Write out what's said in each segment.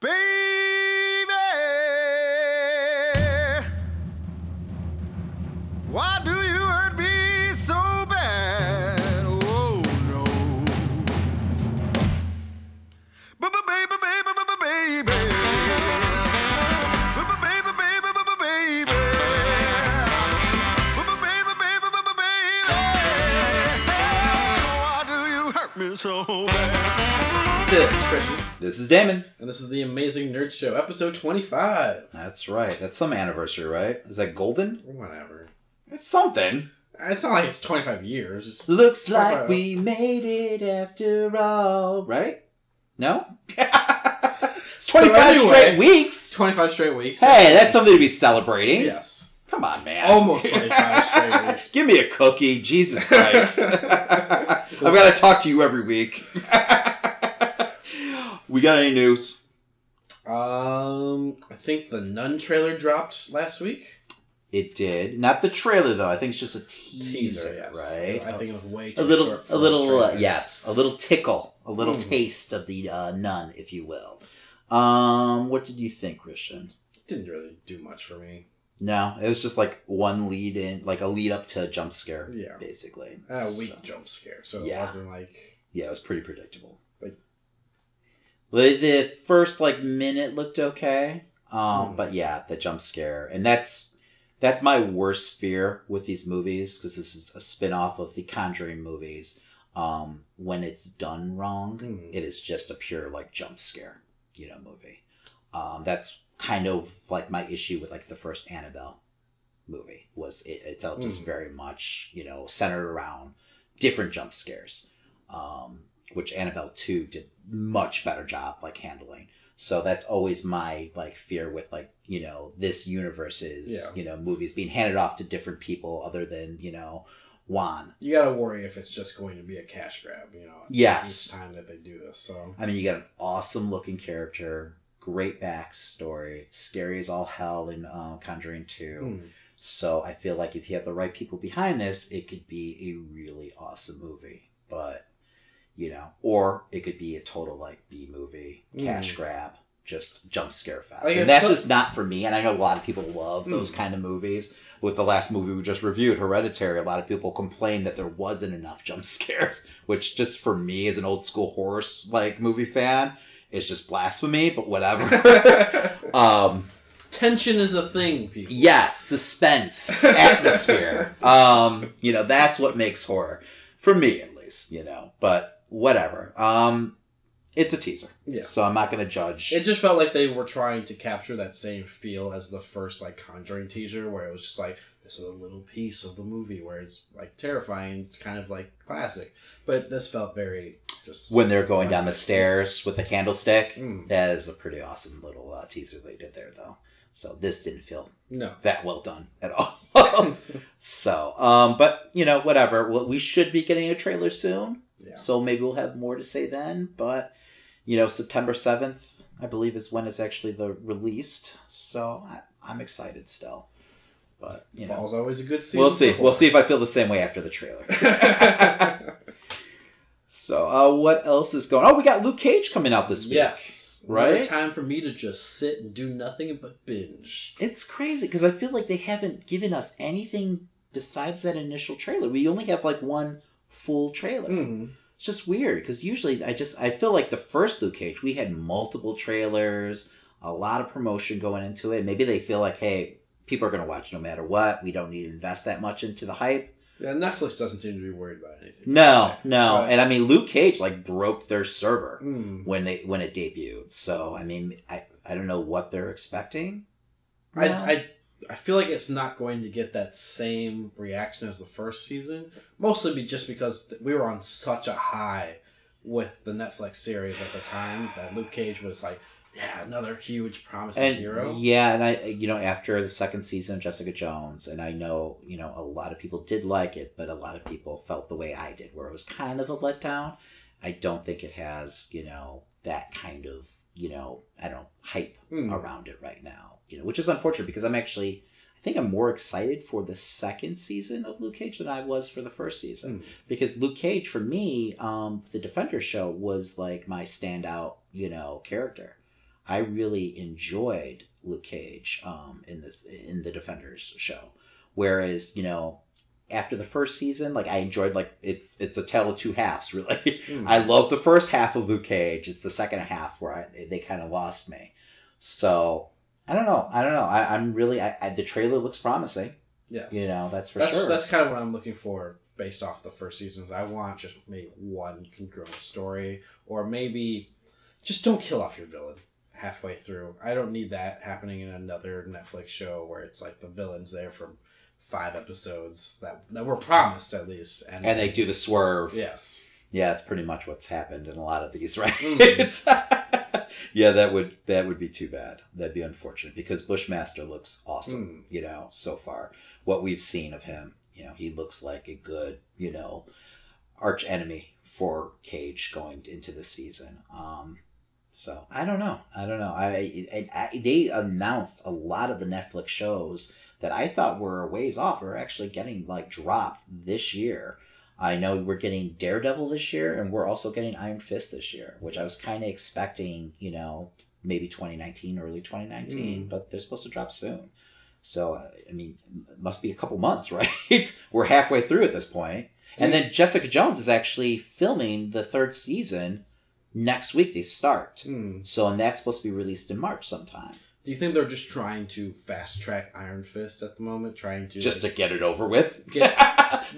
Baby, why do you hurt me so bad? Oh no. Baby, baby, baby, baby, baby. Baby, baby, baby, baby, baby. Baby, baby, baby, baby, baby. Why do you hurt me so bad? This is Christian, This is Damon. And this is the Amazing Nerd Show, episode 25. That's right. That's some anniversary, right? Is that golden? Whatever. It's something. It's not like it's 25 years. It's- Looks like like we made it after all, right? No? it's So 25 anyway- straight weeks. 25 straight weeks. Hey, that's something to be celebrating. Yes. Come on, man. Almost 25 straight weeks. Give me a cookie. Jesus Christ. I've got to talk to you every week. we got any news? Um, I think the Nun trailer dropped last week. It did. Not the trailer, though. I think it's just a teaser, Teaser, yes. right? I think it was way too a little, short for a little, uh, yes, a little tickle, a little Mm. taste of the uh, nun, if you will. Um, what did you think, Christian? Didn't really do much for me. No, it was just like one lead in, like a lead up to a jump scare, Yeah. basically. A So, weak jump scare, so Yeah. it wasn't like. yeah, it was pretty predictable. The, the first like minute looked okay, um, Hmm. but yeah, the jump scare, and that's that's my worst fear with these movies because this is a spin off of the Conjuring movies. Um, when it's done wrong, Hmm. it is just a pure like jump scare, you know, movie. Um, that's kind of like my issue with like the first Annabelle movie was it, it felt just Mm. very much you know centered around different jump scares, um, which Annabelle two did much better job like handling. So that's always my like fear with like you know this universe's Yeah. you know movies being handed off to different people other than you know Wan. You gotta worry if it's just going to be a cash grab, you know. Yes. Each time that they do this, so. I mean, you got an awesome looking character, great backstory, scary as all hell in um, Conjuring 2. Hmm. So I feel like if you have the right people behind this, it could be a really awesome movie. But, you know, or it could be a total like B movie, cash Mm. grab, just jump scare fest. Like, and that's felt- just not for me. And I know a lot of people love those Mm. kind of movies. With the last movie we just reviewed, Hereditary, a lot of people complained that there wasn't enough jump scares, which just for me as an old school horror like movie fan is just blasphemy. But whatever. um, Tension is a thing, people. yes, suspense, atmosphere. um, you know that's what makes horror for me at least. You know, but whatever. Um, it's a teaser, Yeah. so I'm not gonna judge. It just felt like they were trying to capture that same feel as the first like Conjuring teaser, where it was just like this is a little piece of the movie where it's like terrifying, it's kind of like classic. But this felt very just when they're going down the stairs with the candlestick. Mm. That is a pretty awesome little uh, teaser they did there, though. So this didn't feel No. that well done at all. so, um, but you know, whatever. Well, we should be getting a trailer soon, Yeah. so maybe we'll have more to say then. But you know, September seventh, I believe, is when it's actually the released. So I, I'm excited still. But you know, Fall's always a good season. we'll see. We'll see if I feel the same way after the trailer. so, uh, what else is going? Oh, we got Luke Cage coming out this week. yes. Right? Another time for me to just sit and do nothing but binge. It's crazy because I feel like they haven't given us anything besides that initial trailer. We only have like one full trailer. Mm. It's just weird because usually I just I feel like the first Luke Cage we had multiple trailers, a lot of promotion going into it. Maybe they feel like hey, people are gonna watch no matter what. We don't need to invest that much into the hype. Yeah, Netflix doesn't seem to be worried about anything. No, no, Right. and I mean Luke Cage like broke their server Mm. when they when it debuted. So I mean I I don't know what they're expecting. No. I I feel like it's not going to get that same reaction as the first season. Mostly be just because we were on such a high with the Netflix series at the time that Luke Cage was like, yeah, another huge promising and hero. yeah and i you know after the second season of jessica jones and i know you know a lot of people did like it but a lot of people felt the way i did where it was kind of a letdown i don't think it has you know that kind of you know i don't hype Hmm. around it right now you know which is unfortunate because i'm actually i think i'm more excited for the second season of luke cage than i was for the first season Hmm. because luke cage for me um the defender show was like my standout you know character I really enjoyed Luke Cage um, in this in the Defenders show. Whereas you know, after the first season, like I enjoyed like it's it's a tale of two halves. Really, Mm. I love the first half of Luke Cage. It's the second half where I, they kind of lost me. So I don't know. I don't know. I, I'm really I, I, the trailer looks promising. yes. You know, that's for that's sure. that's kind of what I'm looking for based off the first seasons. I want just maybe one congruent story, or maybe just don't kill off your villain halfway through. I don't need that happening in another Netflix show where it's like the villain's there for five episodes that that were promised at least, and and they do the swerve. yes, Yeah, it's pretty much what's happened in a lot of these, right? Mhm. Yeah, that would that would be too bad. That'd be unfortunate because Bushmaster looks awesome. You know, so far what we've seen of him, you know, he looks like a good, you know, arch enemy for Cage going into the season. Um, so I don't know. I don't know. I, I, I they announced a lot of the Netflix shows that I thought were a ways off are actually getting like dropped this year. I know we're getting Daredevil this year, and we're also getting Iron Fist this year, which I was kind of expecting, you know, maybe 2019, early 2019, Mm. but they're supposed to drop soon. So, uh, I mean, it must be a couple months, right? we're halfway through at this point. And then Jessica Jones is actually filming the third season next week. They start. Hmm. So, and that's supposed to be released in March sometime. Do you think they're just trying to fast track Iron Fist at the moment, trying to Just like, to get it over with. Get-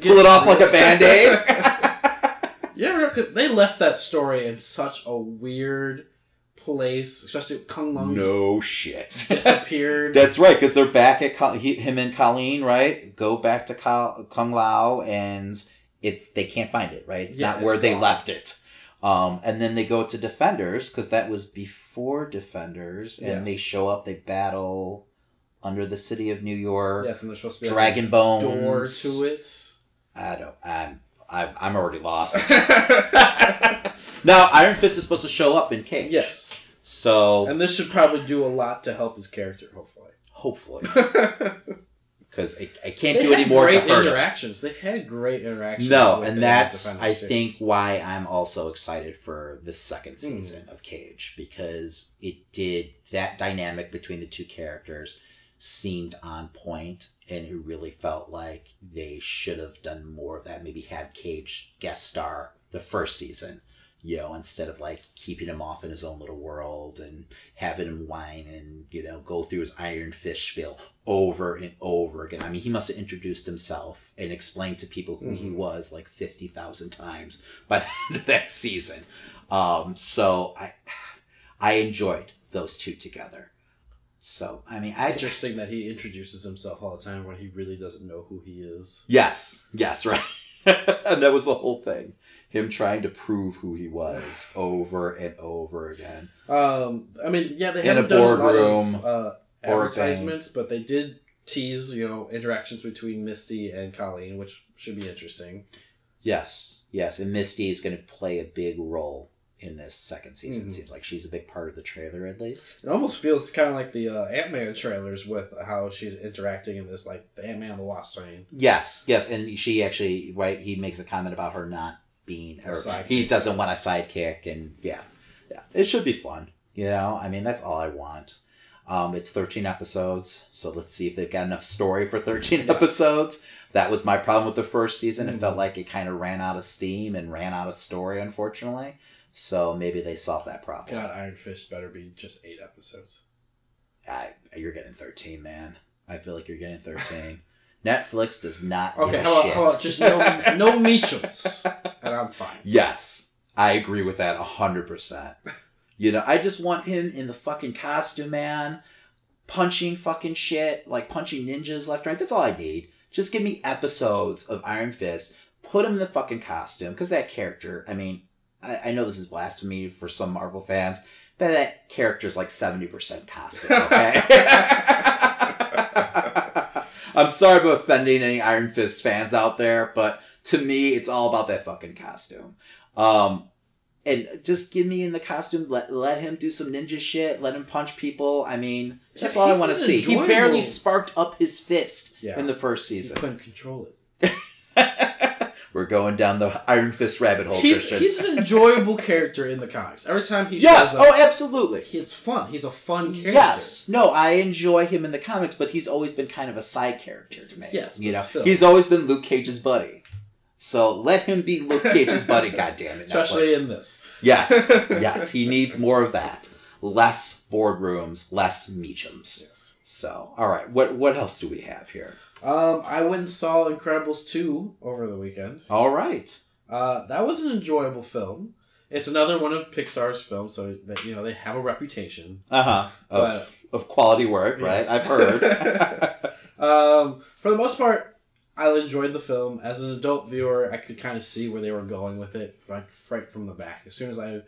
Pull it off like a band aid. yeah, ever know, 'cause they left that story in such a weird place, especially K'un-Lun's no shit. disappeared. That's right, because they're back at he, him and Colleen, right? Go back to Kung Lao, and it's they can't find it, right? It's Yeah, not it's where they left it. Um, and then they go to Defenders because that was before Defenders, and Yes. they show up. They battle under the city of New York. yes, and there's supposed to be Dragon like, Bones. door to it. I don't. I'm. I'm, I'm already lost. now Iron Fist is supposed to show up in Cage. yes, So and this should probably do a lot to help his character. Hopefully, hopefully, because I, I can't They do any more to great hurt him. interactions. They had great interactions. No, and that's I series. think why I'm also excited for the second Hmm. season of Cage because it did that dynamic between the two characters seemed on point and it really felt like they should have done more of that maybe had Cage guest star the first season you know instead of like keeping him off in his own little world and having him whine and you know go through his iron fist spiel over and over again. I mean, he must have introduced himself and explained to people who he Mhm. was like fifty thousand times by the end of that season. Um, so I, I enjoyed those two together. So I mean, I interesting that he introduces himself all the time when he really doesn't know who he is. yes, yes, right. and that was the whole thing. Him trying to prove who he was over and over again. Um, I mean, yeah, they In a haven't done a lot of uh, advertisements, but they did tease, you know, interactions between Misty and Colleen, which should be interesting. Yes, yes, and Misty is going to play a big role in this second season. Mhm. Seems like she's a big part of the trailer, at least. It almost feels kind of like the uh, Ant Man trailers with how she's interacting in this, like the Ant Man and the Wasp. I mean, Yes, yes, and she actually right. He makes a comment about her not being, or he doesn't want a sidekick, and yeah, yeah, it should be fun. You know, I mean, that's all I want. Um, it's thirteen episodes, so let's see if they've got enough story for thirteen Yes. episodes. That was my problem with the first season. It Mhm. felt like it kind of ran out of steam and ran out of story, unfortunately. So maybe they solved that problem. God, Iron Fist better be just eight episodes. I, you're getting thirteen, man. I feel like you're getting thirteen. Netflix does not Okay, give a shit. just no no Meachums, and I'm fine. Yes, I agree with that hundred percent. You know, I just want him in the fucking costume, man, punching fucking shit, like punching ninjas left and right. That's all I need. Just give me episodes of Iron Fist. Put him in the fucking costume, because that character. I mean, I, I know this is blasphemy for some Marvel fans, but that character's like seventy percent costume. Okay. I'm sorry about offending any Iron Fist fans out there, but to me, it's all about that fucking costume. Um, and just give me in the costume. Let let him do some ninja shit. Let him punch people. I mean, that's Yeah, all I want to an see. He barely sparked up his fist Yeah. in the first He season. couldn't control it. We're going down the Iron Fist rabbit hole, He's Christian. he's an enjoyable character in the comics. Every time he yes. shows up, Oh, absolutely. it's fun. He's a fun character. Yes. No, I enjoy him in the comics, but he's always been kind of a side character to me. Yes, You know, still. he's always been Luke Cage's buddy. So let him be Luke Cage's buddy, God damn it. especially Netflix. in this. Yes. yes. He needs more of that. Less boardrooms, less Meachums. Yes. So, all right. What what else do we have here? Um, I went and saw Incredibles two over the weekend. All right. Uh, that was an enjoyable film. It's another one of Pixar's films, so that you know they have a reputation. Uh-huh. Of, of quality work, Yes. right? I've heard. Um, for the most part, I enjoyed the film. As an adult viewer, I could kind of see where they were going with it, right, right from the back. As soon as I,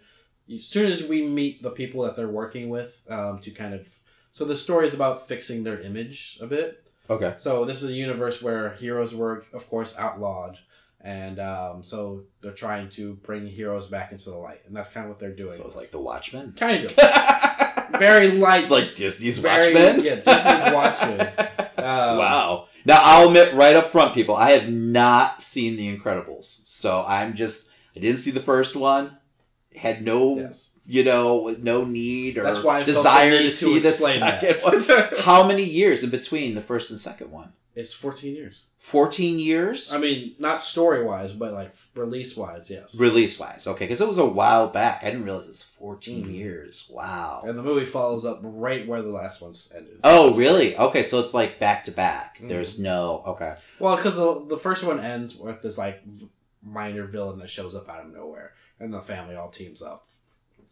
as soon as we meet the people that they're working with, um, to kind of, so the story is about fixing their image a bit. Okay. So this is a universe where heroes were, of course, outlawed, and um, so they're trying to bring heroes back into the light, and that's kind of what they're doing. So it's like The Watchmen. kind of very light, It's like Disney's very, Watchmen. Yeah, Disney's Watchmen. Um, wow. Now I'll admit right up front, people, I have not seen The Incredibles, so I'm just I didn't see the first one. Had no, Yes. You know, no need or That's why I desire to to see the second that. one. How many years in between the first and second one? It's 14 years. Fourteen years. I mean, not story wise, but like release wise, yes. Release wise, okay, because it was a while back. I didn't realize it's 14 Mhm. years. Wow. And the movie follows up right where the last one's ended. Oh, It's really? Okay, so it's like back to back. Mhm. There's no okay. Well, because the, the first one ends with this like minor villain that shows up out of nowhere, and the family all teams up,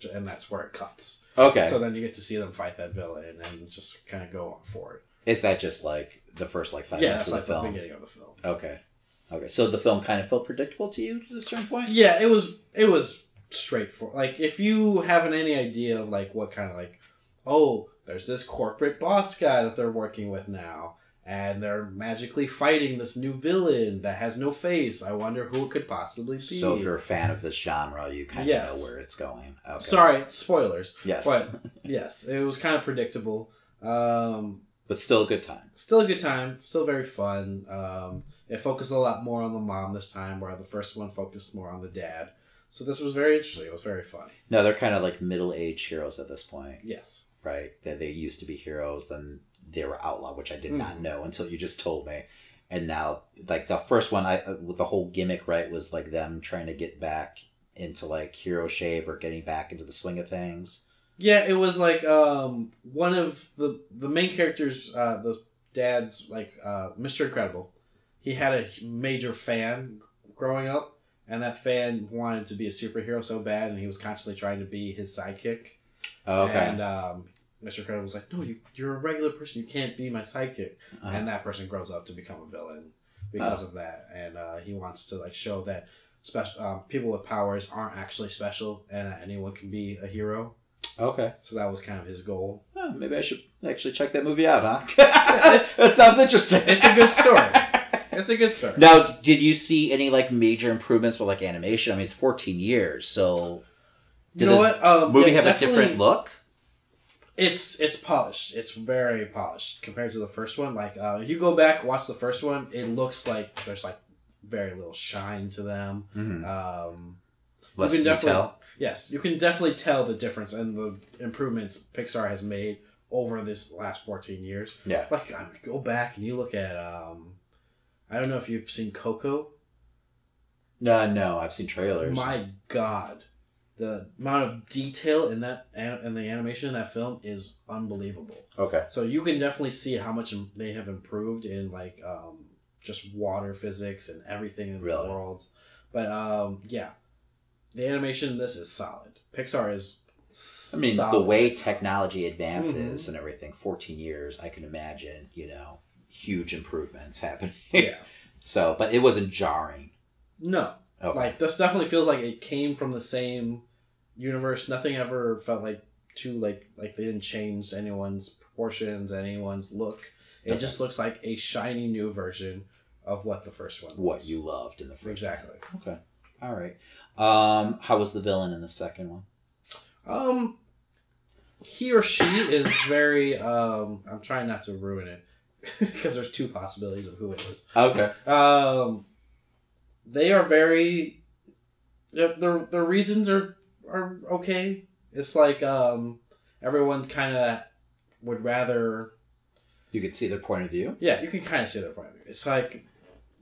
and that's where it cuts. Okay, So then you get to see them fight that villain and just kind of go on for it. is that just like the first like five yeah, minutes of the like the beginning of the film. Okay. Okay. So the film kind of felt predictable to you to a certain point? Yeah, it was it was straightforward. Like if you haven't any idea of like what kind of like, oh, there's this corporate boss guy that they're working with now, and they're magically fighting this new villain that has no face. I wonder who it could possibly be. So if you're a fan of this genre, you kind of Yes. know where it's going. Okay. Sorry, spoilers. Yes. But yes, it was kind of predictable. Um, But still a good time. still a good time. Still very fun. Um, it focused a lot more on the mom this time, where the first one focused more on the dad. So this was very interesting. It was very fun. No, they're kind of like middle aged heroes at this point, Yes. right? That they used to be heroes, then they were outlaw, which I did not Mhm. know until you just told me. And now, like the first one, I with the whole gimmick, right, was like them trying to get back into like hero shape or getting back into the swing of things. Yeah, it was like um, one of the the main characters, uh, the dad's like uh, Mr. Incredible. He had a major fan growing up, and that fan wanted to be a superhero so bad, and he was constantly trying to be his sidekick. Okay. And um, Mr. Incredible was like, "No, you, you're a regular person. You can't be my sidekick." Uh-huh. And that person grows up to become a villain because of that, and uh, he wants to like show that special um, people with powers aren't actually special, and that anyone can be a hero. okay. So that was kind of his goal. Oh, maybe I should actually check that movie out, huh? That sounds interesting. It's a good story. It's a good story. Now, did you see any like major improvements with like animation? I mean, it's 14 years, so you know the what? Um, movie yeah, have a different look? It's it's polished. It's very polished compared to the first one. Like uh, if you go back watch the first one, it looks like there's like very little shine to them. Mm-hmm. Um, Less can definitely- detail. yes, you can definitely tell the difference and the improvements Pixar has made over this last 14 years. Yeah. Like I go back and you look at um, I don't know if you've seen Coco. No, no, I've seen trailers. My God, the amount of detail in that in the animation in that film is unbelievable. Okay. So you can definitely see how much they have improved in like um, just water physics and everything in Really? the world. But um, yeah, the animation in this is solid. Pixar is. I mean, the way technology advances Mm-hmm. and everything, 14 years, I can imagine, you know, huge improvements happening. Yeah. so, but it wasn't jarring. No, Okay. like this definitely feels like it came from the same universe. Nothing ever felt like too like like they didn't change anyone's proportions, anyone's look. It Okay. just looks like a shiny new version of what the first one what was. you loved in the first exactly. one. Okay. All right. Um, how was the villain in the second one? Um, he or she is very. Um, I'm trying not to ruin it because there's two possibilities of who it is. Okay. Um, they are very their their, their reasons are are okay. It's like um everyone kind of would rather You could see their point of view. yeah, you can kind of see their point of view. It's like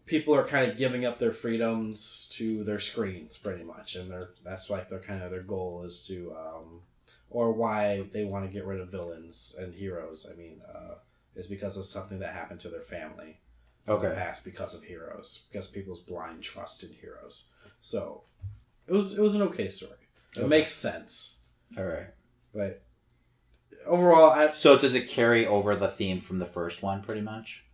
people are kind of giving up their freedoms to their screens, pretty much, and they're that's like their kind of their goal is to, um, or why they want to get rid of villains and heroes. I mean, uh, is because of something that happened to their family the Okay. past because of heroes, because people's blind trust in heroes. So it was it was an okay story. It Okay. makes sense, All right. but overall, I So does it carry over the theme from the first one, pretty much?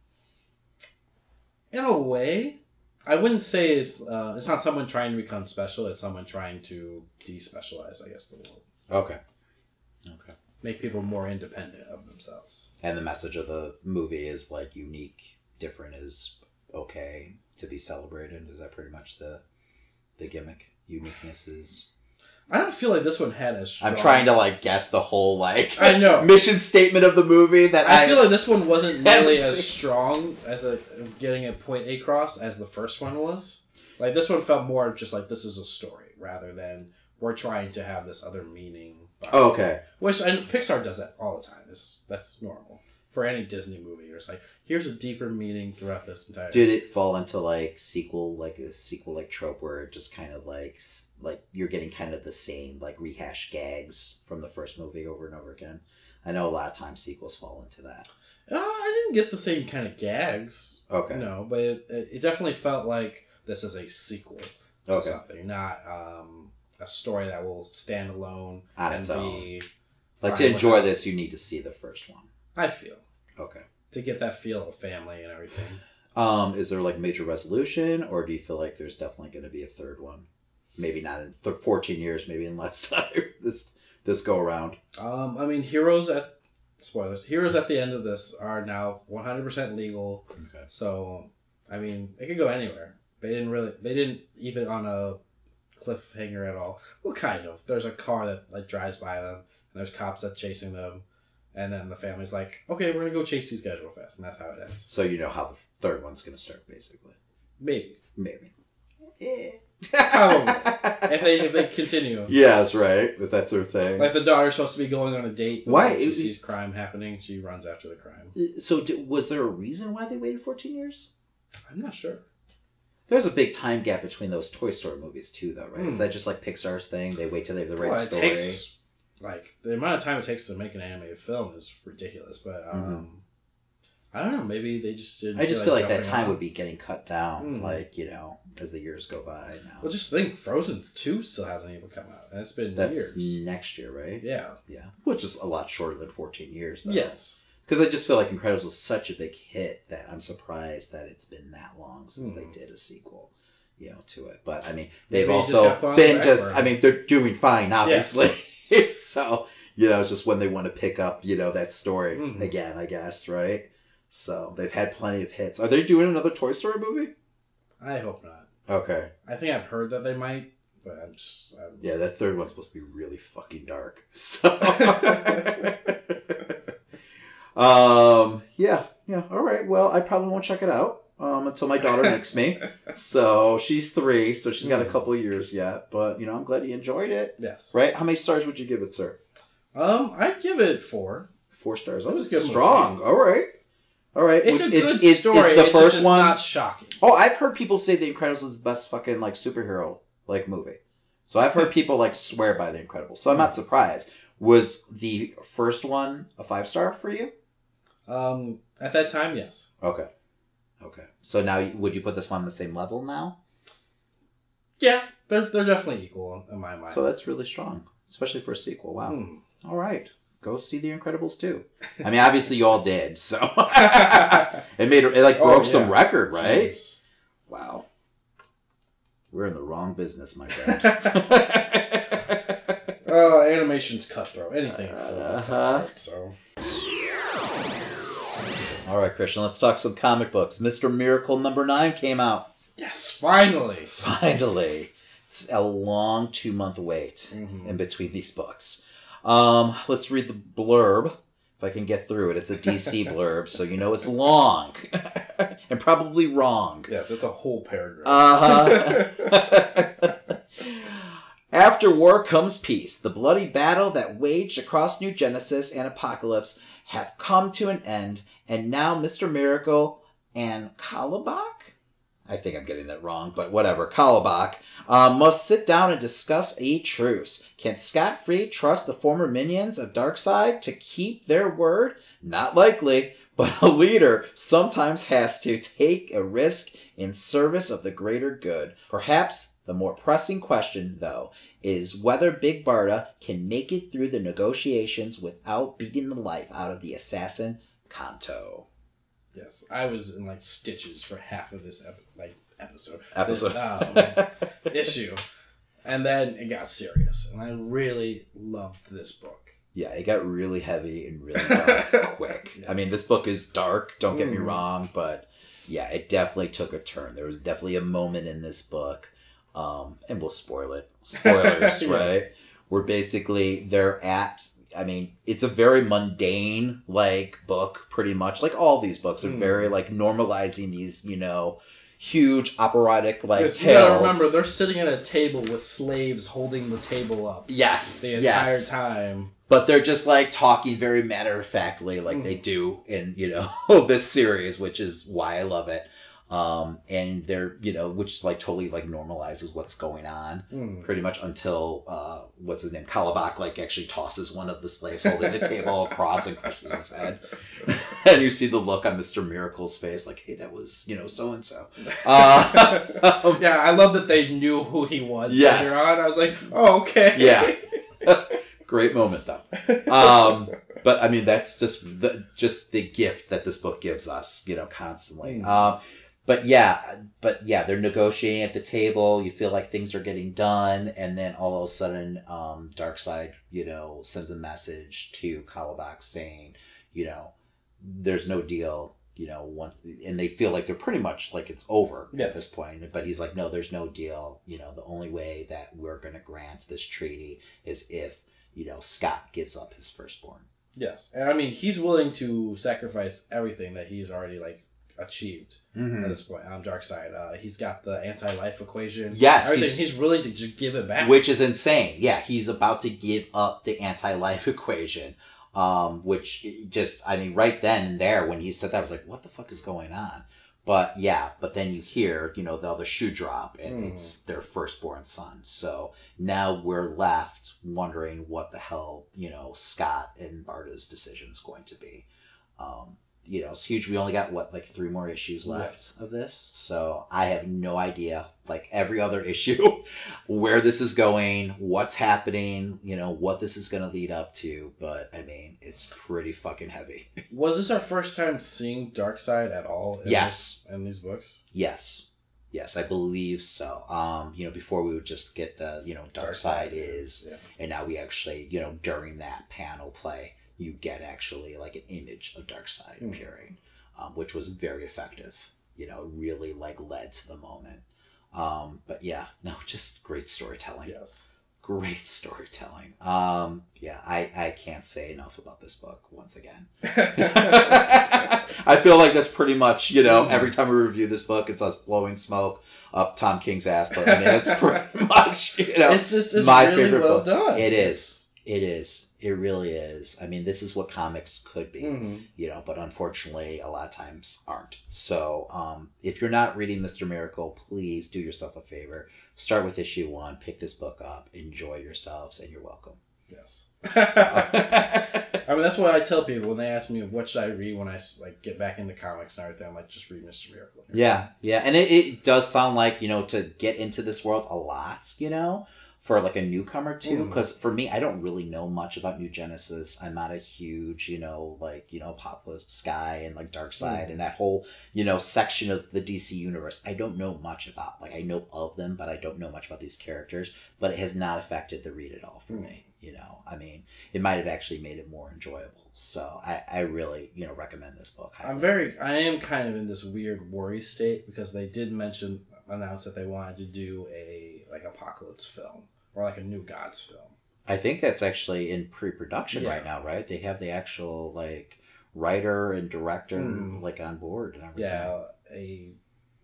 in a way, I wouldn't say it's uh, it's not someone trying to become special. It's someone trying to despecialize. I guess the world Okay. Okay. make people more independent of themselves. And the message of the movie is like unique, different is okay to be celebrated. Is that pretty much the the gimmick? Uniqueness is. I don't feel like this one had as. Strong, I'm trying to like guess the whole like I know. mission statement of the movie that I, I feel like this one wasn't nearly as seen. strong as a getting a point across as the first one was. Like this one felt more just like this is a story rather than we're trying to have this other meaning. Oh, okay. Which and Pixar does that all the time. It's, that's normal for any Disney movie. It's like here's a deeper meaning throughout this entire. Did it fall into like sequel, like a sequel like trope where it just kind of like like you're getting kind of the same like rehash gags from the first movie over and over again? I know a lot of times sequels fall into that. Uh, I didn't get the same kind of gags. Okay. No, but it, it definitely felt like this is a sequel to Okay. something, not um, a story that will stand alone On its be. Like to enjoy without- this, you need to see the first one. I feel Okay. to get that feel of family and everything. Um, is there like major resolution, or do you feel like there's definitely going to be a third one? Maybe not in th- 14 years, maybe in less time. This this go around. Um, I mean, heroes at spoilers. Heroes at the end of this are now one hundred percent legal. Okay. So, I mean, it could go anywhere. They didn't really. They didn't even on a cliffhanger at all. Well, kind of. There's a car that like drives by them, and there's cops that chasing them, and then the family's like, "Okay, we're gonna go chase these guys real fast," and that's how it ends. So you know how the third one's going to start, basically. Maybe Maybe. Eh. Probably. if they if they continue. Yeah, that's right. But that's their thing. Like the daughter's supposed to be going on a date. But Why? She sees crime happening. She runs after the crime. so, d- was there a reason why they waited 14 years? I'm not sure. There's a big time gap between those Toy Story movies, too, though, right? Is Hmm. that just like Pixar's thing? They wait till they have the right Well, it story. takes like the amount of time it takes to make an animated film is ridiculous. But um, I don't know. Maybe they just didn't. Mm-hmm. I just feel like that time on. would be getting cut down, Hmm. like, you know, as the years go by now. Well, just think, Frozen two still hasn't even come out, and it's been That's years. next year, right? Yeah. Yeah. Which is a lot shorter than 14 years, though. Yes. Because I just feel like Incredibles was such a big hit that I'm surprised that it's been that long since Hmm. they did a sequel, you know, to it. But I mean, they've just also got put on the been just. I mean, they're doing fine, obviously. so you know, it's just when they want to pick up, you know, that story Mhm. again, I guess, right? So they've had plenty of hits. Are they doing another Toy Story movie? I hope not. Okay. I think I've heard that they might, but I'm just. I'm, Yeah, that third one's supposed to be really fucking dark. So. um. Yeah. Yeah. All right. Well, I probably won't check it out um, until my daughter makes me. So she's three, so she's got a Hmm. couple of years yet. But you know, I'm glad you enjoyed it. Yes. Right? How many stars would you give it, sir? Um, I'd give it four. Four stars. Oh, was it's good strong. All right. All right. It's a good is, story. Is, the it's first just one? not shocking. Oh, I've heard people say The Incredibles is the best fucking like superhero like movie. So I've heard people like swear by The Incredibles. So I'm not surprised. Was the first one a five star for you? Um, at that time, yes. Okay. Okay. So now would you put this one on the same level now? Yeah, they're they're definitely equal in my mind. So that's really strong, especially for a sequel. Wow. Hmm. All right. Go see The Incredibles too. I mean, obviously you all did. So it made it like Oh, broke some record, right? Jeez. Wow. We're in the wrong business, my friend. Uh, animation's cutthroat. Anything in film Uh-huh. cutthroat. So All right, Christian, let's talk some comic books. Mr. Miracle number nine came out. yes, finally. Finally. It's a long two month wait Mhm. in between these books. Um, let's read the blurb. If I can get through it. It's a DC blurb, so you know it's long. and probably wrong. Yes, it's a whole paragraph. Uh-huh. After war comes peace. The bloody battle that waged across New Genesis and Apokolips have come to an end, and now Mr. Miracle and Kalibak? I think I'm getting that wrong, but whatever. Kalibak uh, must sit down and discuss a truce. Can Scott Free trust the former minions of Darkseid to keep their word? Not likely, but a leader sometimes has to take a risk in service of the greater good. Perhaps the more pressing question, though, is whether Big Barda can make it through the negotiations without beating the life out of the assassin Kanto. yes, I was in like stitches for half of this ep- like episode. Episode. This, um, issue, and then it got serious, and I really loved this book. Yeah, it got really heavy and really dark quick. I mean, this book is dark, don't get me Mm. wrong, but yeah, it definitely took a turn. There was definitely a moment in this book, um, and we'll spoil it. Spoilers, Yes. right? Where basically they're at, I mean, it's a very mundane, like, book, pretty much. Like, all these books are Mm. very, like, normalizing these, you know, huge operatic, like, Yes, you tales. remember, they're sitting at a table with slaves holding the table up yes, the entire yes. time. but they're just like talking very matter of factly like Mm. they do in you know this series which is why i love it um and they're you know which like totally like normalizes what's going on Hmm. pretty much until uh what's his name kalibak like actually tosses one of the slaves holding the table across and crushes his head and you see the look on mr miracle's face like hey that was you know so and so uh yeah, I love that they knew who he was Yes. later on. I was like, oh, okay. Yeah. Great moment though. Um, but I mean, that's just the just the gift that this book gives us, you know, constantly. Mm. Um, but yeah, but yeah, they're negotiating at the table. You feel like things are getting done, and then all of a sudden, um, Darkseid, you know, sends a message to Kalibak saying, you know, there's no deal. You know, once and they feel like they're pretty much like it's over Yes. at this point. But he's like, no, there's no deal. You know, the only way that we're going to grant this treaty is if you know Scott gives up his firstborn. Yes, and I mean, he's willing to sacrifice everything that he's already like achieved Mm-hmm. at this point. On Darkseid, uh, he's got the anti-life equation. Yes, everything. he's- He's, willing to just give it back. which is insane. Yeah, he's about to give up the anti-life equation, um, which just I mean, right then and there when he said that, I was like, "What the fuck is going on?" But yeah, but then you hear, you know, the other shoe drop, and Mm. it's their firstborn son. So now we're left wondering what the hell, you know, Scott and Barda's decision is going to be. Um, you know, it's huge. We only got what like three more issues left of this, so I have no idea. Like every other issue, where this is going, what's happening, you know, what this is going to lead up to. But I mean, it's pretty fucking heavy. Was this our first time seeing Darkseid at all? In Yes. this- in these books. Yes. Yes, I believe so. Um, you know, before we would just get the, you know, Darkseid is, Yeah. and now we actually, you know, during that panel play, you get actually like an image of Darkseid Hmm. appearing, um, which was very effective. You know, really like led to the moment. Um, but yeah, no, just great storytelling. Yes. Great storytelling. Um, yeah, I, I can't say enough about this book once again. I feel like that's pretty much, you know, every time we review this book, it's us blowing smoke up Tom King's ass. But I mean, that's pretty much, you know, it's just it's my really favorite well book. done. It is. It is. It really is. I mean, this is what comics could be, Mhm. you know, but unfortunately, a lot of times aren't. So, um, if you're not reading Mr. Miracle, please do yourself a favor. Start with issue one, pick this book up, enjoy yourselves, and you're welcome. Yes. I mean, that's what I tell people when they ask me what should I read when I like get back into comics and everything. I'm like, just read Mister Miracle. Yeah, yeah, and it, it does sound like you know to get into this world a lot, you know, for like a newcomer too. Because for me, I don't really know much about New Genesis. I'm not a huge, you know, like you know, Apocalypse Sky and like Darkseid Mhm. and that whole you know section of the DC universe. I don't know much about. Like I know of them, but I don't know much about these characters. But it has not affected the read at all for Mhm. me. You know, I mean, it might have actually made it more enjoyable. So I, I really, you know, recommend this book. I'm very, I am kind of in this weird worry state because they did mention, announce that they wanted to do a like apocalypse film or like a New Gods film. I think that's actually in pre-production Yeah. right now, right? They have the actual like writer and director Mm. like on board and everything. Yeah, a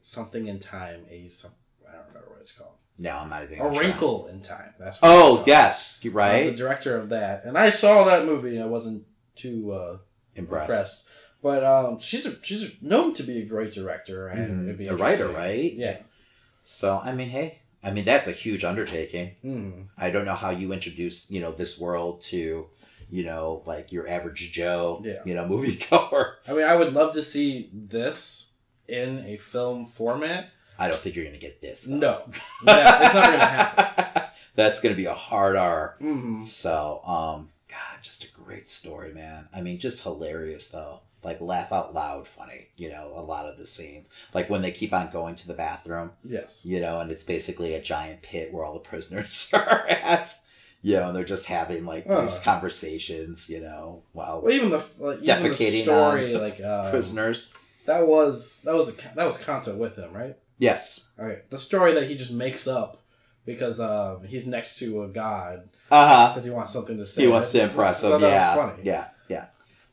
something in time. A some I don't remember what it's called. No, I'm not even. A wrinkle in time. That's what Oh yes, you're Uh, the right. director of that, and I saw that movie. and I wasn't too uh, Impressed. impressed. But um, she's a, she's known to be a great director and Mhm. it'd be A writer, right? Yeah. So I mean, hey, I mean that's a huge undertaking. Mm. I don't know how you introduce you know this world to you know like your average Joe, Yeah. you know moviegoer. I mean, I would love to see this in a film format. I don't think you're gonna get this. though. No, Yeah, it's never gonna happen. That's gonna be a hard R. Mm. So, um, God, just a great story, man. I mean, just hilarious though. Like laugh out loud, funny. You know, a lot of the scenes, like when they keep on going to the bathroom, Yes. you know, and it's basically a giant pit where all the prisoners are at. You know, and they're just having like these conversations, you know, while Well, even the like, even the story, like um, prisoners. that was that was a that was Kanto with him, right? Yes. all right the story that he just makes up because um, he's next to a god Uh huh. because he wants something to say. He wants to impress that- them. that was Yeah. funny. Yeah.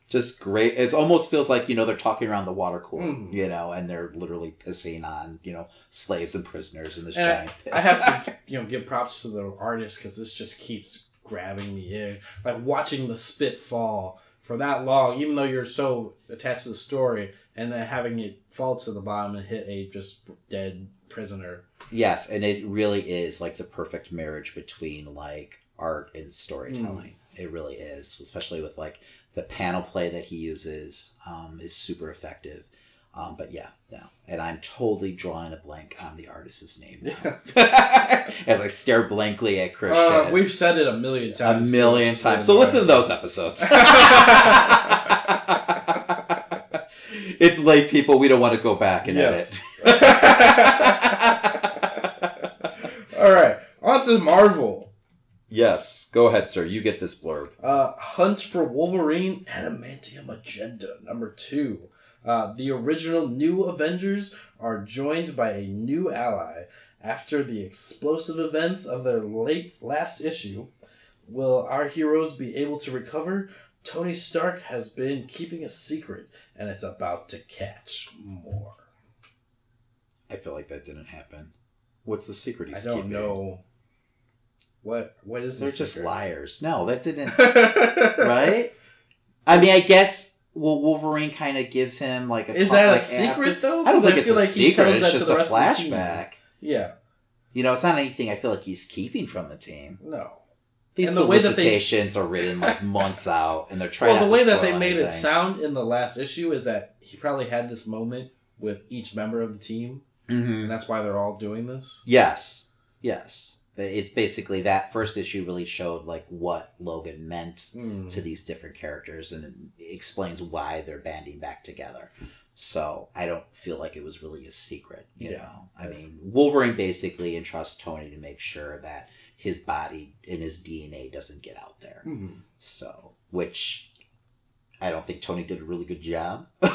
Just great. It almost feels like, you know, they're talking around the water cooler, Mm. you know, and they're literally pissing on, you know, slaves and prisoners in this And I- giant pit. I have to, you know, give props to the artist because this just keeps grabbing me in. Like watching the spit fall for that long, even though you're so attached to the story, and then having it fall to the bottom and hit a just dead prisoner. Yes, and it really is like the perfect marriage between like art and storytelling. Mm. It really is, especially with like the panel play that he uses um, is super effective. Um, but yeah, no, and I'm totally drawing a blank on the artist's name now. as I stare blankly at Christian. Uh, we've said it a million times. A million is times. so So listen to those episodes. it's late, people. We don't want to go back and Yes. edit. All right, on to Marvel. Yes, go ahead, sir. You get this blurb. Uh, Hunt for Wolverine Adamantium Agenda number two. Uh, the original New Avengers are joined by a new ally after the explosive events of their late last issue. Will our heroes be able to recover? Tony Stark has been keeping a secret, and it's about to catch more. I feel like that didn't happen. What's the secret he's I don't keeping? know. What what is this? They're the just secret? liars. No, that didn't. right? I mean, I guess. Well, Wolverine kind of gives him like a. Is talk- that a like, secret after- though? I don't think it's feel a like secret. It's just the a rest of the team. flashback. Yeah. You know, it's not anything I feel like he's keeping from the team. No. These And the way that they are written like months out, and they're trying. Well, the way that they made it sound in the last issue is that he probably had this moment with each member of the team, Mhm. and that's why they're all doing this. Yes, yes. It's basically that first issue really showed like what Logan meant Mm. to these different characters, and it explains why they're banding back together. So I don't feel like it was really a secret. You Yeah. know, I mean, Wolverine basically entrusts Tony to make sure that his body and his DNA doesn't get out there. Mhm. So, which I don't think Tony did a really good job.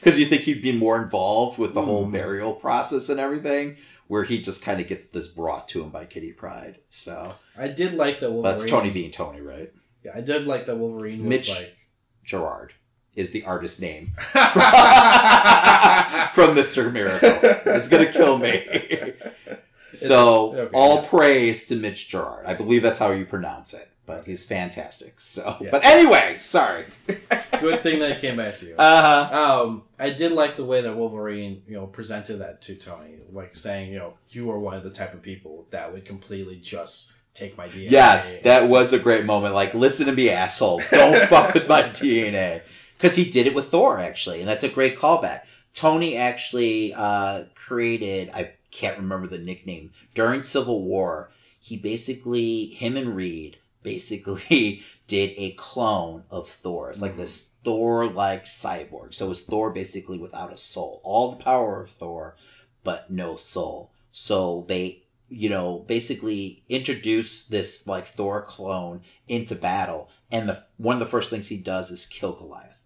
Because you think he'd be more involved with the whole Mm. burial process and everything, where he just kind of gets this brought to him by Kitty Pryde. So, I did like that Wolverine. that's Tony being Tony, right? Yeah, I did like that Wolverine was Mitch- like. Gerard is the artist name from Mr. Miracle. It's going to kill me. So, Okay, all yes. praise to Mitch Gerard. I believe that's how you pronounce it, but he's fantastic. So, Yes. but anyway, sorry. Good thing that it came back to you. Uh huh. Um, I did like the way that Wolverine, you know, presented that to Tony, like saying, you know, you are one of the type of people that would completely just take my DNA. Yes, that was a great moment. Like, listen to me, asshole. Don't fuck with my DNA. Because he did it with Thor, actually, and that's a great callback. Tony actually uh, created, I can't remember the nickname, during Civil War, he basically, him and Reed basically did a clone of Thor. It's like mm-hmm. this Thor like cyborg. So it's Thor basically without a soul. All the power of Thor, but no soul. So they you know, basically introduce this like Thor clone into battle, and the one of the first things he does is kill Goliath.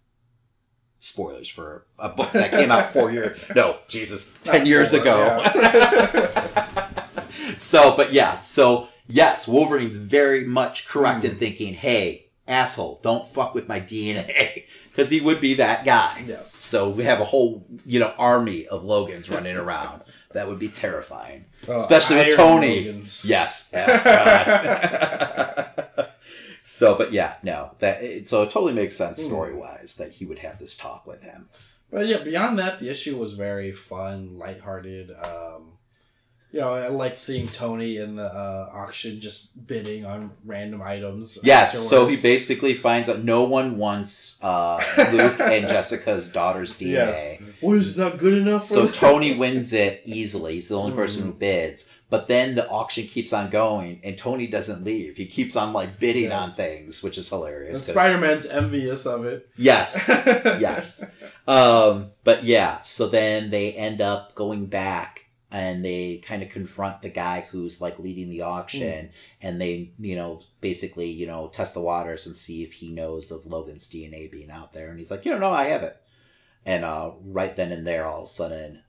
Spoilers for a book that came out four years no, Jesus, ten Not years ago. so, but yeah, so yes, Wolverine's very much correct in Hmm. thinking, hey, asshole, don't fuck with my DNA. Because he would be that guy. Yes. So we have a whole, you know, army of Logans running around. That would be terrifying. Oh, Especially with Tony. Logans. Yes. Oh, so, but yeah, no. That it, so it totally makes sense Hmm. story wise that he would have this talk with him. But yeah, beyond that, the issue was very fun, lighthearted. Um, you know, I liked seeing Tony in the uh, auction just bidding on random items. Yes, so he basically finds out no one wants uh, Luke and Jessica's daughter's DNA. Yes. Well, it's not good enough for So them? Tony wins it easily. He's the only person Mm-hmm. who bids. But then the auction keeps on going, and Tony doesn't leave. He keeps on like bidding Yes. on things, which is hilarious. Spider Man's envious of it. Yes, yes. Um, but yeah, so then they end up going back and they kind of confront the guy who's like leading the auction and they, you know, basically, you know, test the waters and see if he knows of Logan's DNA being out there. And he's like, you know, no, I have it. And uh, right then and there, all of a sudden,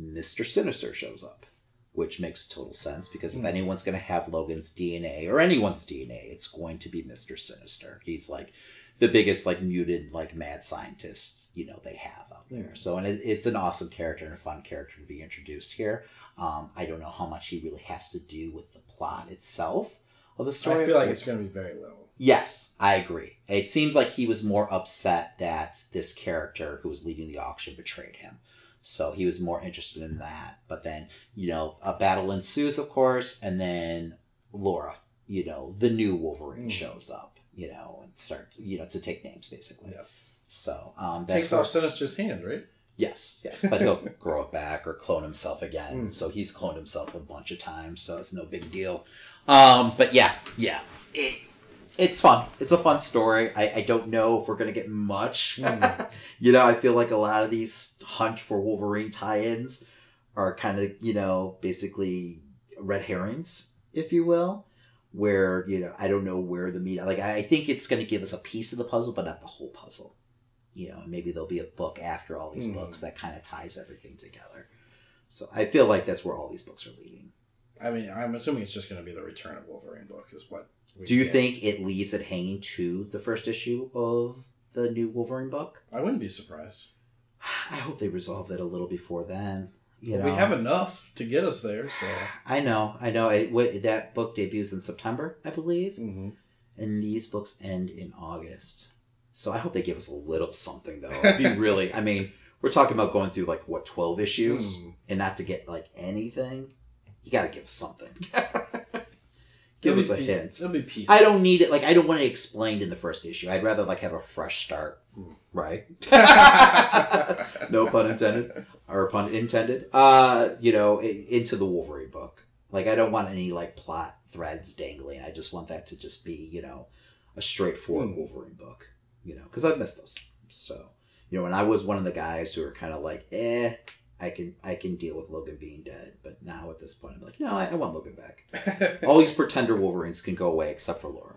Mr. Sinister shows up, which makes total sense because if Hmm. anyone's going to have Logan's DNA or anyone's DNA, it's going to be Mr. Sinister. He's like the biggest like muted like mad scientist you know they have there so and it, it's an awesome character and a fun character to be introduced here um, i don't know how much he really has to do with the plot itself of the story I feel like it's going to be very little. yes i agree it seems like he was more upset that this character who was leading the auction betrayed him so he was more interested in that but then you know a battle ensues of course and then laura you know the new wolverine Mm. shows up you know and starts you know to take names basically Yes. So um Takes that's- off Sinister's hand, right? yes yes but he'll grow it back or clone himself again Mm. so he's cloned himself a bunch of times so it's no big deal um but yeah yeah it, it's fun it's a fun story I, I don't know if we're gonna get much Mm. you know i feel like a lot of these hunt for wolverine tie-ins are kind of you know basically red herrings if you will where you know i don't know where the meat like i I think it's going to give us a piece of the puzzle but not the whole puzzle you know maybe there'll be a book after all these Hmm. books that kind of ties everything together so i feel like that's where all these books are leading I mean, I'm assuming it's just going to be the Return of Wolverine book, is what. we do you get. think it leaves it hanging to the first issue of the new wolverine book I wouldn't be surprised. i hope they resolve that a little before then you know we have enough to get us there, so. I know, I know. It, what, that book debuts in September, I believe, Mm-hmm. and these books end in August. So I hope they give us a little something, though. It'd be really. I mean, we're talking about going through like what twelve issues, Mm. and not to get like anything. You got to give us something. give us a hint. It'll be pieces. I don't need it. Like I don't want it explained in the first issue. I'd rather like have a fresh start, Hmm. right? no pun intended, or pun intended. Uh, you know, into the Wolverine book. Like I don't want any like plot threads dangling. I just want that to just be you know a straightforward Hmm. Wolverine book. You know, because I've missed those. So you know, when I was one of the guys who were kind of like, eh. I can I can deal with Logan being dead, but now at this point I'm like, no, I, I want Logan back. All these pretender Wolverines can go away except for Laura.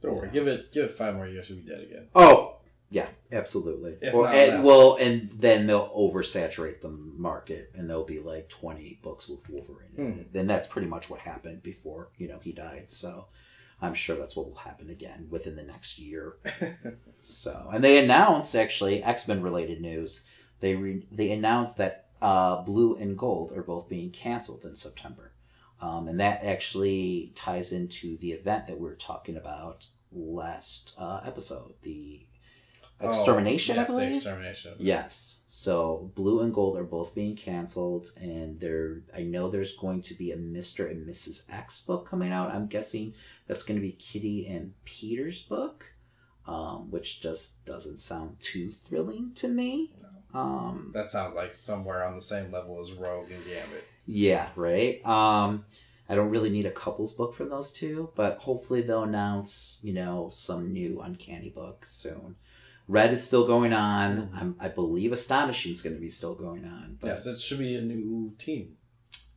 Don't worry. Give it. Give it five more years. She'll be dead again. Oh, yeah, absolutely. If or and, well, and then they'll oversaturate the market, and there'll be like twenty books with Wolverine. in Hmm. Then that's pretty much what happened before you know he died. So I'm sure that's what will happen again within the next year. so, and they announced actually X Men related news. They re- they announced that uh, Blue and Gold are both being canceled in September. Um, and that actually ties into the event that we were talking about last uh, episode, the extermination, Oh, I yes, the extermination. Yes. So Blue and Gold are both being canceled, and there I know there's going to be a Mister and Mrs. X book coming out. I'm guessing that's going to be Kitty and Peter's book, um, which just doesn't sound too thrilling to me. Um, That sounds like somewhere on the same level as Rogue and Gambit. yeah, right. Um, I don't really need a couples book from those two, but hopefully they'll announce, you know, some new Uncanny book soon. Red is still going on. I'm, I believe Astonishing is going to be still going on. But Yes, it should be a new team.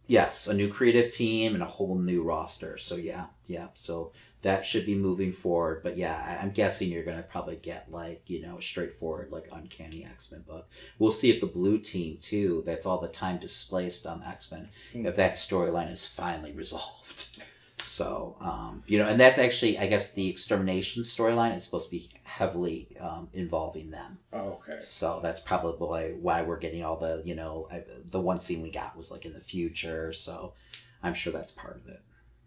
Yes, a new creative team and a whole new roster. So yeah, yeah. So that should be moving forward. But yeah, I'm guessing you're going to probably get like you know a straightforward like Uncanny X Men book. We'll see if the blue team too. That's all the time displaced on X Men. Hmm. If that storyline is finally resolved. So, um, you know, and that's actually, I guess, the extermination storyline is supposed to be heavily um, involving them. Oh, okay. So that's probably why we're getting all the, you know, I, the one scene we got was like in the future. So I'm sure that's part of it.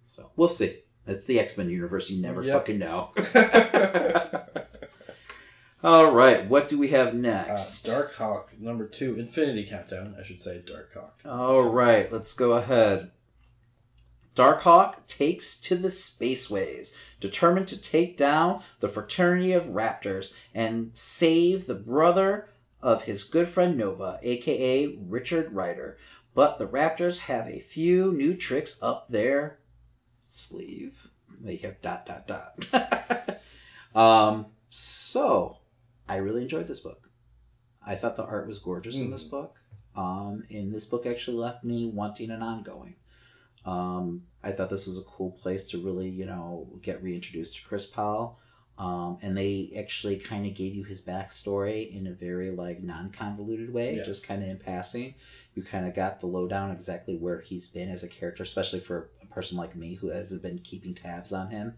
So we'll see. It's the X Men universe. You never Yep. fucking know. all right. What do we have Uh, next? Dark Hawk number two, Infinity Countdown. I should say Dark Hawk. All right, let's go ahead. Darkhawk takes to the spaceways, determined to take down the fraternity of raptors and save the brother of his good friend Nova, aka Richard Rider. But the raptors have a few new tricks up their sleeve. They have dot dot dot. um, so I really enjoyed this book. I thought the art was gorgeous in this Mhm. book. Um, and this book actually left me wanting an ongoing. Um, I thought this was a cool place to really, you know, get reintroduced to Chris Powell. Um, and they actually kind of gave you his backstory in a very like non-convoluted way, Yes. just kind of in passing. You kind of got the lowdown exactly where he's been as a character, especially for a person like me who hasn't been keeping tabs on him.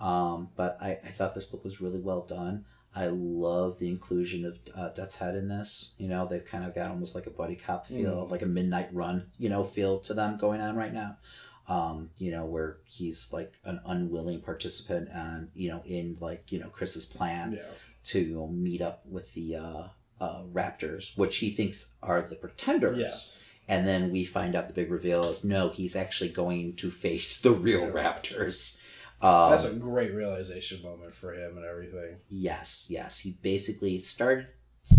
Um, but I, I thought this book was really well done. I love the inclusion of uh, Death's Head in this. You know, they've kind of got almost like a buddy cop feel, Mm. like a midnight run, you know, feel to them going on right now. Um, you know, where he's like an unwilling participant and, you know, in like, you know, Chris's plan Yeah. to meet up with the uh, uh, Raptors, which he thinks are the pretenders. Yes. And then we find out the big reveal is no, he's actually going to face the real Raptors. Um, That's a great realization moment for him and everything. Yes, yes. He basically started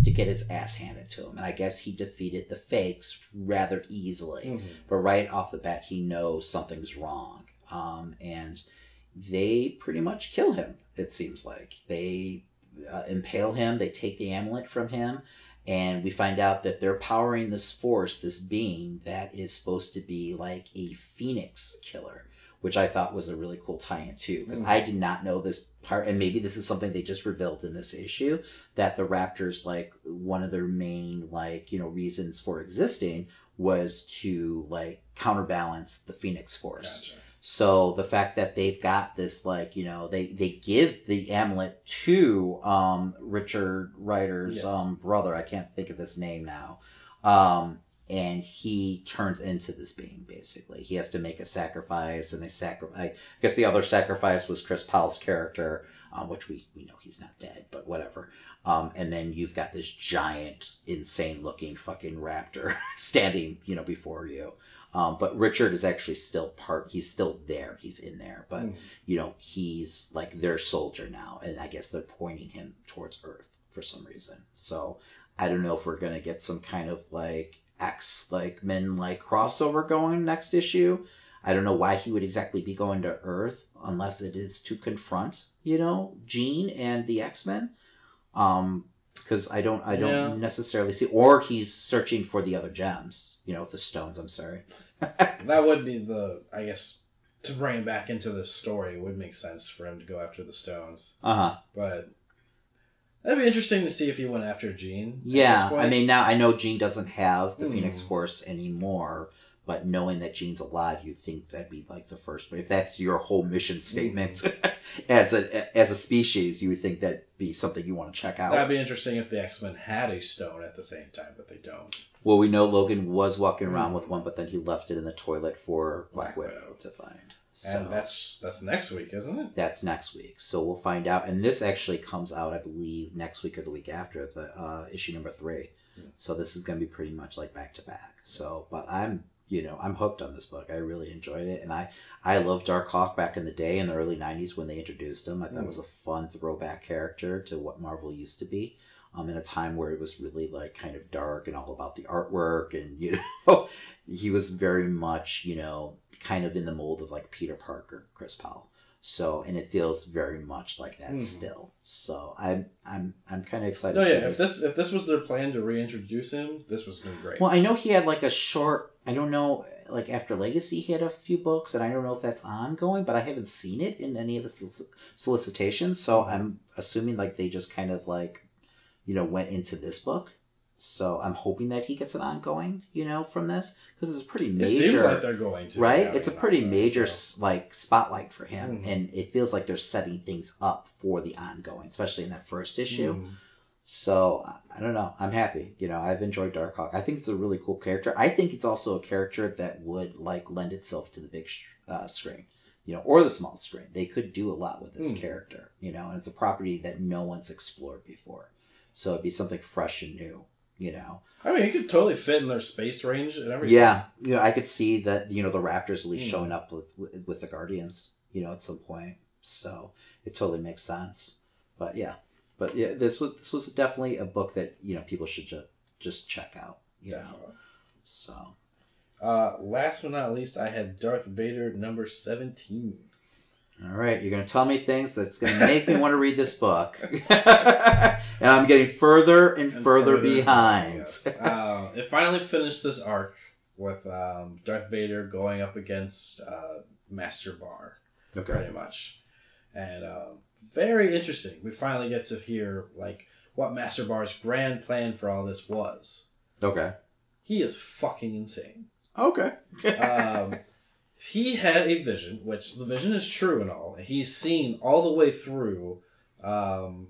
to get his ass handed to him. And I guess he defeated the fakes rather easily. Mhm. But right off the bat, he knows something's wrong. Um, and they pretty much kill him, it seems like. They uh, impale him, they take the amulet from him. And we find out that they're powering this force, this being that is supposed to be like a phoenix killer, which I thought was a really cool tie-in too, because Mhm. I did not know this part, and maybe this is something they just revealed in this issue that the Raptors, like one of their main like you know reasons for existing was to like counterbalance the Phoenix Force. Gotcha. So the fact that they've got this, like, you know, they, they give the amulet to um, Richard Rider's Yes. um, brother. I can't think of his name now. Um, and he turns into this being, basically. He has to make a sacrifice, and they sacrifice. I guess the other sacrifice was Chris Powell's character, um, which we, we know he's not dead, but whatever. Um, and then you've got this giant, insane looking fucking raptor standing, you know, before you. Um, but Richard is actually still part. He's still there. He's in there, but Mhm. you know he's like their soldier now, and I guess they're pointing him towards Earth for some reason. So I don't know if we're gonna get some kind of like X like men like crossover going next issue. I don't know why he would exactly be going to Earth unless it is to confront you know Jean and the X Men. Um, because I don't I don't Yeah. necessarily see, or he's searching for the other gems. You know, the stones. I'm sorry. That would be the, I guess, to bring him back into the story would make sense for him to go after the stones. Uh huh. But that'd be interesting to see if he went after Jean. Yeah, I mean now I know Jean doesn't have the Hmm. Phoenix Force anymore, but knowing that Jean's alive, you'd think that'd be like the first. If that's your whole mission statement Hmm. as a as a species, you would think that'd be something you want to check out. that'd be interesting if the X Men had a stone at the same time, but they don't. well, we know Logan was walking around Hmm. with one, but then he left it in the toilet for Black, Black Widow Widow. to find. So And that's that's next week, isn't it? that's next week. So we'll find out. And this actually comes out, I believe, next week or the week after the uh, issue number three. Hmm. So this is going to be pretty much like back to back. So, but I'm, you know, I'm hooked on this book. I really enjoyed it, and I, I loved Dark Hawk back in the day in the early '90s when they introduced him. I thought it was a fun throwback character to what Marvel used to be. Um, in a time where it was really like kind of dark and all about the artwork, and you know, he was very much, you know, kind of in the mold of like Peter Parker, Chris Powell. So, and it feels very much like that Mhm. still. So, I'm I'm I'm kind of excited. No, to see yeah. If this if this was their plan to reintroduce him, this was been great. Well, I know he had like a short. I don't know, like after Legacy, he had a few books, and I don't know if that's ongoing, but I haven't seen it in any of the solic- solicitations. So I'm assuming like they just kind of like, you know, went into this book. So I'm hoping that he gets an ongoing, you know, from this because it's a pretty major. It seems like they're going to. right it's a pretty major s like spotlight for him Mhm. and it feels like they're setting things up for the ongoing especially in that first issue Mhm. so I- don't know i'm happy you know i've enjoyed darkhawk i think it's a really cool character i think it's also a character that would like lend itself to the big uh, screen you know or the small screen they could do a lot with this Hmm. character you know and it's a property that no one's explored before so it'd be something fresh and new you know I mean, it could totally fit in their space range and everything. yeah, you know, I could see that you know the Raptors at least Mm. showing up with, with the Guardians, you know, at some point. So it totally makes sense. But yeah, but yeah, this was this was definitely a book that you know people should just just check out. You know, so Uh, last but not least, I had Darth Vader number seventeen. all right, you're gonna tell me things that's gonna make me want to read this book, and I'm getting further and, And further, behind. yes. uh, it finally finished this arc with um, Darth Vader going up against uh, Master Barr, okay. pretty much, and um, very interesting. We finally get to hear like what Master Barr's grand plan for all this was. Okay. He is fucking insane. Okay. um, he had a vision, which the vision is true and all. He's seen all the way through um,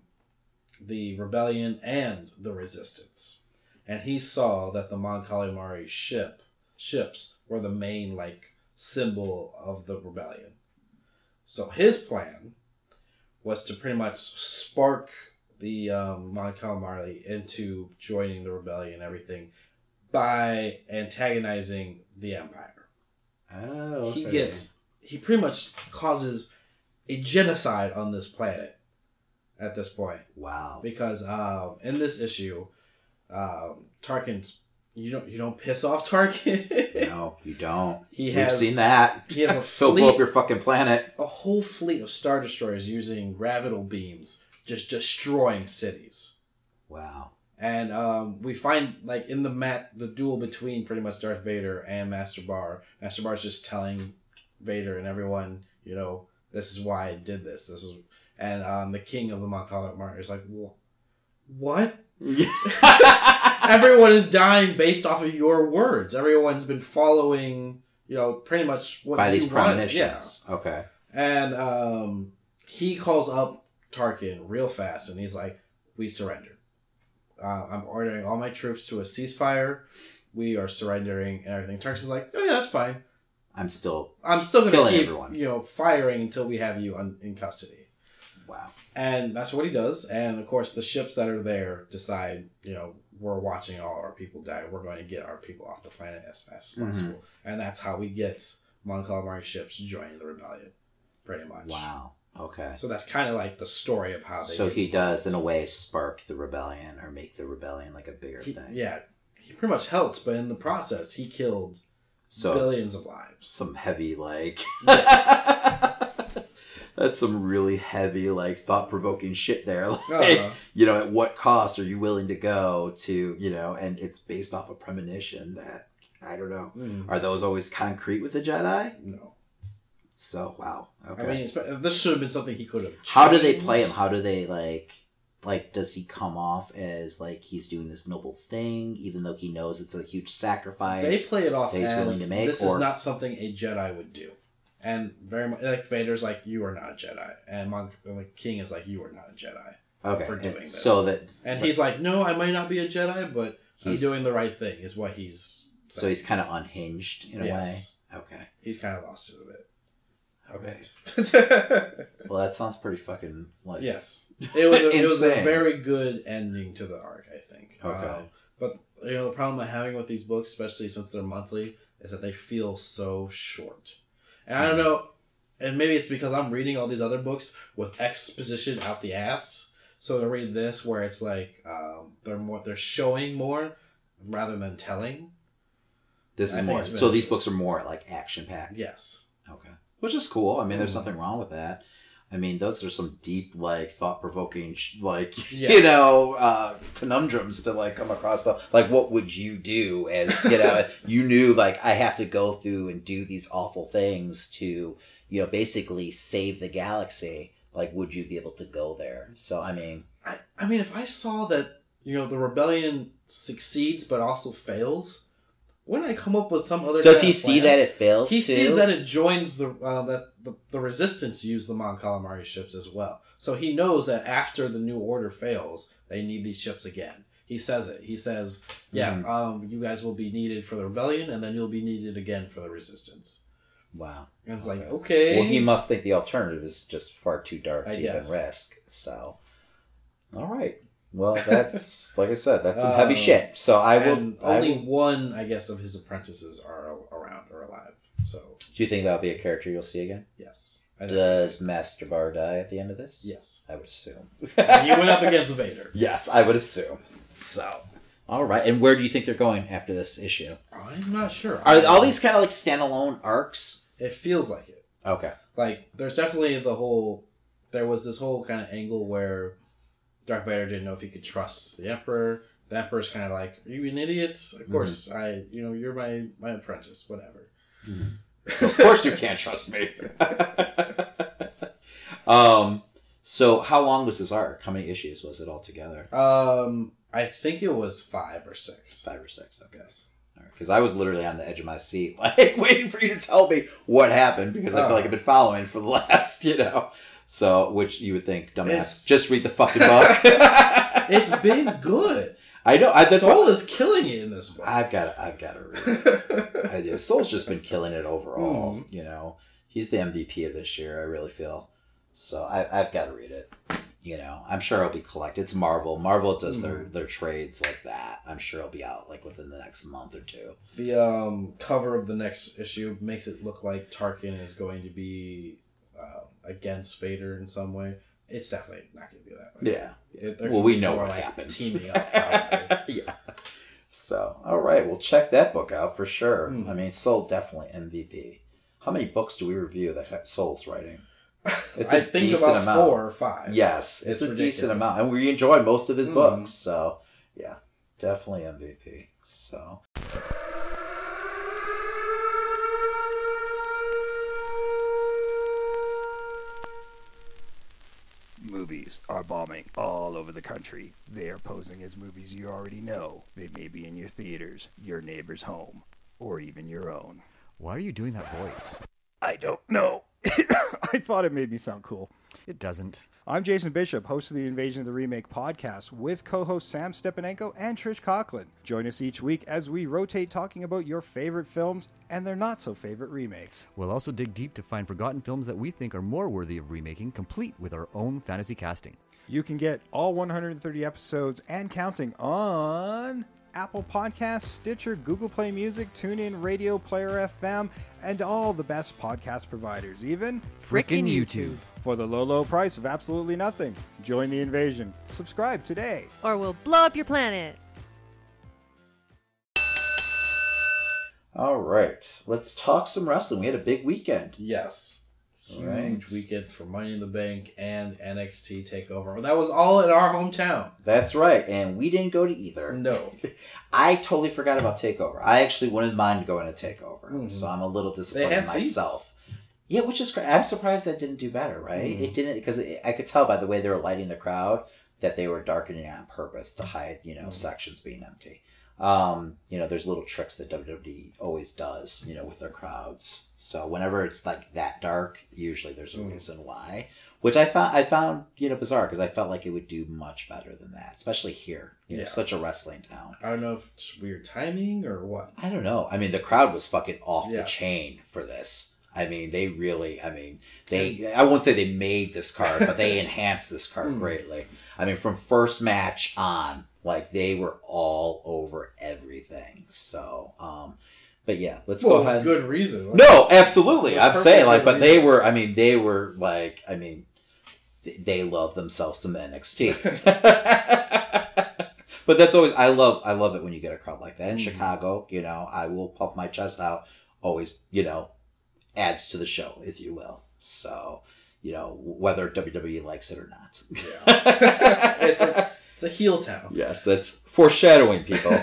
the rebellion and the resistance, and he saw that the Mon Calamari ship ships were the main like symbol of the rebellion. So his plan was to pretty much spark the um, Mon Calamari into joining the rebellion and everything by antagonizing the Empire. Oh, He gets he pretty much causes a genocide on this planet at this point wow. because um, in this issue, um, Tarkin's you don't you don't piss off Tarkin. No, you don't. he We've has seen that. He has a He'll blow up your fucking planet. a whole fleet of star destroyers using gravital beams, just destroying cities. Wow. And um, we find like in the mat the duel between pretty much Darth Vader and Master Barr. Master Barr's just telling Vader and everyone, you know, this is why I did this. This is and um, the king of the Mon Calamari is like, "Wha- what? Everyone is dying based off of your words. Everyone's been following, you know, pretty much what By these wanted. Yeah. Okay. And um, he calls up Tarkin real fast, and he's like, "We surrender. Uh, I'm ordering all my troops to a ceasefire. We are surrendering and everything." Tarkin's like, "Oh yeah, that's fine. I'm still I'm still gonna Killing keep everyone." you know firing until we have you un- in custody." Wow. And that's what he does. And of course, the ships that are there decide, you know, we're watching all our people die. We're going to get our people off the planet as fast as Mhm. possible. And that's how we get Mon Calamari ships joining the rebellion, pretty much. Wow. Okay. So that's kind of like the story of how they. So he does, in a way, spark the rebellion or make the rebellion like a bigger He- thing. yeah, he pretty much helped, but in the process, he killed So billions of lives. some heavy like. Yes. That's some really heavy, like thought provoking shit there. Like, Uh-huh. you know, at what cost are you willing to go to, you know, and it's based off a premonition that I don't know. Mm, Are those always concrete with the Jedi? no, So wow. Okay. I mean, this should have been something he could have. How do they play him? How do they like like does he come off as like he's doing this noble thing even though he knows it's a huge sacrifice? They play it off that he's willing as to make, this or- is not something a Jedi would do, and very much like Vader's like you are not a Jedi, and Mon- the King is like you are not a Jedi, okay. for doing this. So that and he's like no, I might not be a Jedi, but He's- doing the right thing. Is what he's. so he's kind of unhinged in a Yes. way. Okay. He's kind of lost it a bit. Bit. Well, that sounds pretty fucking like yes, it was. A, it was a very good ending to the arc. I think. Okay. Um, but you know the problem I'm having with these books, especially since they're monthly, is that they feel so short. And I don't know, and maybe it's because I'm reading all these other books with exposition out the ass. So to read this, where it's like um, they're more they're showing more rather than telling. This I is more. So these books are more like action packed. Yes. Okay. Which is cool. I mean, there's Mm. nothing wrong with that. I mean, those are some deep, like, thought provoking, like, Yeah. you know, uh, conundrums to, like, come across. The, like, what would you do as, you know, you knew, like, I have to go through and do these awful things to, you know, basically save the galaxy. Like, would you be able to go there? So, I mean, I, I mean, if I saw that you know the rebellion succeeds but also fails, wouldn't I come up with some other? Does he see plan? that it fails? He too? sees that it joins the uh, that the, the resistance use the Mon Calamari ships as well. So he knows that after the New Order fails, they need these ships again. He says it. He says, "Yeah, Mhm. um, you guys will be needed for the rebellion, and then you'll be needed again for the resistance." Wow. And it's like, Okay. okay, Well, he must think the alternative is just far too dark I to even risk. So, all right. Well, that's like I said, that's some heavy Um, shit. So I will. and I only will- one, I guess, of his apprentices are around or alive. So Do you think that'll be a character you'll see again? yes, Does Master Barr die at the end of this? yes, I would assume. he went up against Vader. Yes, I would assume. So, all right. And where do you think they're going after this issue? I'm not sure. Are all these kind of like standalone arcs? It feels like it. Okay. like there's definitely the whole there was this whole kind of angle where Darth Vader didn't know if he could trust the Emperor. The Emperor's kind of like, "Are you an idiot? Of course, I, you know, you're my my apprentice, whatever." of course you can't trust me. um. So how long was this arc? How many issues was it altogether? um, I think it was five or six. Five or six. I Okay. guess. Because I was literally on the edge of my seat, like waiting for you to tell me what happened, because I Oh. feel like I've been following for the last, you know. So, which you would think, dumbass, It's- just read the fucking book. It's been good. I know. I, Soule what, is killing it in this book. I've got. to I've got to read. I do. Soule's just been killing it overall. Mhm. You know, he's the MVP of this year. I really feel. So I, I've got to read it. You know, I'm sure it'll be collected. It's Marvel. Marvel does their their trades like that. I'm sure it'll be out like within the next month or two. the um, cover of the next issue makes it look like Tarkin is going to be against Vader in some way. It's definitely not going to be that way. Yeah. It- Well, we know what like, happens. Teaming up, probably. yeah. So, all right, we'll check that book out for sure. Hmm. I mean, Soule definitely MVP. How many books do we review that Soule's writing? It's a I think decent about amount. four or five. Yes, it's, It's a decent amount, and we enjoy most of his Mhm. books. So, yeah, definitely MVP. So, Movies are bombing all over the country. They are posing as movies you already know. They may be in your theaters, your neighbor's home, or even your own. Why are you doing that voice? I don't know. I thought it made me sound cool. It doesn't. I'm Jason Bishop, host of the Invasion of the Remake podcast, with co host Sam Stepanenko and Trish Conklin. Join us each week as we rotate talking about your favorite films and their not so favorite remakes. We'll also dig deep to find forgotten films that we think are more worthy of remaking, complete with our own fantasy casting. You can get all 130 episodes and counting on Apple Podcasts, Stitcher, Google Play Music, TuneIn, Radio Player FM, and all the best podcast providers, even Frickin' YouTube. For the low, low price of absolutely nothing. Join the invasion. Subscribe today. or we'll blow up your planet. all right, let's talk some wrestling. We had a big weekend. Yes. Huge Right. weekend for Money in the Bank and NXT Takeover. That was all in our hometown. That's right, and we didn't go to either. No. I totally forgot about Takeover. I actually wouldn't mind going to Takeover, Mhm. so I'm a little disappointed had seats. myself. Yeah, which is great. I'm surprised that didn't do better, right? Mhm. It didn't because I could tell by the way they were lighting the crowd that they were darkening it on purpose to hide, you know, Mhm. sections being empty. Um, you know, there's little tricks that WWE always does, you know, with their crowds. So whenever it's like that dark, usually there's a Mhm. reason why. Which I found I found you know bizarre because I felt like it would do much better than that, especially here. You know, Yeah. such a wrestling town. I don't know if it's weird timing or what. I don't know. I mean, the crowd was fucking off the chain for this. I mean, they really. I mean, they. I won't say they made this card, but they enhanced this card Hmm. greatly. I mean, from first match on, like they were all over everything. So, um, but yeah, let's well, go ahead. good reason. Like, No, absolutely. I'm saying like, but they were. I mean, they were like. I mean, they love themselves some NXT. but that's always. I love. I love it when you get a crowd like that in Mhm. Chicago. You know, I will puff my chest out. Always, you know, adds to the show, if you will. So, you know, whether WWE likes it or not. Yeah. it's a it's a heel town. Yes, that's foreshadowing, people.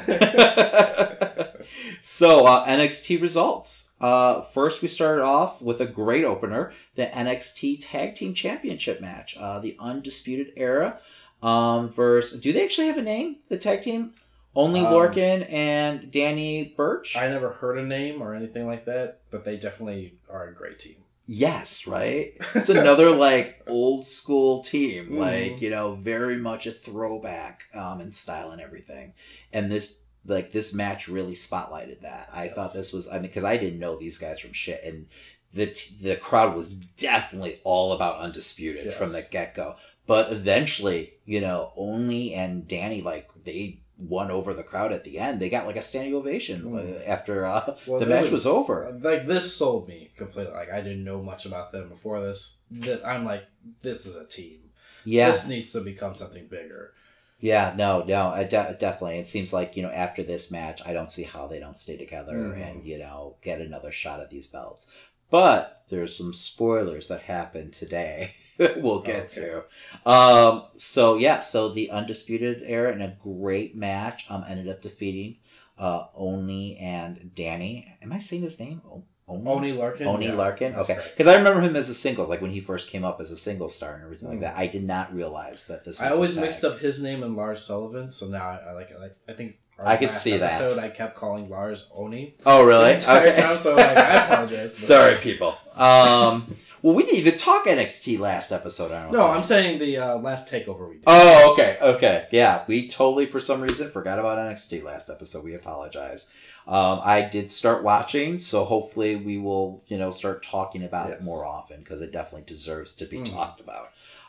so, uh, NXT results. Uh, first, we started off with a great opener the NXT Tag Team Championship match. Uh, the Undisputed Era Um, versus do they actually have a name? The tag team. Oney Um, Lorcan and Danny Burch. I never heard a name or anything like that, but they definitely are a great team. Yes, right? It's another like old school team, Mhm. like, you know, very much a throwback um in style and everything. And this like this match really spotlighted that. I Yes. thought this was I mean cuz I didn't know these guys from shit and the t- the crowd was definitely all about undisputed Yes. from the get-go. But eventually, you know, Oney and Danny like they won over the crowd at the end. They got like a standing ovation uh, after uh, Well, the match was, over. Like this sold me completely. Like I didn't know much about them before this. Th- I'm like, this is a team. Yeah. This needs to become something bigger. Yeah, no, no, I de- definitely. It seems like you know after this match, I don't see how they don't stay together Mhm. and you know get another shot at these belts. But there's some spoilers that happened today. we'll get Okay. to. Um, so yeah, so the undisputed era in a great match um ended up defeating uh Oney and Danny. Am I saying his name? Oney. Oney Lorcan. Oney Yeah, Lorcan. Okay, because I remember him as a singles, like when he first came up as a single star and everything like Mm. that. I did not realize that this. Was I always mixed up his name and Lars Sullivan, so now I, I like I like I think. I could see that. episode, I kept calling Lars Oney. Oh, really? The entire Okay. time, so like, I apologize. Sorry, people. Um, well, we didn't even talk NXT last episode. I don't No, know. I'm saying the uh, last takeover we did. Oh, okay, okay, yeah. We totally, for some reason, forgot about NXT last episode. We apologize. Um, I did start watching, so hopefully we will, you know, start talking about it more often because it definitely deserves to be Mhm. talked about.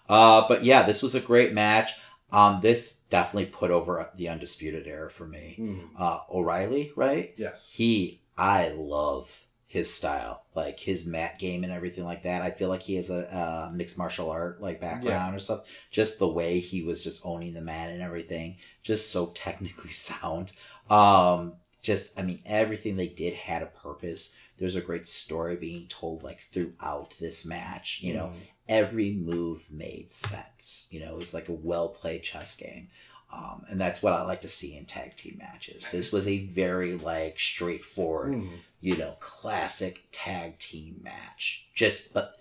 Uh, but yeah, this was a great match. Um, this definitely put over the undisputed era for me. Mhm. Uh, O'Reilly, right? Yes. he i love his style like his mat game and everything like that i feel like he has a, uh mixed martial art like background or stuff just the way he was just owning the mat and everything just so technically sound um just i mean everything they did had a purpose there's a great story being told like throughout this match you know Mhm. every move made sense. You know, it was like a well played chess game. Um, and that's what I like to see in tag team matches. This was a very like straightforward, Mhm. you know, classic tag team match. Just but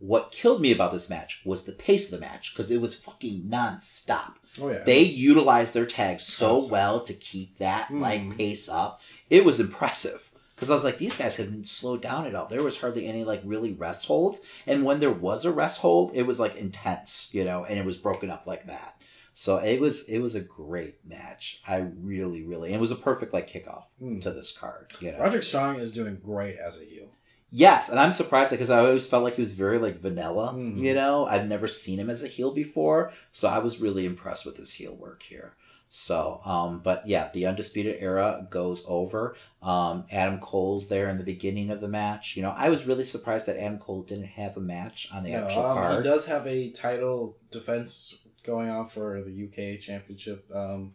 what killed me about this match was the pace of the match because it was fucking nonstop. Oh yeah. They utilized their tags so Constant. well to keep that like Mhm. pace up. It was impressive because I was like, these guys haven't slowed down at all. There was hardly any like really rest holds, and when there was a rest hold, it was like intense, you know, and it was broken up like that. So it was it was a great match. I really really and it was a perfect like kickoff Mm. to this card. You know. Roderick Strong is doing great as a heel. Yes, and I'm surprised because I always felt like he was very like vanilla. Mhm. You know, I've never seen him as a heel before, so I was really impressed with his heel work here. So, um, but yeah, the undisputed era goes over. Um, Adam Cole's there in the beginning of the match. You know, I was really surprised that Adam Cole didn't have a match on the No, actual um, he does have a title defense going on for the UK Championship um,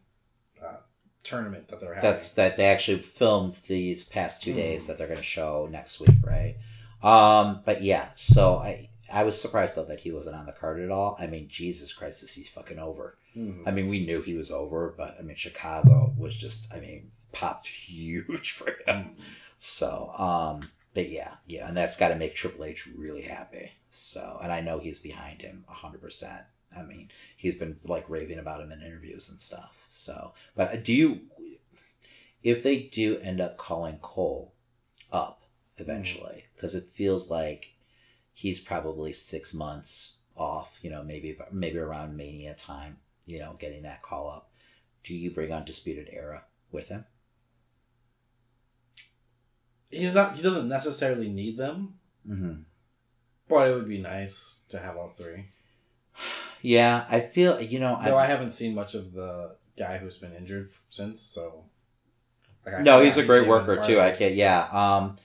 uh, tournament that they're having. That's that they actually filmed these past two Mhm. days that they're going to show next week, right? Um, but yeah, so I I was surprised though that he wasn't on the card at all. I mean, Jesus Christ, is he's fucking over. Mhm. I mean, we knew he was over, but I mean, Chicago was just, I mean, popped huge for him. So, um, but yeah, yeah, and that's got to make Triple H really happy. So, and I know he's behind him hundred percent. I mean, he's been like raving about him in interviews and stuff. So, but do you, if they do end up calling Cole up eventually, because it feels like he's probably six months off, you know, maybe maybe around Mania time, you know, getting that call up. Do you bring Undisputed Era with him? He's not. He doesn't necessarily need them, Mm-hmm. but it would be nice to have all three. Yeah, I feel you know. Though I, I haven't seen much of the guy who's been injured since, so. Like, no, he's a great worker too. I can't. Yeah. Um,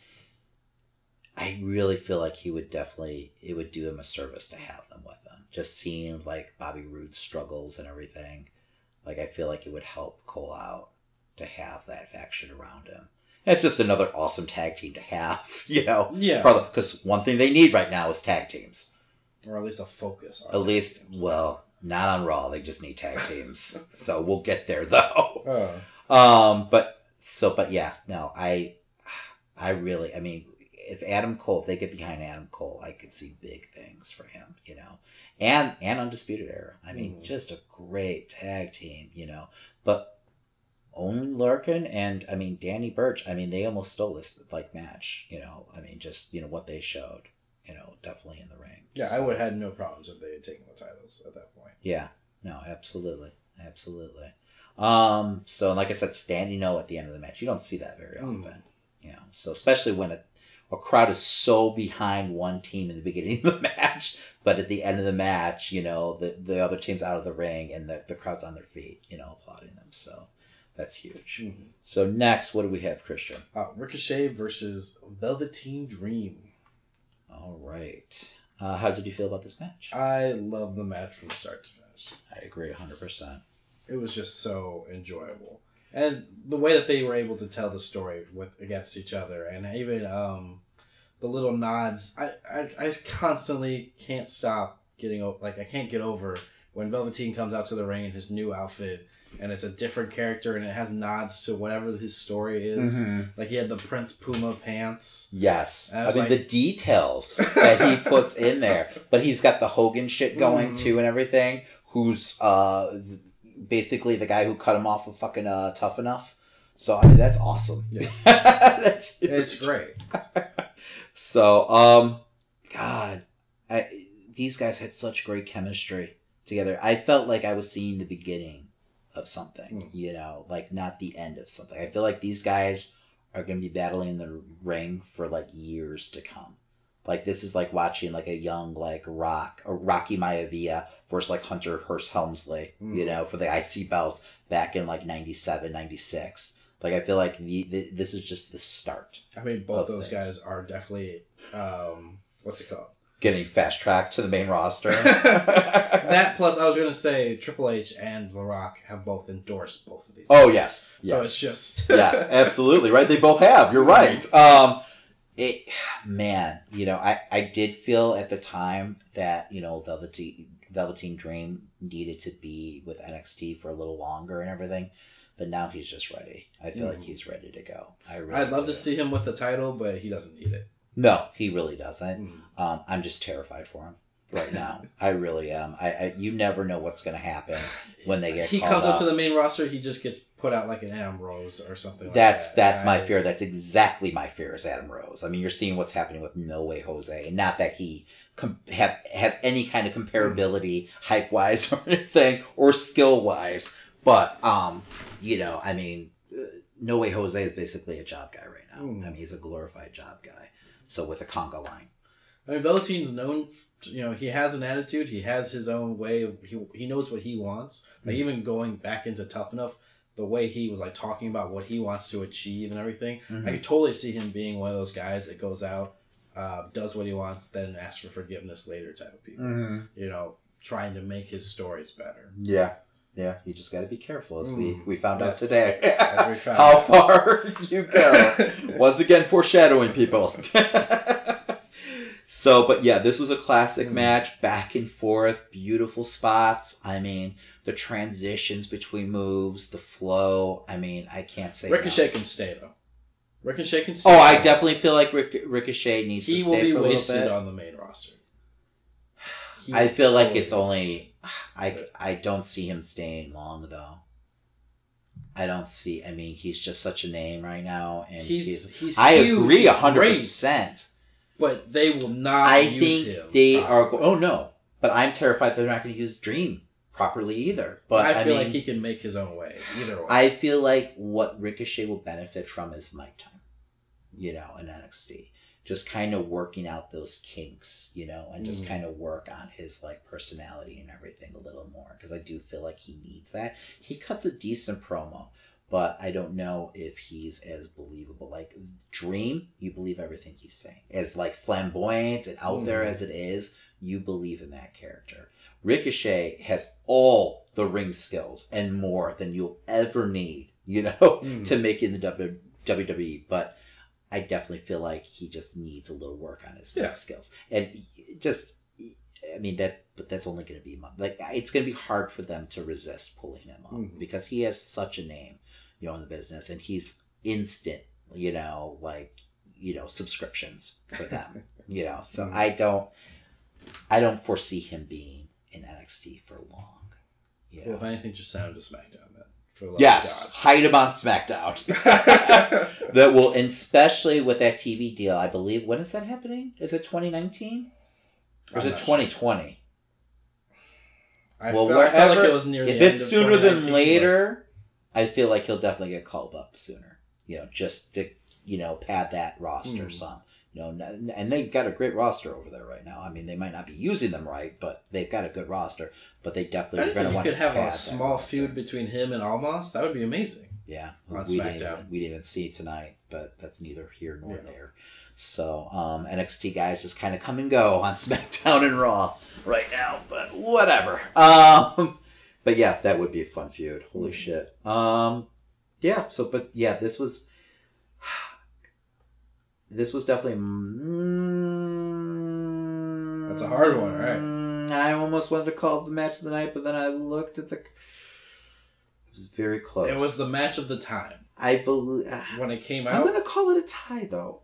I really feel like he would definitely. It would do him a service to have them with him. Just seeing like Bobby Roode's struggles and everything, like I feel like it would help Cole out to have that faction around him. And it's just another awesome tag team to have, you know. Yeah, Because one thing they need right now is tag teams. Or at least a focus. On At least, teams. well, not on Raw. They just need tag teams. so we'll get there though. Oh. Um, but so, but yeah, no, I, I really, I mean, if Adam Cole, if they get behind Adam Cole, I could see big things for him, you know, and and Undisputed Era. I mean, Mhm. just a great tag team, you know, but Oney Lorcan and I mean Danny Burch. I mean, they almost stole this like match, you know. I mean, just you know what they showed, you know, definitely in the ring. Yeah, I would have had no problems if they had taken the titles at that point. Yeah, no, absolutely, absolutely. Um, so like I said, standing O at the end of the match, you don't see that very Mm. often. You know, so especially when a, a crowd is so behind one team in the beginning of the match, but at the end of the match, you know, the the other team's out of the ring and the, the crowd's on their feet, you know, applauding them. So that's huge. Mhm. So next, what do we have, Christian? Uh, Ricochet versus Velveteen Dream. All right. Uh, how did you feel about this match? I love the match from start to finish. I agree, hundred percent. It was just so enjoyable, and the way that they were able to tell the story with against each other, and even um, the little nods. I, I I constantly can't stop getting like I can't get over when Velveteen comes out to the ring in his new outfit. And it's a different character, and it has nods to whatever his story is. Like he had the Prince Puma pants. Yes, I I, mean like- the details that he puts in there, but he's got the Hogan shit going Mhm. too and everything. Who's uh basically the guy who cut him off of fucking uh tough enough. So I mean that's awesome. Yes. that's It's great. so um, God, I these guys had such great chemistry together. I felt like I was seeing the beginning of something. Mm. You know, like not the end of something. I feel like these guys are going to be battling in the ring for like years to come. Like this is like watching like a young like Rock or Rocky Maivia versus like Hunter Hearst Helmsley, you Mm. know, for the IC belt back in like 97, 96. Like I feel like the, the this is just the start. I mean, both those things. guys are definitely um, what's it called? Getting fast tracked to the main roster. that plus, I was gonna say Triple H and The Rock have both endorsed both of these. Oh guys. yes, So yes. it's just yes, absolutely right. They both have. You're right. Um, it, man, you know, I I did feel at the time that you know Velveteen Velveteen Dream needed to be with NXT for a little longer and everything, but now he's just ready. I feel like Mhm. he's ready to go. I really I'd love do. to see him with the title, but he doesn't need it. No, he really doesn't. Mm. Um, I'm just terrified for him right now. I really am. I, I you never know what's gonna happen when they get He called comes up to the main roster, he just gets put out like an Ambrose or something. like That's that. that's my fear. That's exactly my fear is Adam Rose. I mean, you're seeing what's happening with No Way Jose, and not that he com- have, has any kind of comparability hype wise or anything or skill wise, but um, you know, I mean, uh, No Way Jose is basically a job guy right now. Mm. I mean, he's a glorified job guy. So with a conga line, I mean, Velveteen's known. You know, he has an attitude. He has his own way. Of, he he knows what he wants. Like mm. even going back into Tough Enough, the way he was like talking about what he wants to achieve and everything. I mm-hmm. could totally see him being one of those guys that goes out, uh, does what he wants, then asks for forgiveness later type of people. Mm-hmm. You know, trying to make his stories better. yeah, yeah. You just got to be careful, as we Mm. we found out today. Found How out. far you go. Once again, foreshadowing people. so, but yeah, this was a classic Mm. match, back and forth, beautiful spots. I mean, the transitions between moves, the flow. I mean, I can't say. Ricochet enough. can stay though. Ricochet can stay. Oh, I definitely feel like Ric- Ricochet needs He to will be wasted on the main roster. He I feel like it's be only. I I don't see him staying long though. I don't see. I mean, he's just such a name right now, and He's he's. he's. I huge, agree a hundred percent. But they will not. I use think him they uh-huh. are. Go- oh no! But I'm terrified they're not going to use Dream properly either. But I I, feel mean, like he can make his own way either way. I feel like what Ricochet will benefit from is mic time. You know, in NXT, just kind of working out those kinks. You know, and just Mm. kind of work on his like personality and everything a little more because I do feel like he needs that. He cuts a decent promo. But I don't know if he's as believable. Like Dream, you believe everything he's saying. As like flamboyant and out there Mm. as it is, you believe in that character. Ricochet has all the ring skills and more than you'll ever need, you know, Mm. to make it in the WWE. But I definitely feel like he just needs a little work on his Yeah. skills. And just, I mean, that, but that's only going to be, like, it's going to be hard for them to resist pulling him up Mhm. because he has such a name, you know, in the business and he's instant, you know, like, you know subscriptions for them. you know, so Mhm. I don't I don't foresee him being in NXT for long. You Well, know? if anything, just send him to SmackDown then. For love Yes, hide him on SmackDown. That will, especially with that TV deal, I believe. When is that happening? Is it 2019 or is I'm it not sure. 2020? I, well, felt, I felt like wherever- it was near the if it's sooner than 2019, later, I feel like he'll definitely get called up sooner. You know, just to you know pad that roster Mhm. some. Know, and they've got a great roster over there right now. I mean, they might not be using them right, but they've got a good roster. But they definitely are going to think you want could to have a small feud between him and Almas. That would be amazing. Yeah, on we didn't, SmackDown. even, we didn't even see it tonight, but that's neither here nor Yeah. there. So um, NXT guys just kind of come and go on SmackDown and Raw right now, but whatever. Um, but yeah, that would be a fun feud. Holy shit. Um, yeah. So, but yeah, this was this was definitely. Mm, That's a hard one, right? I almost wanted to call it the match of the night, but then I looked at the. It was very close. It was the match of the time I believe. when it came out. I'm gonna call it a tie though,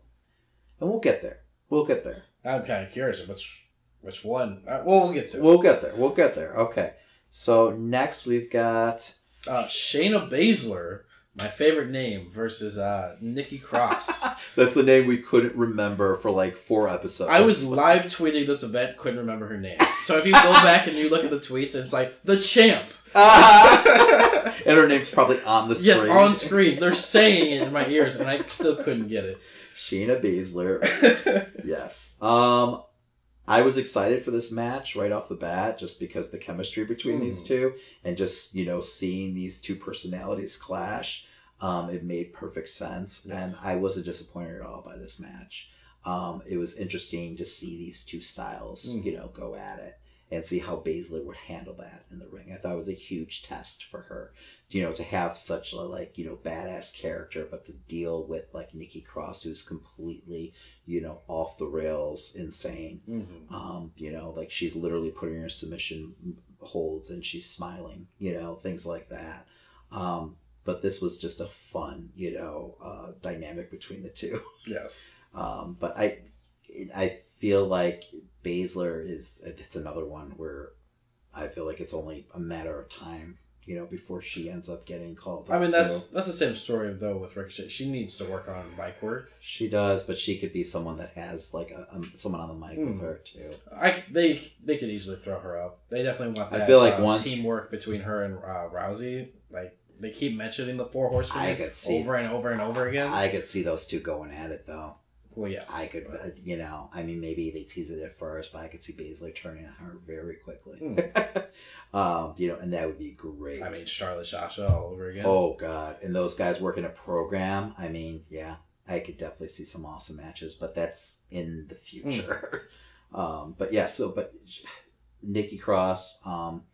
and we'll get there. We'll get there. I'm kind of curious which which one. Uh, well, we'll get to it. We'll get there. We'll get there. Okay. So next we've got Uh, Shayna Baszler, my favorite name, versus uh, Nikki Cross. that's the name we couldn't remember for like four episodes. I was live tweeting this event, couldn't remember her name. So if you go back and you look at the tweets, it's like the champ. Ah! and her name's probably on the screen. Yes, on screen. They're saying it in my ears, and I still couldn't get it. Sheena Baszler. yes. Um, I was excited for this match right off the bat, just because the chemistry between these Mm. two, and just you know seeing these two personalities clash, um, it made perfect sense, Yes. and I wasn't disappointed at all by this match. Um, it was interesting to see these two styles, Mm. you know, go at it and see how Baszler would handle that in the ring. I thought it was a huge test for her, you know, to have such a like you know badass character, but to deal with like Nikki Cross, who's completely you know off the rails, insane. Mm-hmm. Um, you know, like she's literally putting her submission holds and she's smiling, you know, things like that. Um, but this was just a fun, you know, uh, dynamic between the two. Yes. Um, but I, I feel like Baszler is it's another one where I feel like it's only a matter of time, you know, before she ends up getting called. I mean, too. that's that's the same story though with Ricochet. She needs to work on mic work. she does, but she could be someone that has like a, um, someone on the mic with Hmm. her too. I they they could easily throw her up. They definitely want That, I feel like uh, once- teamwork between her and uh, Rousey. Like they keep mentioning the four horsemen I could see- over and over and over again. I could see those two going at it though. well, yes, I could, uh, you know, I mean, maybe they tease it at first, but I could see Baszler turning on her very quickly. um, you know, and that would be great. I mean, Charlotte Sasha all over again. oh god, and those guys working a program. I mean, yeah, I could definitely see some awesome matches, but that's in the future. um, but yeah, so but Nikki Cross, um,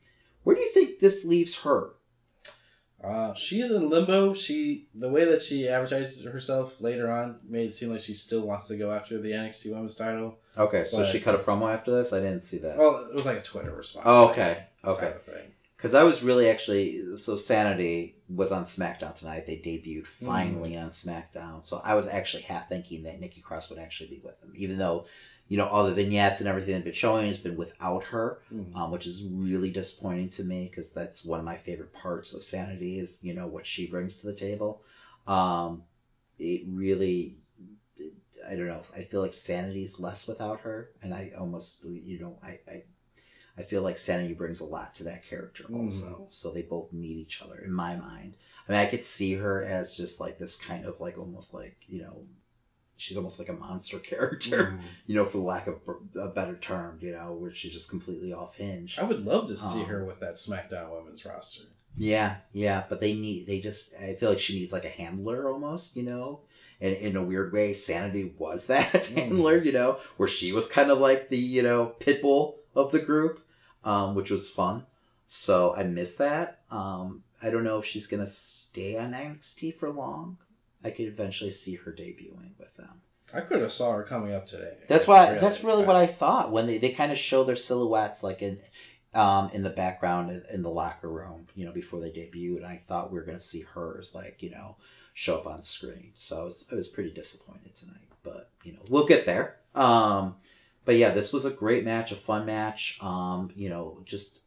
where do you think this leaves her? Uh, she's in limbo. She the way that she advertises herself later on made it seem like she still wants to go after the NXT Women's title. Okay, so But- she cut a promo after this. I didn't see that. Well, it was like a Twitter response. Oh, like, okay, okay. type of thing. Because I was really actually so Sanity was on SmackDown tonight. They debuted finally on SmackDown, so I was actually half thinking that Nikki Cross would actually be with them, even though you know all the vignettes and everything they've been showing has been without her, Mhm. um, which is really disappointing to me because that's one of my favorite parts of Sanity is you know what she brings to the table. Um, it really. I don't know. I feel like Sanity's less without her, and I almost you know I, I I feel like Sanity brings a lot to that character also. So they both need each other in my mind. I mean, I could see her as just like this kind of like almost like, you know, she's almost like a monster character, Mhm. you know, for lack of a better term, you know, where she's just completely off hinge. I would love to see Um, her with that SmackDown Women's roster. Yeah, yeah, but they need, they just, I feel like she needs like a handler almost, you know? And in a weird way, Sanity was that handler, you know, where she was kind of like the, you know, pit bull of the group, um, which was fun. So I miss that. Um, I don't know if she's going to stay on NXT for long. I could eventually see her debuting with them. I could have saw her coming up today. That's why. That's really what I thought when they, they kind of show their silhouettes like in um, in the background in- in the locker room, you know, before they debuted, and I thought we were gonna see hers like you know show up on screen. So I was, I was pretty disappointed tonight, but you know we'll get there. Um, but yeah, this was a great match, a fun match. Um, you know, just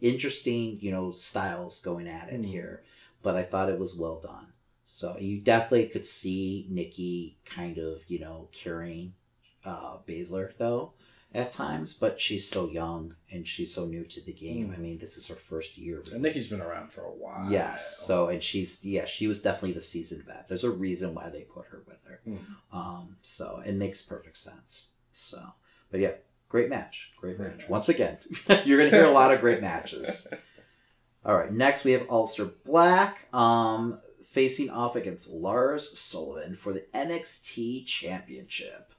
interesting, you know, styles going at it Mm. here, but I thought it was well done. So you definitely could see Nikki kind of, you know, carrying uh, Baszler though at times, but she's so young and she's so new to the game. Mm. I mean, this is her first year. And Nikki's been around for a while. Yes. So, and she's yeah, she was definitely the seasoned vet. There's a reason why they put her with her. Hmm. Um, so it makes perfect sense. So, but yeah, great match, great, match. Once again, you're gonna hear a lot of great matches. All right, next we have Aleister Black, um, facing off against Lars Sullivan for the NXT Championship.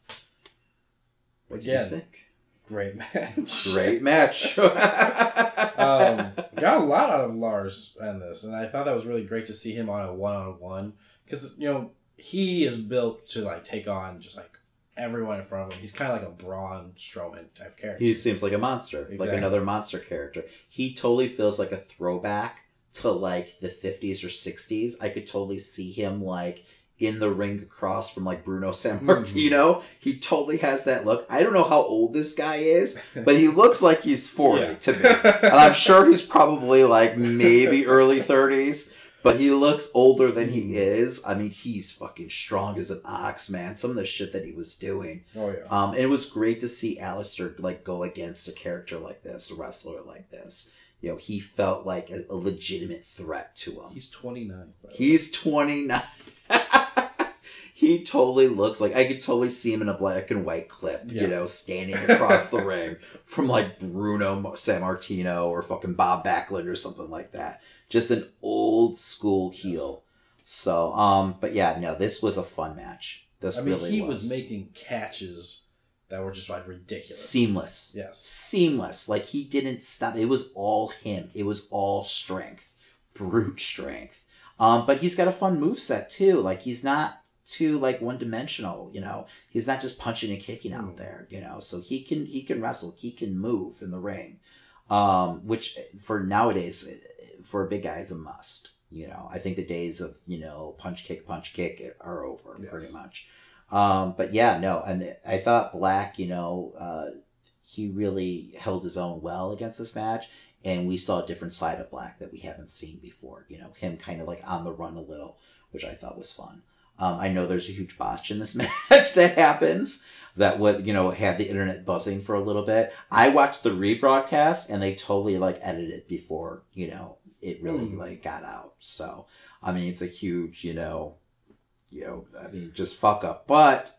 What do you think? great match. Great match. um, got a lot out of Lars in this, and I thought that was really great to see him on a one on one because you know he is built to like take on just like everyone in front of him. He's kind of like a Braun Strowman type character. He seems like a monster, like another monster character. He totally feels like a throwback to like the 50s or 60s. I could totally see him like in the ring across from like Bruno San Martino. Mm-hmm. He totally has that look. I don't know how old this guy is, but he looks like he's 40 Yeah. to me. And I'm sure he's probably like maybe early 30s. But he looks older than he is. I mean, he's fucking strong as an ox, man. Some of the shit that he was doing. oh yeah. Um, and it was great to see Aleister like go against a character like this, a wrestler like this. You know, he felt like a, a legitimate threat to him. He's twenty nine. He's 29. he totally looks like I could totally see him in a black and white clip, Yeah. you know, standing across the ring from like Bruno Sammartino or fucking Bob Backlund or something like that. Just an old school heel. So, um, but yeah, no, this was a fun match. This I mean, really he was. was making catches that were just like ridiculous. seamless. Yes. Seamless. Like he didn't stop. It was all him. It was all strength. Brute strength. Um, but he's got a fun move set too. Like he's not too like one dimensional, you know. He's not just punching and kicking out Mm. there, you know. So he can he can wrestle, he can move in the ring. Um, which for nowadays for a big guy is a must. You know, I think the days of, you know, punch kick, punch kick are over Yes. pretty much. Um, but yeah, no, and I thought Black, you know, uh, he really held his own well against this match, and we saw a different side of Black that we haven't seen before. You know, him kind of like on the run a little, which I thought was fun. Um, I know there's a huge botch in this match that happens that would you know had the internet buzzing for a little bit. I watched the rebroadcast and they totally like edited it before you know it really like got out. So I mean, it's a huge you know, you know, I mean, just fuck up, but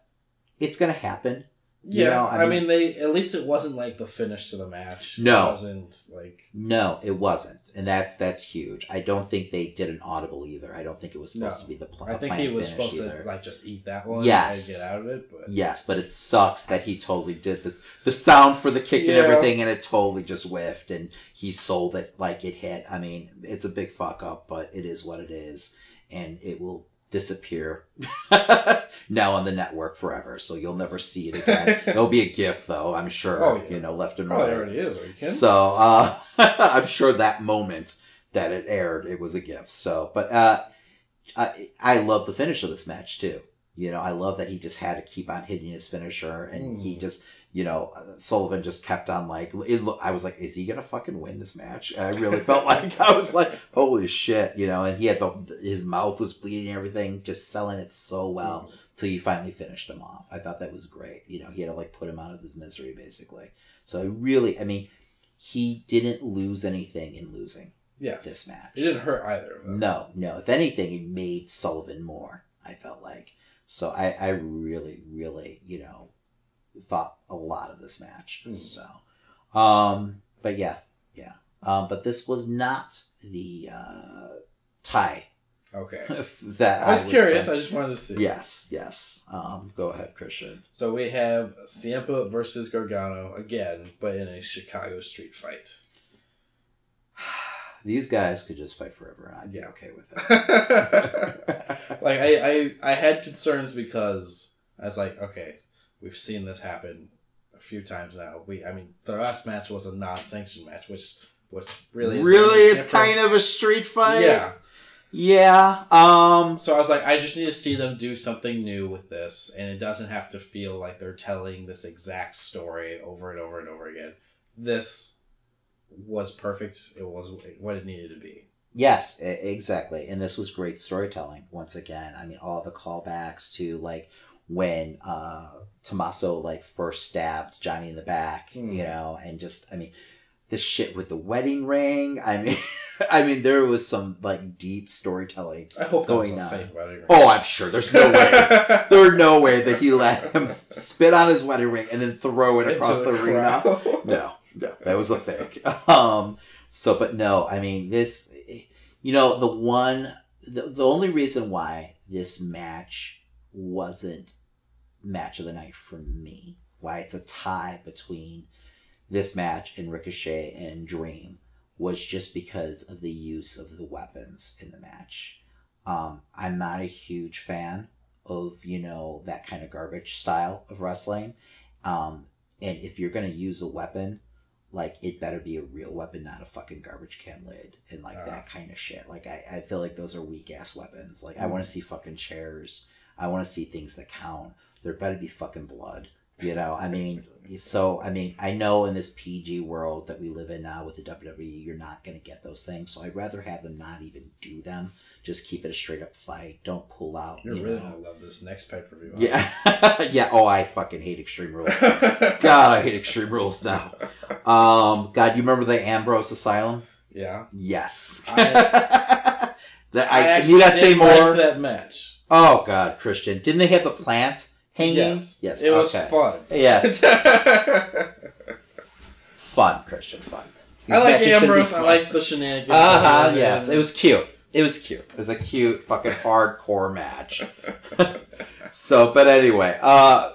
it's gonna happen. You Yeah, know, I, mean, they at least it wasn't like the finish to the match. No. it wasn't like No, it wasn't, and that's that's huge. I don't think they did an audible either. I don't think it was supposed No. to be the pl- I think he was supposed either. to like just eat that one Yes. and get out of it. But Yes, but it sucks that he totally did the the sound for the kick and everything, and it totally just whiffed, and he sold it like it hit. I mean, it's a big fuck up, but it is what it is, and it will disappear now on the network forever. So you'll never see it again. It'll be a gift, though. I'm sure. Oh, yeah. You know, left and probably right. already is. Are you kidding? So uh, I'm sure that moment that it aired, it was a gift. So, but uh, I I love the finish of this match too. You know, I love that he just had to keep on hitting his finisher, and he Mm. just, you know, Sullivan just kept on like. It, lo- I was like, is he gonna fucking win this match? I really felt like I was like, holy shit, you know. And he had the his mouth was bleeding, and everything, just selling it so well mm-hmm. till you finally finished him off. I thought that was great. You know, he had to like put him out of his misery basically. So I really, I mean, he didn't lose anything in losing yes, this match. it didn't hurt either of. No, no. If anything, it made Sullivan more. I felt like so. I, I really, really, you know, thought a lot of this match. Hmm. So, um, but yeah, yeah. Um, but this was not the uh, tie Okay, that I was curious. trying- I just wanted to see. Yes, yes. Um, go ahead, Christian. So we have Ciampa versus Gargano again, but in a Chicago street fight. These guys could just fight forever, and I'd be Yeah. okay with it. like. I, I I had concerns because I was like, okay, we've seen this happen a few times now. We, I mean, the last match was a non-sanctioned match, which, which really, is really, it's kind of a street fight. yeah. yeah. Um, So I was like, I just need to see them do something new with this, and it doesn't have to feel like they're telling this exact story over and over and over again. This was perfect. It was what it needed to be. Yes, exactly. And this was great storytelling once again. I mean, all the callbacks to like when uh Tommaso like first stabbed Johnny in the back, Hmm. you know, and just I mean the shit with the wedding ring. I mean I mean there was some like deep storytelling. I hope Going on. fake wedding ring. Oh, I'm sure there's no way. There's no way that he let him spit on his wedding ring and then throw it Into across the, arena. No, no, that was a fake. Um, so, but no, I mean this. You know, the one, the, the only reason why this match wasn't match of the night for me, why it's a tie between this match and Ricochet and Dream, was just because of the use of the weapons in the match. Um, I'm not a huge fan of you know that kind of garbage style of wrestling. Um, and if you're gonna use a weapon, like it better be a real weapon, not a fucking garbage can lid and like Ah. that kind of shit. Like I, I feel like those are weak ass weapons. Like I want to see fucking chairs. I want to see things that count. There better be fucking blood. You know, I mean, so I mean, I know in this PG world that we live in now with the WWE, you're not gonna get those things. So I'd rather have them not even do them. Just keep it a straight up fight. Don't pull out. You're you really know. gonna love this next pay per view. Yeah, yeah. Oh, I fucking hate Extreme Rules. God, I hate Extreme Rules now. Um, God, you remember the Ambrose Asylum? yeah. Yes. I- that I, actually need I say did like more? that match. Oh God, Christian, didn't they have the plant hanging? Yes. yes. It was fun. Yes, fun, Christian, fun. These like should be Ambrose. I like the shenanigans. Uh huh. Yes, in. it was cute. It was cute. It was a cute fucking hardcore match. so, but anyway, uh,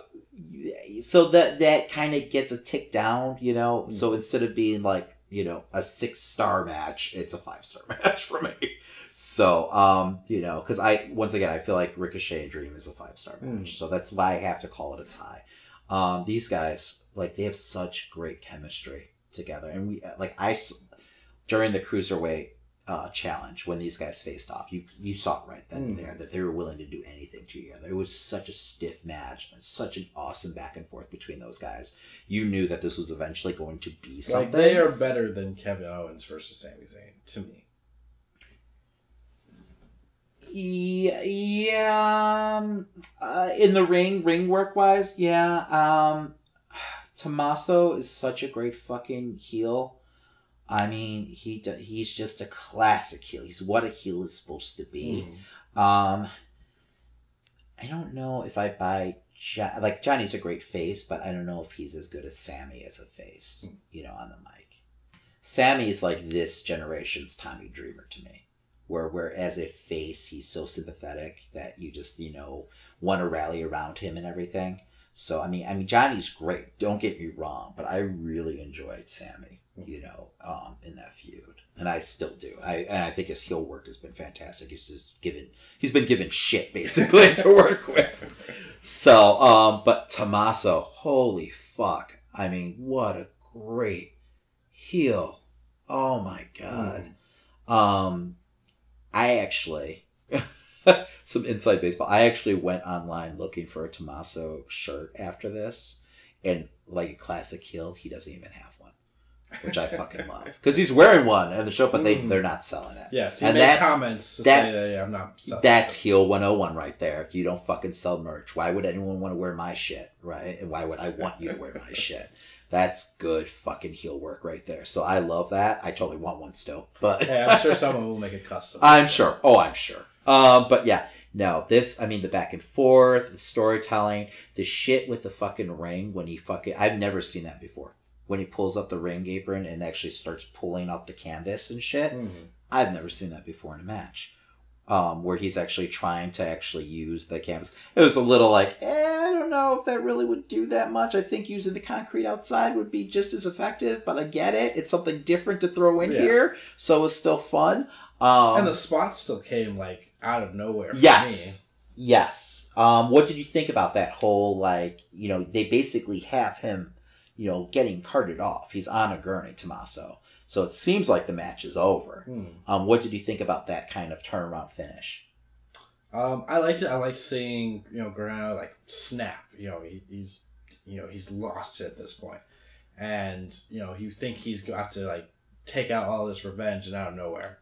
so that that kind of gets a tick down, you know. So instead of being like you know a six star match, it's a five star match for me. So, um, you know, because I once again I feel like Ricochet and Dream is a five star match, so that's why I have to call it a tie. Um, these guys like they have such great chemistry together, and we like I during the cruiserweight uh, challenge when these guys faced off. You you saw it right then and Mm. there that they were willing to do anything together. It was such a stiff match and such an awesome back and forth between those guys. You knew that this was eventually going to be something. like they are better than Kevin Owens versus Sami Zayn to me. Yeah, um, uh, in the ring, ring work wise, yeah. Um, Tommaso is such a great fucking heel. I mean, he he's just a classic heel. He's what a heel is supposed to be. Um, I don't know if I buy jo- like Johnny's a great face, but I don't know if he's as good as Sami as a face. You know, on the mic. Sami is like this generation's Tommy Dreamer to me, where where as a face he's so sympathetic that you just you know want to rally around him and everything. So I mean, I mean Johnny's great. Don't get me wrong, but I really enjoyed Sami. You know, um, in that feud, and I still do. I and I think his heel work has been fantastic. He's just given he's been given shit basically to work with. So, um, but Tommaso, holy fuck! I mean, what a great heel. Oh my god. Um, I actually some inside baseball. I actually went online looking for a Tommaso shirt after this, and like a classic heel, he doesn't even have one, which I fucking love because he's wearing one in the show, but they Mm. they're not selling it. Yes, he And made that's- comments that's- that yeah, I'm not. selling That's this. heel 101 right there. You don't fucking sell merch. Why would anyone want to wear my shit, right? And why would I want you to wear my shit? That's good fucking heel work right there. So I love that. I totally want one still, but Hey, I'm sure someone will make a custom. I'm sure. Oh, I'm sure. Um, but yeah, no, this, I mean, the back and forth, the storytelling, the shit with the fucking ring when he fucking, I've never seen that before. When he pulls up the ring apron and actually starts pulling up the canvas and shit. Mhm. I've never seen that before in a match. Um, where he's actually trying to actually use the canvas. It was a little like, eh, I don't know if that really would do that much. I think using the concrete outside would be just as effective, but I get it. It's something different to throw in Yeah. here, so it's still fun. Um, and the spot still came like out of nowhere. For Yes. Yes. Um, what did you think about that whole like, you know, they basically have him you know, getting carted off. He's on a gurney, Tommaso. So it seems like the match is over. Hmm. Um, what did you think about that kind of turnaround finish? Um, I liked it. I like seeing you know Gargano like snap. You know he, he's you know he's lost it at this point, and you know you think he's got to like take out all this revenge and out of nowhere.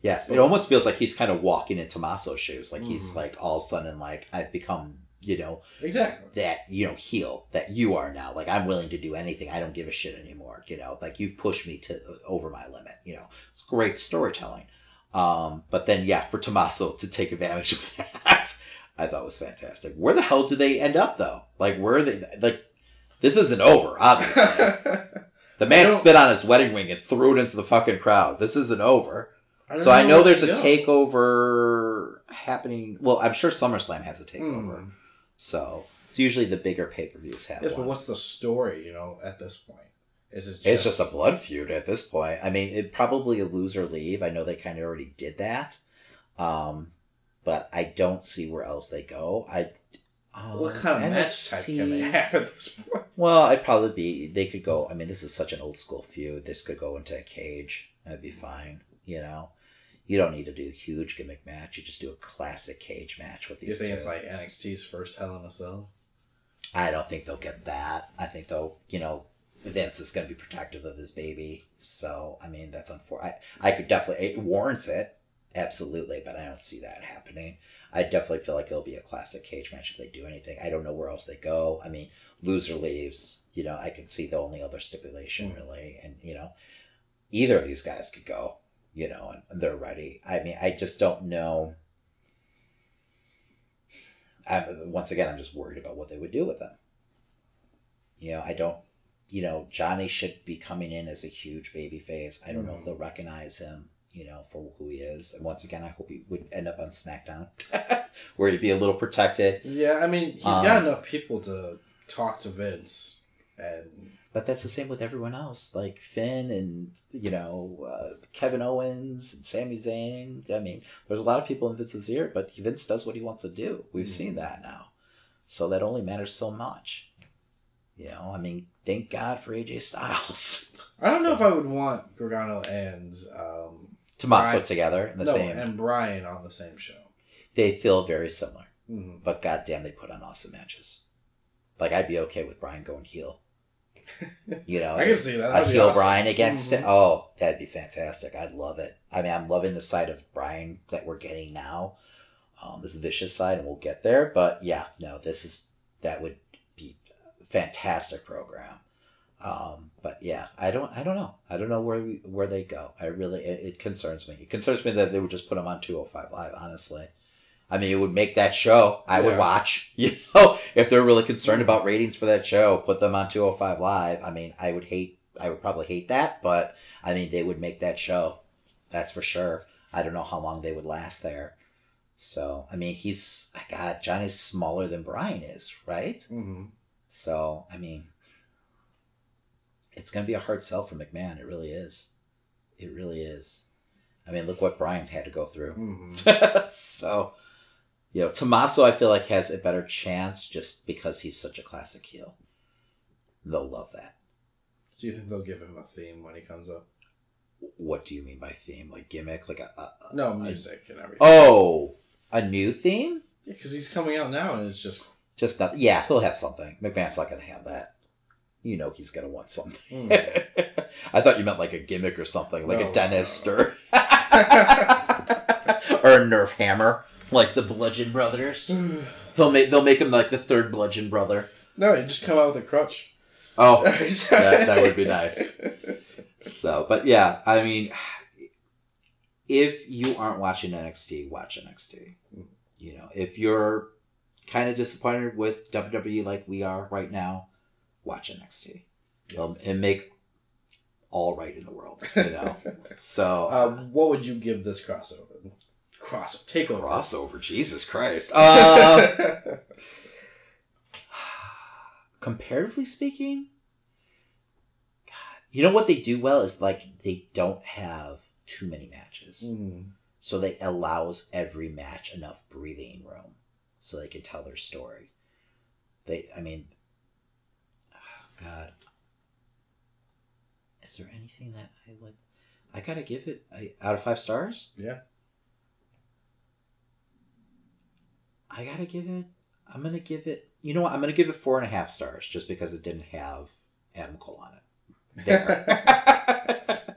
Yes, it almost feels like he's kind of walking in Tommaso's shoes. Like he's Mhm. like all of a sudden like I've become, you know, Exactly. that you know heel that you are now. Like I'm willing to do anything. I don't give a shit anymore. You know, like you've pushed me to over my limit. You know, it's great storytelling. Um, but then yeah, for Tommaso to take advantage of that, I thought was fantastic. Where the hell do they end up though? Like where are they? Like this isn't over. Obviously, the man spit on his wedding ring and threw it into the fucking crowd. This isn't over. don't So I know there's a go. takeover happening. Well, I'm sure SummerSlam has a takeover. Hmm. So it's usually the bigger pay per views have Yes, but what's the story? You know, at this point, is it just, It's just a blood feud at this point. I mean, it probably a lose or leave. I know they kind of already did that, um, but I don't see where else they go. I uh, What kind of match type can they have at this point? Well, I'd probably be. They could go. I mean, this is such an old school feud. This could go into a cage. That'd be fine. You know, you don't need to do a huge gimmick match. You just do a classic cage match with these. You think two. it's like NXT's first Hell in a Cell? I don't think they'll get that. I think they'll, you know, Vince is going to be protective of his baby. So, I mean, that's unfortunate. I, I could definitely, it warrants it. Absolutely. But I don't see that happening. I definitely feel like it'll be a classic cage match if they do anything. I don't know where else they go. I mean, loser leaves, you know, I can see the only other stipulation Mm. really. And, you know, either of these guys could go, you know, and, they're ready. I mean, I just don't know. I'm, once again, I'm just worried about what they would do with them. You know, I don't. You know, Johnny should be coming in as a huge baby face. I don't know if Mhm. they'll recognize him. You know, for who he is. And once again, I hope he would end up on SmackDown, where he'd be a little protected. Yeah, I mean, he's Um, got enough people to talk to Vince, and But that's the same with everyone else, like Finn and you know uh, Kevin Owens and Sami Zayn. I mean, there's a lot of people in Vince's ear, but Vince does what he wants to do. We've seen that now, so that only matters so much. You know, I mean, thank God for AJ Styles, I don't know if I would want Gargano and um, Tommaso Bryan- together in the no, same. and Bryan on the same show. They feel very similar, Mhm. but goddamn, they put on awesome matches. Like I'd be okay with Bryan going heel. You know, I can see that. a That'd be heel awesome. Bryan against Mhm. it. Oh, that'd be fantastic. I'd love it. I mean, I'm loving the side of Bryan that we're getting now. Um, this vicious side, and we'll get there. But yeah, no, this is that would be a fantastic program. Um, but yeah, I don't, I don't know. I don't know where we, where they go. I really, it, it concerns me. It concerns me that they would just put them on 205 Live. Honestly, I mean, it would make that show. I would watch. You know, if they're really concerned about ratings for that show, put them on 205 Live. I mean, I would hate. I would probably hate that, but I mean, they would make that show. That's for sure. I don't know how long they would last there. So, I mean, he's I God. Johnny's smaller than Bryan is, right? Mhm. So, I mean, it's going to be a hard sell for McMahon. It really is. It really is. I mean, look what Bryan had to go through. Mhm. so, you know, Tommaso, I feel like has a better chance just because he's such a classic heel. They'll love that. Do you think they'll give him a theme when he comes up? What do you mean by theme? Like gimmick? Like a, a a- No, a- music and everything. oh, a new theme? Yeah, because he's coming out now, and it's just Just not. Yeah, he'll have something. McMahon's not going to have that. You know he's going to want something. Mm. I thought you meant like a gimmick or something, like No, a dentist no, or or a nerf hammer, like the Bludgeon Brothers. He'll make they'll make him like the third Bludgeon Brother. no, you just come out with a crutch. Oh, that, that would be nice. So, but yeah, I mean, if you aren't watching NXT, watch NXT. You know, if you're kind of disappointed with WWE like we are right now, watch NXT. Um, and make all right in the world. You know, so Um, what would you give this crossover? Cross takeover. crossover. Jesus Christ. Uh, comparatively speaking, God, you know what they do well is like they don't have too many matches, Mm. so they allows every match enough breathing room so they can tell their story. They, I mean, oh God, Is there anything that I would? I gotta give it a, out of five stars. Yeah. I gotta give it. I'm gonna give it. You know what? I'm gonna give it four and a half stars just because it didn't have Adam Cole on it. There.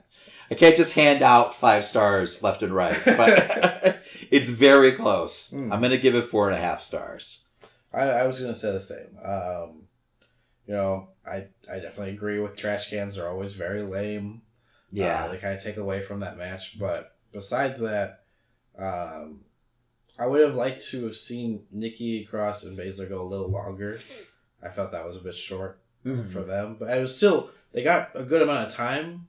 I can't just hand out five stars left and right, but it's very close. Hmm. I'm gonna give it four and a half stars. I, I was gonna say the same. Um, you know, I I definitely agree with trash cans. They're always very lame. Yeah, Uh, they kind of take away from that match. But besides that, um, I would have liked to have seen Nikki Cross and Baszler go a little longer. I felt that was a bit short Mhm. for them, but it was still they got a good amount of time.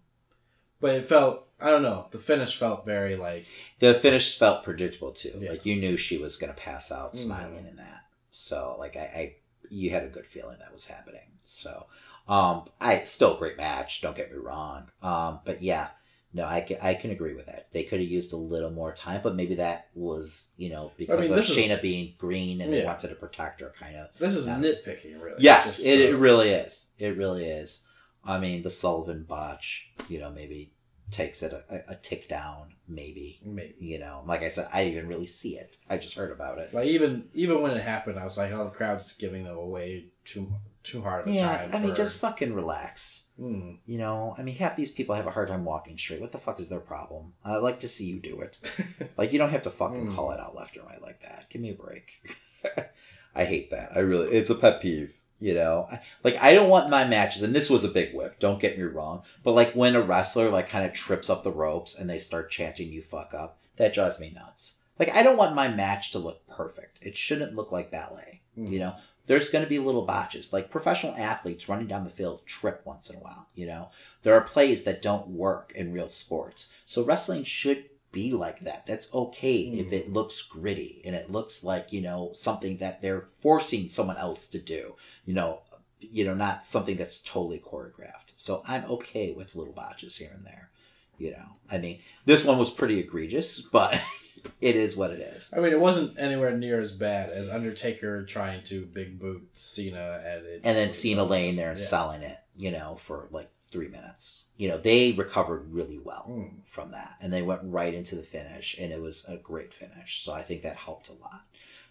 But it felt I don't know. The finish felt very like the finish felt predictable too. Yeah. Like you knew she was gonna pass out Mhm. smiling in that. So like I, I, you had a good feeling that was happening. So, um, I still a great match. Don't get me wrong. Um, but yeah, no, I can I can agree with that. They could have used a little more time, but maybe that was you know because mean, of this is- Shayna being green and they wanted to protect her, kind of. this is Yeah. nitpicking really. Yes, Just, it, it really is. It really is. I mean, the Sullivan botch, you know, maybe takes it a, a, a tick down, maybe. maybe. You know, like I said, I didn't even really see it. I just heard about it. Like even even when it happened, I was like, "Oh, the crowd's giving them away too too hard of a Yeah, time." I mean, just fucking relax. Hmm. You know, I mean, half these people have a hard time walking straight. What the fuck is their problem? I'd like to see you do it. Like, you don't have to fucking Mm. call it out left and right like that. Give me a break. I hate that. I really, it's a pet peeve. You know, like I don't want my matches, and this was a big whiff. Don't get me wrong, but like when a wrestler like kind of trips up the ropes and they start chanting "you fuck up," that drives me nuts. Like I don't want my match to look perfect. It shouldn't look like ballet. Mm. You know, there's going to be little botches. Like professional athletes running down the field trip once in a while. You know, there are plays that don't work in real sports. So wrestling should be like that. That's okay hmm. if it looks gritty and it looks like, you know, something that they're forcing someone else to do. You know, you know, not something that's totally choreographed. So I'm okay with little botches here and there. You know, I mean, this one was pretty egregious, but it is what it is. I mean, it wasn't anywhere near as bad as Undertaker trying to big boot Cena, and it and then Cena laying there and Yeah. selling it, you know, for like three minutes. You know, they recovered really well Mm. from that, and they went right into the finish, and it was a great finish. So I think that helped a lot.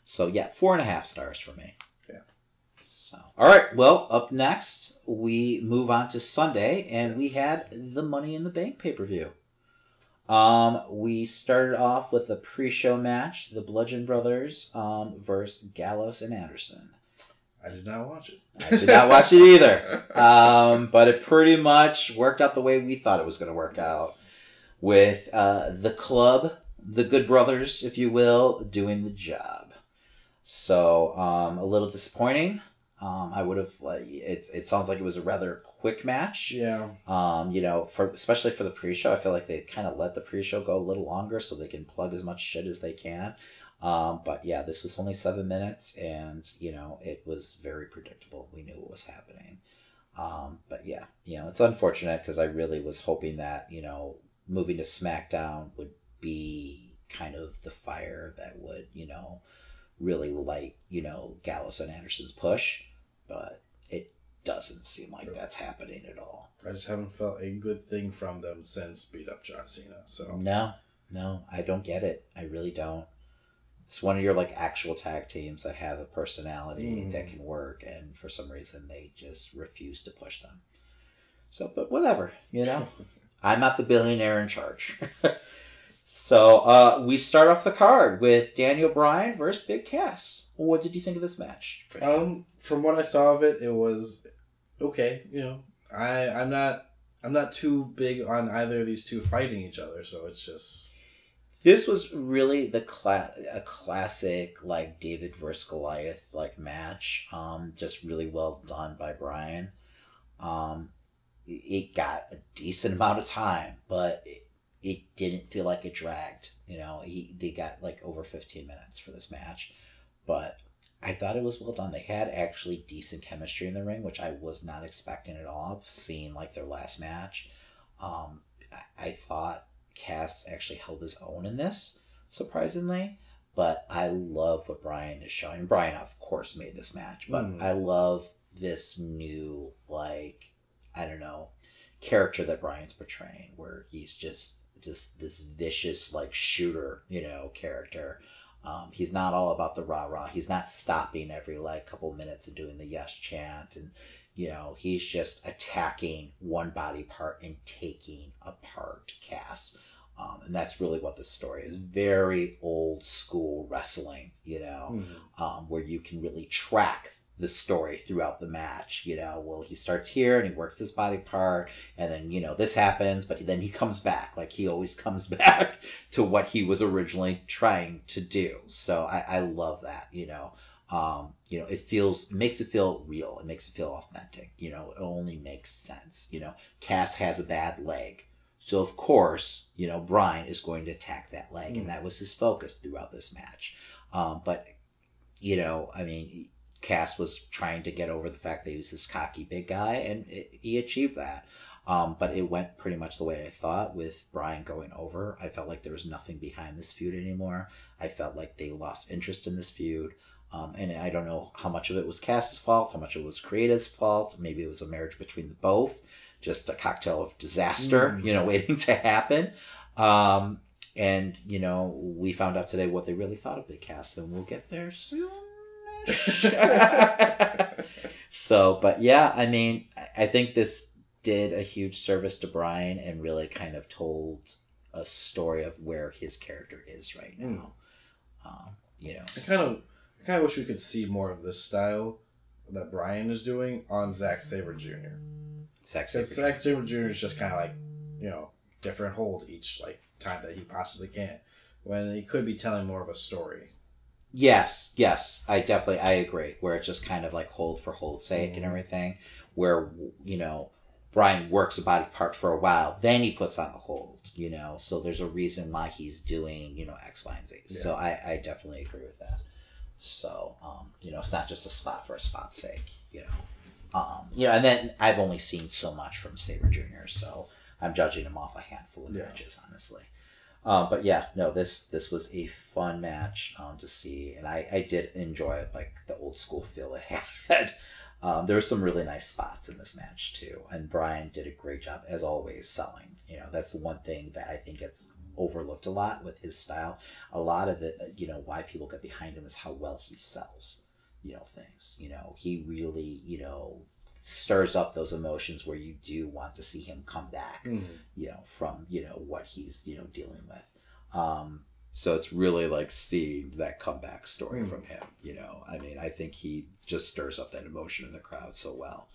So yeah, four and a half stars for me. Yeah. So all right, well, up next we move on to Sunday, and we Yes. had the Money in the Bank pay per view. Um, we started off with a pre-show match: the Bludgeon Brothers um, versus Gallows and Anderson. I did not watch it. I did not watch it either. Um, but it pretty much worked out the way we thought it was going to work out with uh, the club, the Good Brothers, if you will, doing the job. So um, a little disappointing. Um, I would have like it. It sounds like it was a rather quick match. Yeah, Um, you know, for especially for the pre-show, I feel like they kind of let the pre-show go a little longer so they can plug as much shit as they can. Um, but yeah, this was only seven minutes, and you know, it was very predictable. We knew what was happening. Um, but yeah, you know, it's unfortunate because I really was hoping that you know, moving to SmackDown would be kind of the fire that would you know really light you know Gallows and Anderson's push, but it doesn't seem like that's happening at all. I just haven't felt a good thing from them since beat up John Cena. So No, no, I don't get it. I really don't. It's one of your like actual tag teams that have a personality Mm. that can work, and for some reason they just refuse to push them. So, but whatever, you know. I'm not the billionaire in charge. so, uh, we start off the card with Daniel Bryan versus Big Cass. What did you think of this match? Um, from what I saw of it, it was okay. You know, I I'm not I'm not too big on either of these two fighting each other, so it's just This was really the cla- a classic like David versus Goliath like match. Um, just really well done by Bryan. Um, it got a decent amount of time, but it, it didn't feel like it dragged. You know, he they got like over fifteen minutes for this match, but I thought it was well done. They had actually decent chemistry in the ring, which I was not expecting at all. Seeing like their last match, um, I, I thought Cass actually held his own in this, surprisingly. But I love what Bryan is showing. Bryan, of course, made this match, but Mm. I love this new, like, I don't know, character that Bryan's portraying, where he's just just this vicious like shooter, you know, character. Um, he's not all about the rah rah. He's not stopping every like couple minutes and doing the yes chant, and you know he's just attacking one body part and taking apart Cass. Um, and that's really what this story is. Very old school wrestling, you know, um, where you can really track the story throughout the match. You know, well, he starts here and he works this body part, and then, you know, this happens, but then he comes back. Like he always comes back to what he was originally trying to do. So I, I love that, you know. Um, you know, it feels, makes it feel real. It makes it feel authentic. You know, it only makes sense. You know, Cass has a bad leg. So of course, you know, Bryan is going to attack that leg, and that was his focus throughout this match. Um, but you know, I mean, Cass was trying to get over the fact that he was this cocky big guy, and it, he achieved that. Um, but it went pretty much the way I thought with Bryan going over. I felt like there was nothing behind this feud anymore. I felt like they lost interest in this feud. Um, and I don't know how much of it was Cass's fault, how much of it was Creative's fault. Maybe it was a marriage between the both, just a cocktail of disaster, you know, waiting to happen. Um, and, you know, we found out today what they really thought of Big Cass, and we'll get there soon. so, but yeah, I mean, I- think this did a huge service to Bryan and really kind of told a story of where his character is right now. Um, you know, I kind of, I kind of wish we could see more of this style that Bryan is doing on Zack Sabre Jr. Zack Sabre- Zack Sabre Jr. is just kind of like, you know, different hold each like time that he possibly can, when he could be telling more of a story. Yes, yes, I definitely I agree. Where it's just kind of like hold for hold sake Mm-hmm. and everything. Where you know Bryan works a body part for a while, then he puts on the hold. You know, so there's a reason why he's doing you know X, Y, and Z. So I I definitely agree with that. So um, you know, it's not just a spot for a spot's sake. You know, um, you know, and then I've only seen so much from Sabre Junior, so I'm judging him off a handful of Yeah. matches, honestly. Um, but yeah, no, this this was a fun match um, to see, and I, I did enjoy like the old school feel it had. Um, there were some really nice spots in this match too, and Bryan did a great job as always selling. You know, that's one thing that I think gets overlooked a lot with his style. A lot of it, you know, why people get behind him is how well he sells. You know, things. You know, he really, you know, stirs up those emotions where you do want to see him come back you know from you know what he's you know dealing with. Um so it's really like seeing that comeback story from him you know? I mean i think he just stirs up that emotion in the crowd so well.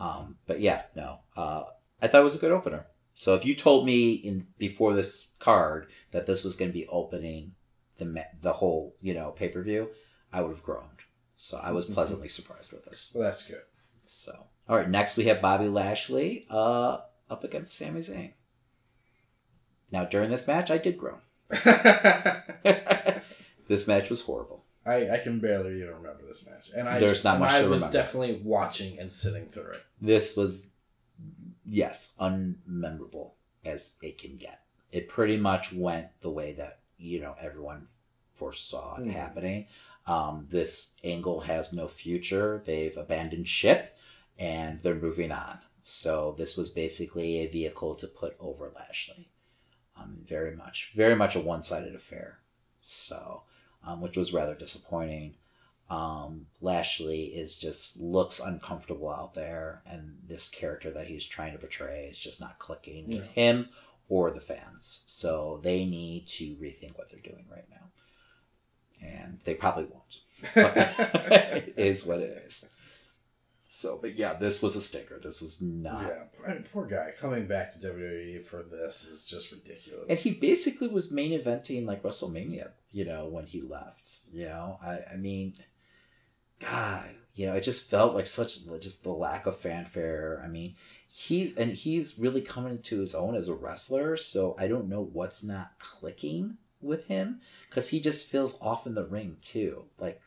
Um but yeah no uh i thought it was a good opener. So if you told me in before this card that this was going to be opening the the whole you know pay-per-view i would have groaned. So i was pleasantly surprised with this. So that's good. So, all right, next we have Bobby Lashley uh, up against Sami Zayn. Now, during this match, I did groan. this match was horrible. I, I can barely even remember this match, and I There's just, not much I was remember. definitely watching and sitting through it. This was, yes, unmemorable as it can get. It pretty much went the way that, you know, everyone foresaw it Hmm. happening. Um, this angle has no future. They've abandoned ship and they're moving on. So this was basically a vehicle to put over Lashley. Um, very much, very much a one-sided affair. So, um, which was rather disappointing. Um, Lashley is just looks uncomfortable out there, and this character that he's trying to portray is just not clicking with him or the fans. So they need to rethink what they're doing right now, and they probably won't. It is what it is. So, but yeah, this was a stinker. This was not. Yeah, poor- poor guy coming back to WWE for this is just ridiculous. And he basically was main eventing like WrestleMania, you know, when he left. You know, I, I mean, God, you know, it just felt like such just the lack of fanfare. I mean, he's and he's really coming to his own as a wrestler. So I don't know what's not clicking with him because he just feels off in the ring too. Like,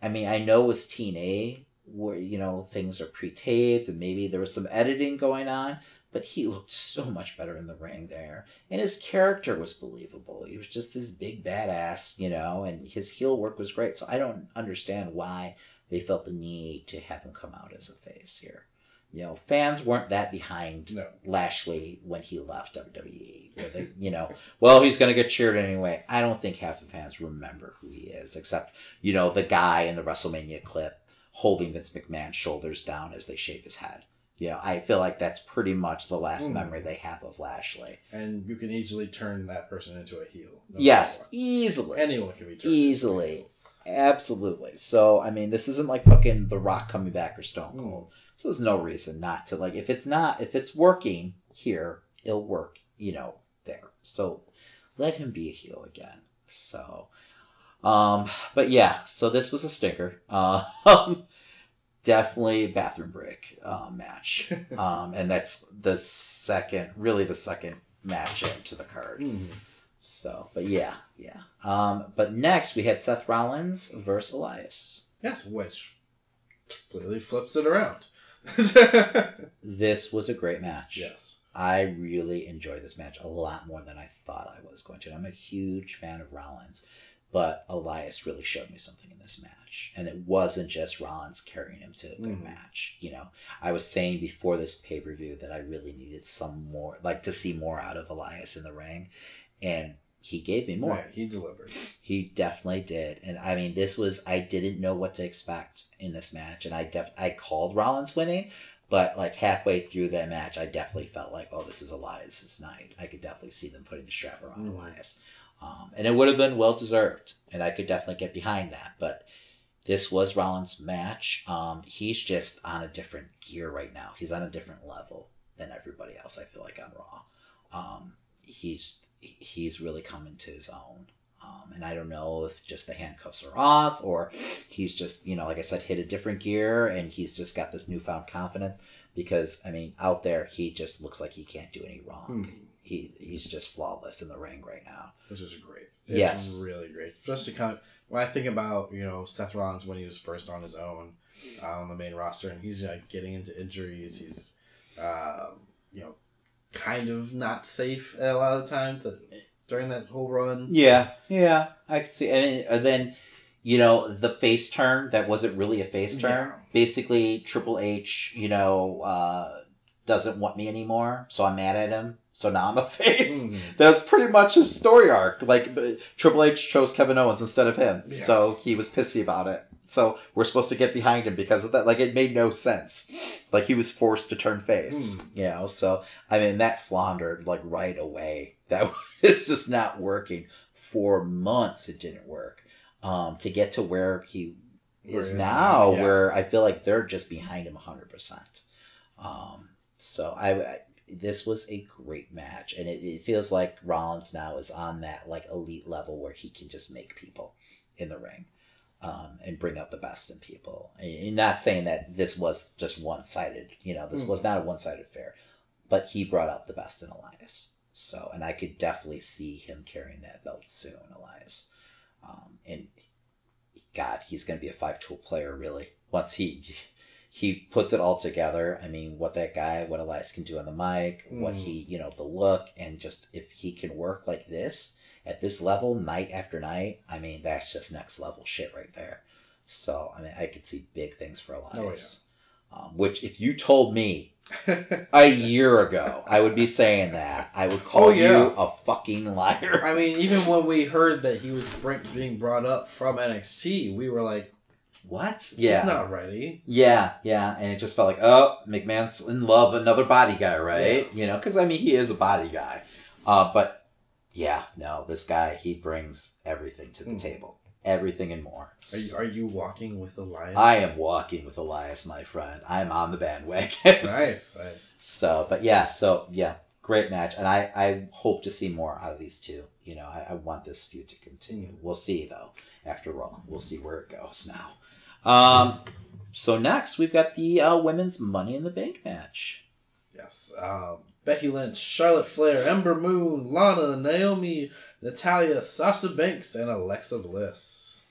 I mean, I know it was TNA where you know things are pre-taped and maybe there was some editing going on but he looked so much better in the ring there. And his character was believable. He was just this big badass, you know, and his heel work was great. So I don't understand why they felt the need to have him come out as a face here. You know, fans weren't that behind No. Lashley when he left WWE. Where they, you know, well, he's going to get cheered anyway. I don't think half the fans remember who he is, except, you know, the guy in the WrestleMania clip holding Vince McMahon's shoulders down as they shave his head. You know, I feel like that's pretty much the last Mm. memory they have of Lashley. And you can easily turn that person into a heel. no yes, easily. Anyone can be turned Easily. Into a heel. Absolutely. So, I mean, this isn't like fucking The Rock coming back or Stone Cold. So there's no reason not to like if it's not if it's working here, it'll work, you know, there. So let him be a heel again. So um but yeah, so this was a stinker. Um definitely bathroom break uh, match. um and that's the second really the second match into the card. Mhm. So, but yeah, yeah. Um, but next we had Seth Rollins versus Elias. Yes, which clearly flips it around. This was a great match. yes. I really enjoyed this match a lot more than I thought I was going to. I'm a huge fan of Rollins, but Elias really showed me something in this match. And it wasn't just Rollins carrying him to a good Mhm. match. You know, I was saying before this pay per view that I really needed some more, like to see more out of Elias in the ring. And he gave me more. Right, he delivered. He definitely did, and I mean, this was I didn't know what to expect in this match, and I def I called Rollins winning, but like halfway through that match, I definitely felt like, oh, this is Elias's night. I could definitely see them putting the strap around Mhm. Elias, um, and it would have been well deserved, and I could definitely get behind that. But this was Rollins' match. Um, he's just on a different gear right now. He's on a different level than everybody else. I feel like on Raw. Um, he's he's really coming to his own. Um, and I don't know if just the handcuffs are off or he's just, you know, like I said, hit a different gear and he's just got this newfound confidence because, I mean, out there, he just looks like he can't do any wrong. Mhm. He, he's just flawless in the ring right now. Which is great. It's Yes. really great. Just to kind of when I think about you know Seth Rollins when he was first on his own uh, on the main roster and he's like getting into injuries, he's um, you know kind of not safe a lot of the time to during that whole run. Yeah, yeah, I can see. And, and then, you know, the face turn that wasn't really a face turn. Yeah. Basically, Triple H, you know, uh, doesn't want me anymore, so I'm mad at him. So now I'm a face. Mhm. That was pretty much his story arc. Like Triple H chose Kevin Owens instead of him, Yes. so he was pissy about it. So we're supposed to get behind him because of that. Like it made no sense. Like he was forced to turn face. Hmm. You know. So I mean that floundered like right away. That was just not working. For months it didn't work. Um, to get to where he Where is is now, now, yes. where I feel like they're just behind him hundred percent. Um, so I, I this was a great match, and it, it feels like Rollins now is on that like elite level where he can just make people in the ring, um, and bring out the best in people. And, not saying that this was just one sided. You know, this Mm. was not a one sided affair, but he brought out the best in Elias. So, and I could definitely see him carrying that belt soon, Elias. Um, and God, he's going to be a five tool player, really. Once he he puts it all together. I mean, what that guy, what Elias can do on the mic, what Mm. he, you know, the look, and just if he can work like this at this level, night after night. I mean, that's just next level shit right there. So, I mean, I could see big things for Elias. Um, which, if you told me a year ago, I would be saying that. I would call Oh, yeah. you a fucking liar. I mean, even when we heard that he was being brought up from NXT, we were like, What? Yeah. he's not ready. Yeah, yeah, and it just felt like, oh, McMahon's in love another body guy, right? You know, because I mean, he is a body guy, uh, but yeah, no, this guy he brings everything to the Mm. table, everything and more. Are you, are you walking with Elias? I am walking with Elias, my friend. I'm on the bandwagon. Nice, nice. So, but yeah, so yeah, great match, and I I hope to see more out of these two. You know, I, I want this feud to continue. We'll see though. After all, we'll see where it goes now. Um, so next we've got the uh, women's Money in the Bank match. Yes. Um, Becky Lynch, Charlotte Flair, Ember Moon, Lana, Naomi, Natalya, Sasha Banks, and Alexa Bliss.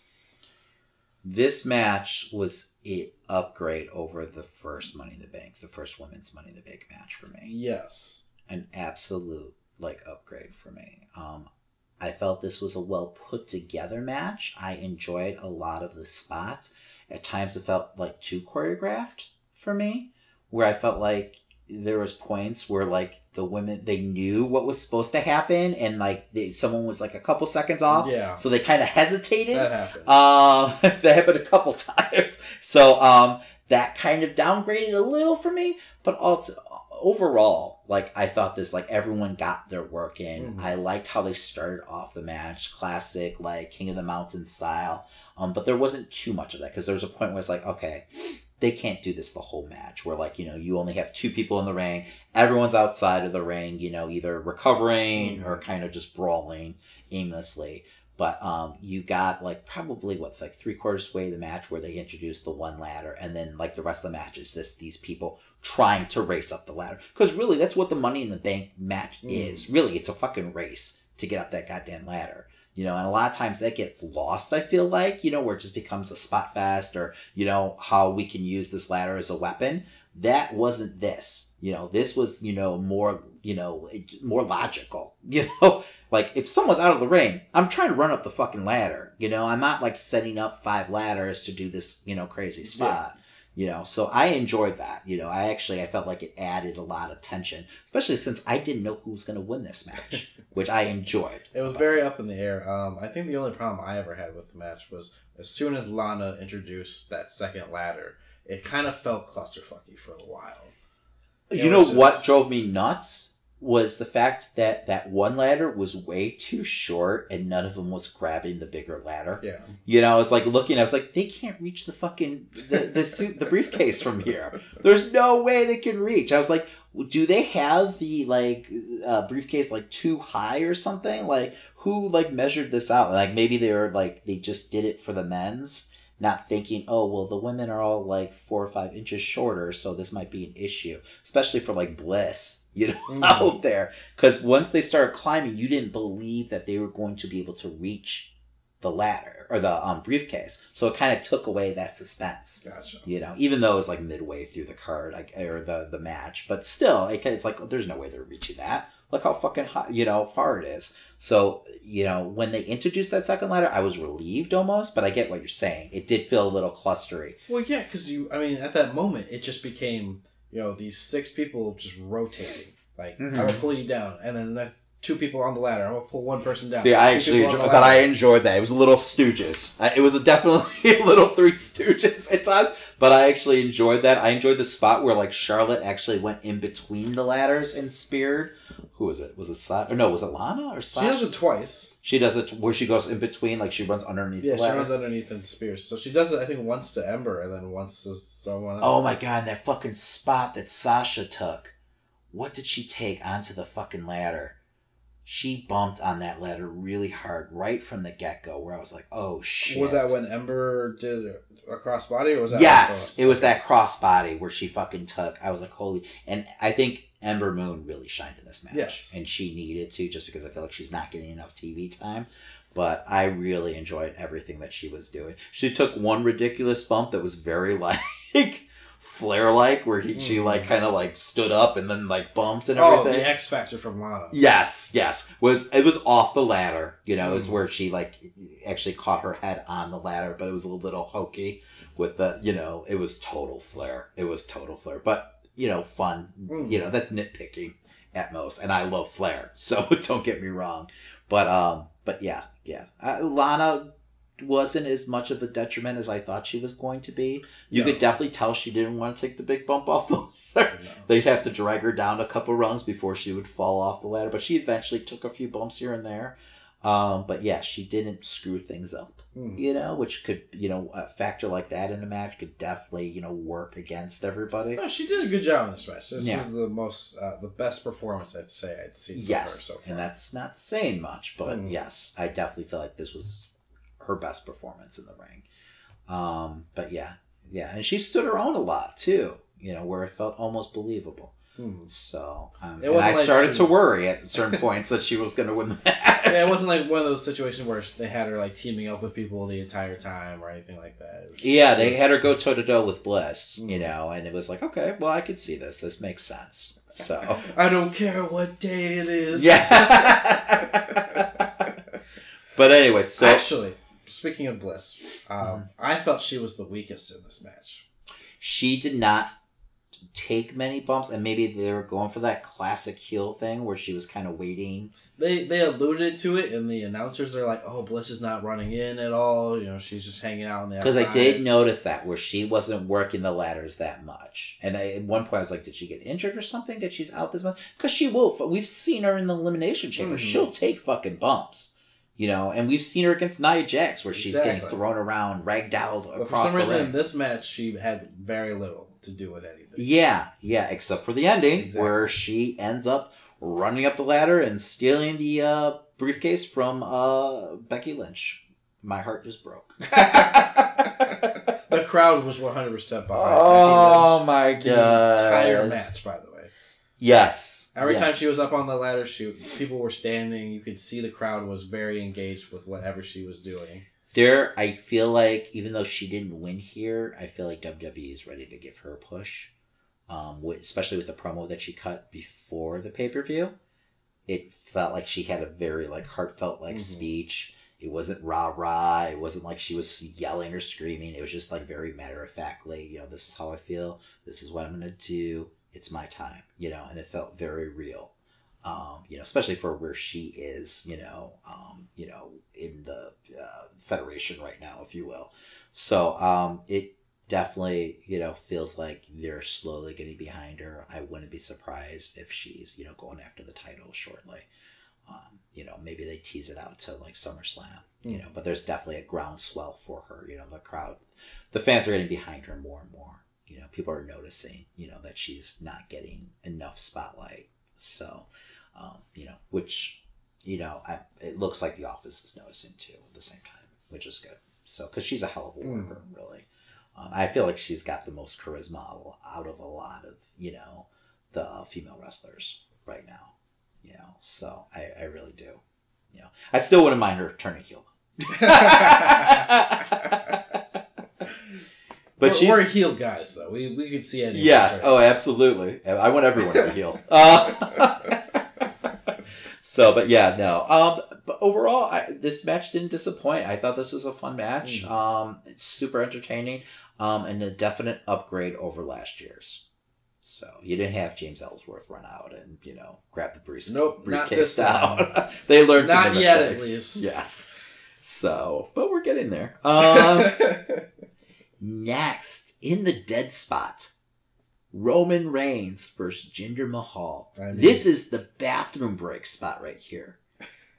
This match was a upgrade over the first Money in the Bank, the first women's Money in the Bank match for me. Yes. an absolute like upgrade for me. Um, I felt this was a well put together match. I enjoyed a lot of the spots. At times, it felt like too choreographed for me, where I felt like there was points where like the women they knew what was supposed to happen and like they, someone was like a couple seconds off Yeah. so they kind of hesitated That happened. um, that happened a couple times. So um, that kind of downgraded a little for me, but also overall, like I thought this, like everyone got their work in. Mhm. I liked how they started off the match, classic like King of the Mountain style. Um, but there wasn't too much of that because there was a point where it's like, okay, they can't do this the whole match. Where like you know you only have two people in the ring, everyone's outside of the ring, you know, either recovering Mhm. or kind of just brawling aimlessly. But um, you got like probably what's like three quarters way of the match where they introduced the one ladder, and then like the rest of the match is this these people trying to race up the ladder. Because really, that's what the Money in the Bank match Mm. is. Really, it's a fucking race to get up that goddamn ladder. You know, and a lot of times that gets lost. I feel like you know where it just becomes a spot fest, or you know how we can use this ladder as a weapon. That wasn't this. You know, this was you know more you know more logical. You know, like if someone's out of the ring, I'm trying to run up the fucking ladder. You know, I'm not like setting up five ladders to do this you know crazy spot. You know, so I enjoyed that. You know, I actually I felt like it added a lot of tension, especially since I didn't know who was going to win this match, which I enjoyed. It was very up in the air. Um, I think the only problem I ever had with the match was as soon as Lana introduced that second ladder, it kind of felt clusterfucky for a while. You know was what drove me nuts was the fact that that one ladder was way too short and none of them was grabbing the bigger ladder. Yeah. You know, I was like looking, I was like, they can't reach the fucking the the suit the briefcase from here. There's no way they can reach. I was like, do they have the like uh, briefcase like too high or something? Like who like measured this out? Like maybe they were like they just did it for the men's, not thinking, oh well, the women are all like four or five inches shorter, so this might be an issue, especially for like Bliss, you know, Mhm. out there. Because once they started climbing, you didn't believe that they were going to be able to reach the ladder or the um, briefcase. So it kind of took away that suspense. Gotcha. You know, even though it was like midway through the card like, or the the match, but still, it, it's like there's no way they're reaching that. Look how fucking hot, you know, far it is. So you know, when they introduced that second ladder, I was relieved almost, but I get what you're saying. It did feel a little clustery. Well, yeah, because you, I mean, at that moment, it just became, you know, these six people just rotating. Like, Mhm. I'm going to pull you down, and then the two people on the ladder. I'm going to pull one person down. See, I Two actually, people on enjoy, but I enjoyed that. It was a little Stooges. I, it was a definitely a little Three Stooges at times, but I actually enjoyed that. I enjoyed the spot where like Charlotte actually went in between the ladders and speared. Who was it? Was it Sa- or no? Was it Lana or Sasha? She does it twice. She does it where she goes in between, like she runs underneath Yeah, she runs underneath and spears. So she does it, I think, once to Ember, and then once to someone else. Oh my god, that fucking spot that Sasha took. What did she take onto the fucking ladder? She bumped on that ladder really hard right from the get go, where I was like, "Oh shit!" Was that when Ember did a crossbody, or was that? yes, it was that crossbody where she fucking took. I was like, "Holy!" And I think Ember Moon really shined in this match, Yes. and she needed to just because I feel like she's not getting enough TV time. But I really enjoyed everything that she was doing. She took one ridiculous bump that was very like Flair like, where he, she Mhm. like kind of like stood up and then like bumped and everything. Oh, the X Factor from Lana. Yes, yes. Was it was off the ladder, you know, it was Mm. where she like actually caught her head on the ladder, but it was a little hokey with the you know, it was total flair. It was total flair. But, you know, fun. Mm. You know, that's nitpicking at most. And I love flair. So don't get me wrong. But um but yeah, yeah. Uh, Lana wasn't as much of a detriment as I thought she was going to be. You No. could definitely tell she didn't want to take the big bump off the ladder. No. They'd have to drag her down a couple rungs before she would fall off the ladder. But she eventually took a few bumps here and there. Um, but yeah, she didn't screw things up, Mm. you know, which could, you know, a factor like that in a match could definitely, you know, work against everybody. No, she did a good job in this match. This Yeah. was the most, uh, the best performance I'd say I'd seen Yes, so far. and that's not saying much, but Mm. yes, I definitely feel like this was her best performance in the ring. Um, but yeah, yeah, and she stood her own a lot too, you know, where it felt almost believable. Hmm. So, um, and I like started she to worry at certain points that she was going to win the match. Yeah, it wasn't like one of those situations where they had her like teaming up with people the entire time or anything like that. Was- Yeah, they was- had her go toe to toe with Bliss, you Mm. know, and it was like, okay, well, I could see this. This makes sense. So, I don't care what day it is. yeah. but anyway, so Actually, speaking of Bliss, um, Mm-hmm. I felt she was the weakest in this match. she did not take many bumps, and maybe they were going for that classic heel thing where she was kind of waiting. They they alluded to it, and the announcers are like, "Oh, Bliss is not running in at all. You know, she's just hanging out on the Because. I did notice that where she wasn't working the ladders that much, and I, at one point I was like, "Did she get injured or something? That she's out this much?" Because she will. We've seen her in the elimination chamber. Mhm. She'll take fucking bumps, you know. And we've seen her against Nia Jax where she's getting thrown around, ragdolled But for across some the reason, ring. in this match, she had very little to do with anything. Yeah, yeah, except for the ending Exactly. where she ends up running up the ladder and stealing the uh, briefcase from uh, Becky Lynch. My heart just broke. The crowd was one hundred percent behind oh Becky Lynch. my The god! entire match, by the way. Yes. Every yes. time she was up on the ladder shoot, people were standing. You could see the crowd was very engaged with whatever she was doing. There, I feel like even though she didn't win here, I feel like WWE is ready to give her a push. Um, with, especially with the promo that she cut before the pay per view, it felt like she had a very like heartfelt like Mhm. speech. It wasn't rah rah. It wasn't like she was yelling or screaming. It was just like very matter of factly. You know, this is how I feel. This is what I'm gonna do. It's my time. You know, and it felt very real. Um, you know, especially for where she is. You know, um, you know, in the uh, federation right now, if you will. So um, it definitely you know feels like they're slowly getting behind her. I wouldn't be surprised if she's you know going after the title shortly. Um, you know, maybe they tease it out to like SummerSlam. You know, but there's definitely a groundswell for her. You know, the crowd, the fans are getting behind her more and more. You know, people are noticing. You know that she's not getting enough spotlight. So, um, you know, which you know, I, it looks like the office is noticing too at the same time, which is good. So, because she's a hell of a worker, really. Um, I feel like she's got the most charisma out of a lot of you know the uh, female wrestlers right now. You know, so I, I really do. You know, I still wouldn't mind her turning heel. but we're, she's we're heel guys, though. We we could see any. Yes. Oh, absolutely. I want everyone to be healed. Uh, so, but yeah, no. Um, but overall, I, this match didn't disappoint. I thought this was a fun match. Mhm. Um, it's super entertaining. Um, and a definite upgrade over last year's. So you didn't have James Ellsworth run out and you know grab the brief, Nope, not briefcase down. they learned from Not their yet, at mistakes. least. Yes. So, but we're getting there. Um, Next, in the dead spot, Roman Reigns versus Jinder Mahal. I mean- this is the bathroom break spot right here.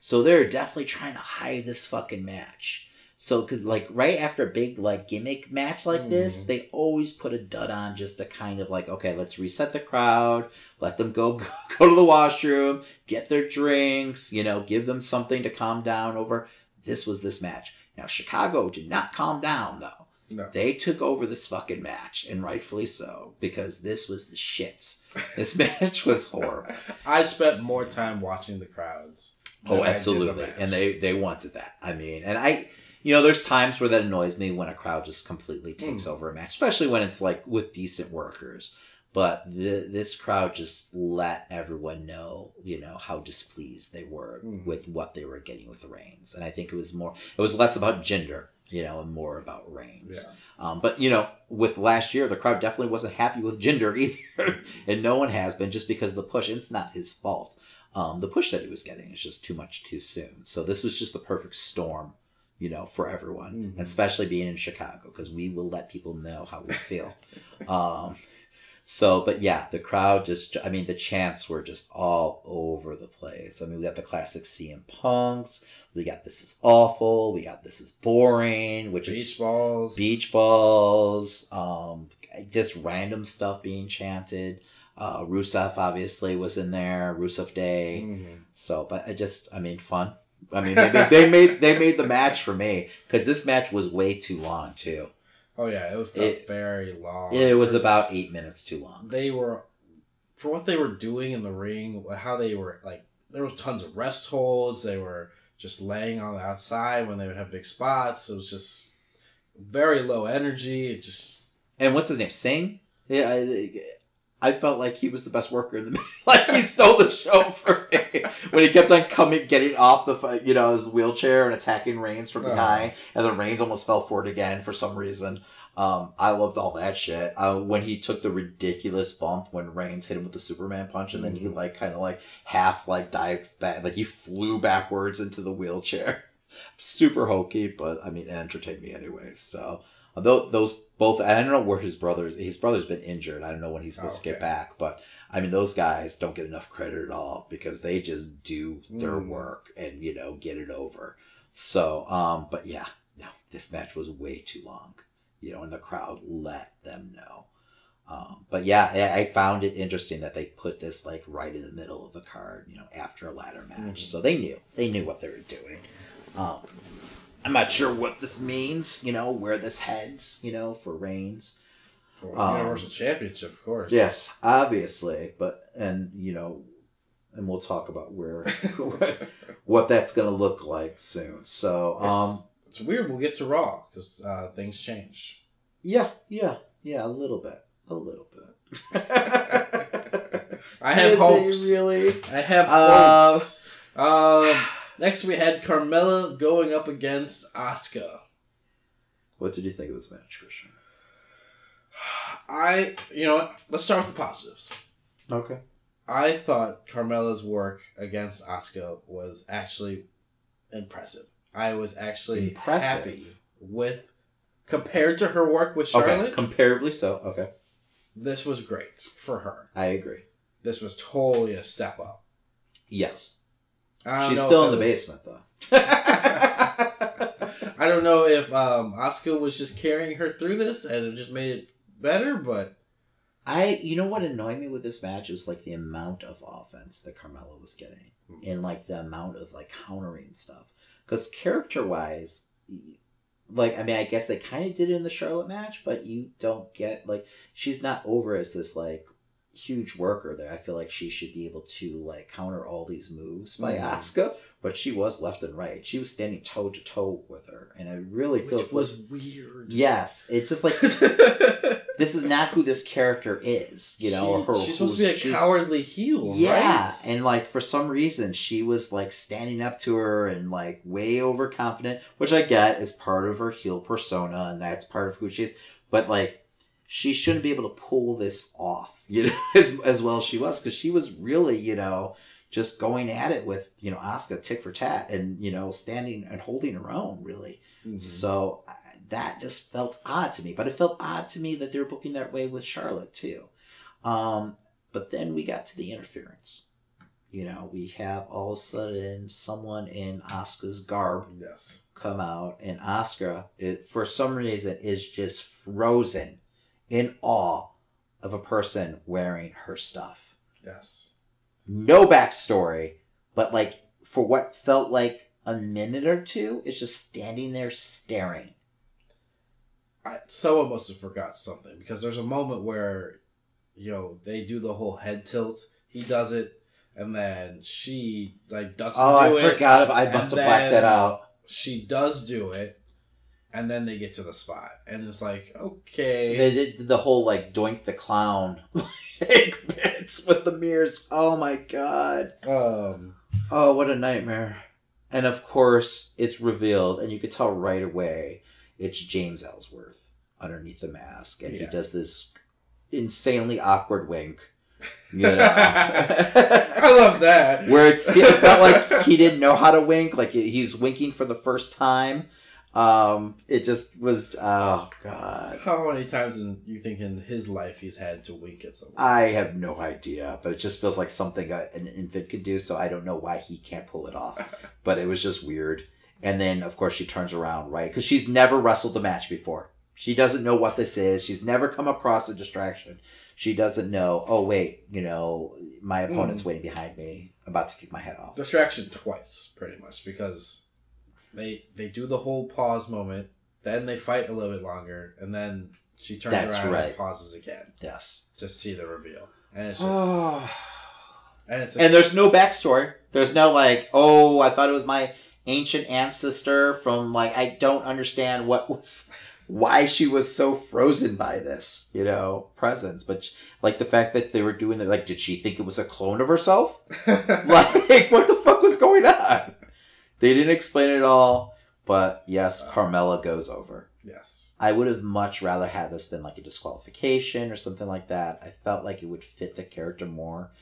So they're definitely trying to hide this fucking match. So, cause like right after a big like gimmick match like this, Mhm. they always put a dud on just to kind of like, okay, let's reset the crowd, let them go go to the washroom, get their drinks, you know, give them something to calm down over. This was this match. Now Chicago did not calm down though. No. They took over this fucking match, and rightfully so, because this was the shits. This match was horrible. I spent more time watching the crowds. Oh, did the absolutely. And they they wanted that. I mean, and I, you know, there's times where that annoys me when a crowd just completely takes Hmm. over a match, especially when it's like with decent workers. But th- this crowd just let everyone know, you know, how displeased they were Mhm. with what they were getting with the Reigns. And I think it was more, it was less about Jinder, you know, and more about Reigns. Yeah. Um, but you know, with last year, the crowd definitely wasn't happy with Jinder either, and no one has been just because of the push. It's not his fault. Um, the push that he was getting is just too much too soon. So this was just the perfect storm, you know, for everyone, Mhm. especially being in Chicago because we will let people know how we feel. um, so, but yeah, the crowd just, I mean, the chants were just all over the place. I mean, we got the classic CM Punks. We got this is awful. We got this is boring, which is Beach balls. beach balls, um, just random stuff being chanted. Uh, Rusev obviously was in there, Rusev Day. Mhm. So, but I just, I mean, fun. I mean, they made they made, they made the match for me because this match was way too long too. Oh yeah, it felt It- very long. It was about eight minutes too long. they were for what they were doing in the ring. How they were like there was tons of rest holds. They were just laying on the outside when they would have big spots. It was just very low energy. It just And what's his name? Singh. Yeah, I, I felt like he was the best worker in the like he stole the show for me when he kept on coming, getting off the you know his wheelchair and attacking Reigns from Oh. behind, and then Reigns almost fell for it again for some reason. Um, I loved all that shit. Uh, when he took the ridiculous bump when Reigns hit him with the Superman punch, and then he like kind of like half like dived back, like he flew backwards into the wheelchair. Super hokey, but I mean, it entertained me anyway. So Though those both, I don't know where his brother His brother's been injured. I don't know when he's supposed to get back. But I mean, those guys don't get enough credit at all because they just do their Mm. work and you know get it over. So, um, but yeah, no, this match was way too long. You know, and the crowd let them know. Um, but yeah, I, I found it interesting that they put this like right in the middle of the card. You know, after a ladder match, Mhm. so they knew they knew what they were doing. Um, I'm not sure what this means. You know, where this heads. You know, for Reigns. For Um, Universal Championship, of course. Yes, obviously, but and you know, and we'll talk about where what that's gonna look like soon. So, um, It's, weird. We'll get to Raw because uh, things change. yeah, yeah, yeah, a little bit, a little bit. I have Did hopes. really. I have Uh, hopes. Um, next, we had Carmella going up against Asuka. What did you think of this match, Christian? I, you know what? Let's start with the positives. Okay. I thought Carmella's work against Asuka was actually impressive. I was actually Impressive? happy with compared to her work with Charlotte. Okay, comparably so. Okay, this was great for her. I agree. This was totally a step up. Yes, she's still in the was- basement though. I don't know if um, Asuka was just carrying her through this and it just made it better, but I, you know what annoyed me with this match was like the amount of offense that Carmella was getting, and like the amount of like countering stuff. Because character wise, like I mean, I guess they kind of did it in the Charlotte match, but you don't get like she's not over as this like huge worker there. I feel like she should be able to like counter all these moves by Mhm. Asuka, but she was left and right. She was standing toe to toe with her, and it really feels was like weird. yes, it's just like this is not who this character is, you know. She- her she's supposed to be a she's- cowardly heel, Yeah, right? and like for some reason she was like standing up to her and like way overconfident, which I get is part of her heel persona and that's part of who she is. But like she shouldn't be able to pull this off, you know, as as well as she was because she was really, you know, just going at it with you know Asuka tick for tat and you know standing and holding her own really. Mhm. So that just felt odd to me. But it felt odd to me that they were booking that way with Charlotte too. Um, but then we got to the interference. You know, we have all of a sudden someone in Asuka's garb Yes. come out, and Oscar, it, for some reason, is just frozen in awe of a person wearing her stuff. Yes. No backstory, but like for what felt like a minute or two, is just standing there staring. I, someone must have forgot something because there's a moment where, you know, they do the whole head tilt. He does it, and then she like doesn't Oh, do I it. forgot about. I must have blacked that out. She does do it, and then they get to the spot, and it's like, okay, They did the whole like doink the clown like bits with the mirrors. Oh my god. um, Oh, what a nightmare. And of course, it's revealed, and you could tell right away it's James Ellsworth underneath the mask, and he does this insanely awkward wink. You know, I love that. where it's, it felt like he didn't know how to wink, like he's winking for the first time. Um, it just was, oh god. How many times in you think in his life he's had to wink at someone? I have no idea, but it just feels like something a, an infant could do. So I don't know why he can't pull it off. But it was just weird. And then, of course, she turns around, right? Because she's never wrestled a match before. She doesn't know what this is. She's never come across a distraction. She doesn't know. Oh wait, you know, my mm. opponent's waiting behind me, about to kick my head off. distraction twice, pretty much, because they they do the whole pause moment, then they fight a little bit longer, and then she turns That's around right. and pauses again Yes. to see the reveal, and it's just and and it's a, there's no backstory. There's no like, oh, I thought it was my ancient ancestor from like I don't understand what was why she was so frozen by this, you know, presence. But like the fact that they were doing it, like, did she think it was a clone of herself? like, what the fuck was going on? They didn't explain it all, but yes, uh, Carmella goes over. yes. I would have much rather had this been like a disqualification or something like that. I felt like it would fit the character more.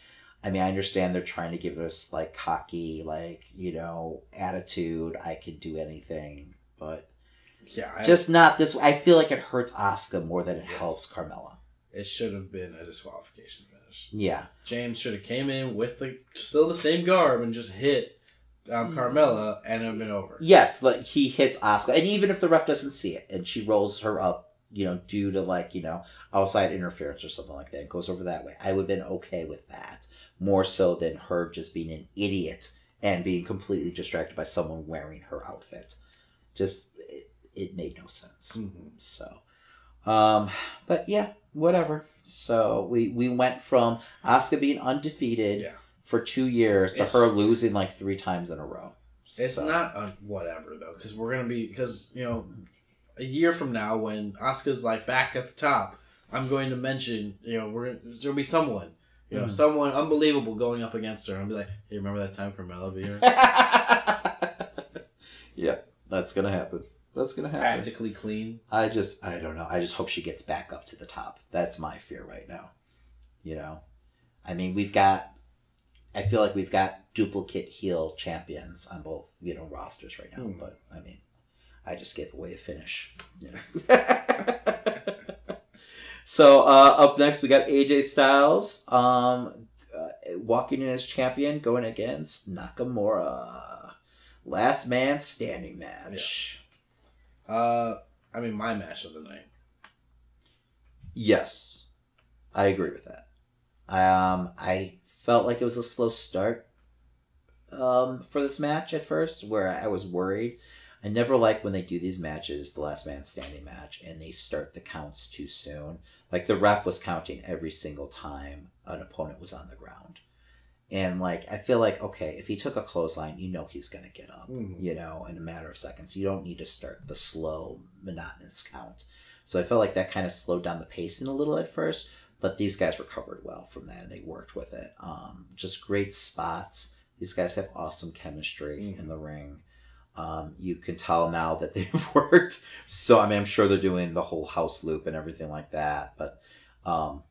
I mean, I understand they're trying to give us like cocky, like, you know, attitude. I can do anything, but Yeah. I, just not this way. I feel like it hurts Asuka more than it Yes. helps Carmella. it should have been a disqualification finish. Yeah. James should have came in with the still the same garb and just hit um, Carmella and it have been over. Yes, but he hits Asuka, and even if the ref doesn't see it, and she rolls her up, you know, due to like you know outside interference or something like that, and goes over that way, I would have been okay with that more so than her just being an idiot and being completely distracted by someone wearing her outfit. Just it, it made no sense. Mhm. So, um, but yeah, whatever. So we we went from Asuka being undefeated Yeah. for two years to It's- her losing like three times in a row. It's So- not a whatever though, because we're gonna be because you know a year from now when Asuka's like back at the top, I'm going to mention you know we're there'll be someone you know Mhm. someone unbelievable going up against her and be like, hey, remember that time Carmella beat yeah, that's gonna happen. That's gonna happen. Tactically clean. I just, I don't know. I just hope she gets back up to the top. That's my fear right now. You know, I mean, we've got. I feel like we've got duplicate heel champions on both, you know, rosters right now. Hmm. But I mean, I just gave away a finish. Yeah. so uh, up next, we got AJ Styles, um, uh, walking in as champion, going against Nakamura. Last man standing match. Uh, I mean my match of the night. Yes, I agree with that. Um, I felt like it was a slow start um, for this match at first, where I was worried. I never like when they do these matches, the last man standing match, and they start the counts too soon. Like the ref was counting every single time an opponent was on the ground. And like I feel like okay, if he took a clothesline, you know he's gonna get up, Mhm. you know, in a matter of seconds. You don't need to start the slow, monotonous count. So I felt like that kind of slowed down the pacing a little at first, but these guys recovered well from that and they worked with it. Um, just great spots. These guys have awesome chemistry in the ring. Um, you can tell now that they've worked. So I mean, I'm sure they're doing the whole house loop and everything like that. But um,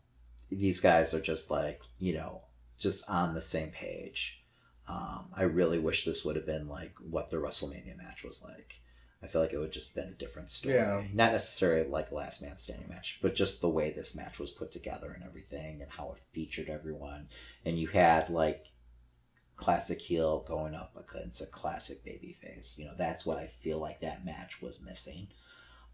these guys are just like you know, just on the same page. Um, I really wish this would have been like what the WrestleMania match was like. I feel like it would just been a different story. Yeah. Not necessarily like last man standing match, but just the way this match was put together and everything and how it featured everyone. And you had like classic heel going up against a classic baby face. You know, that's what I feel like that match was missing.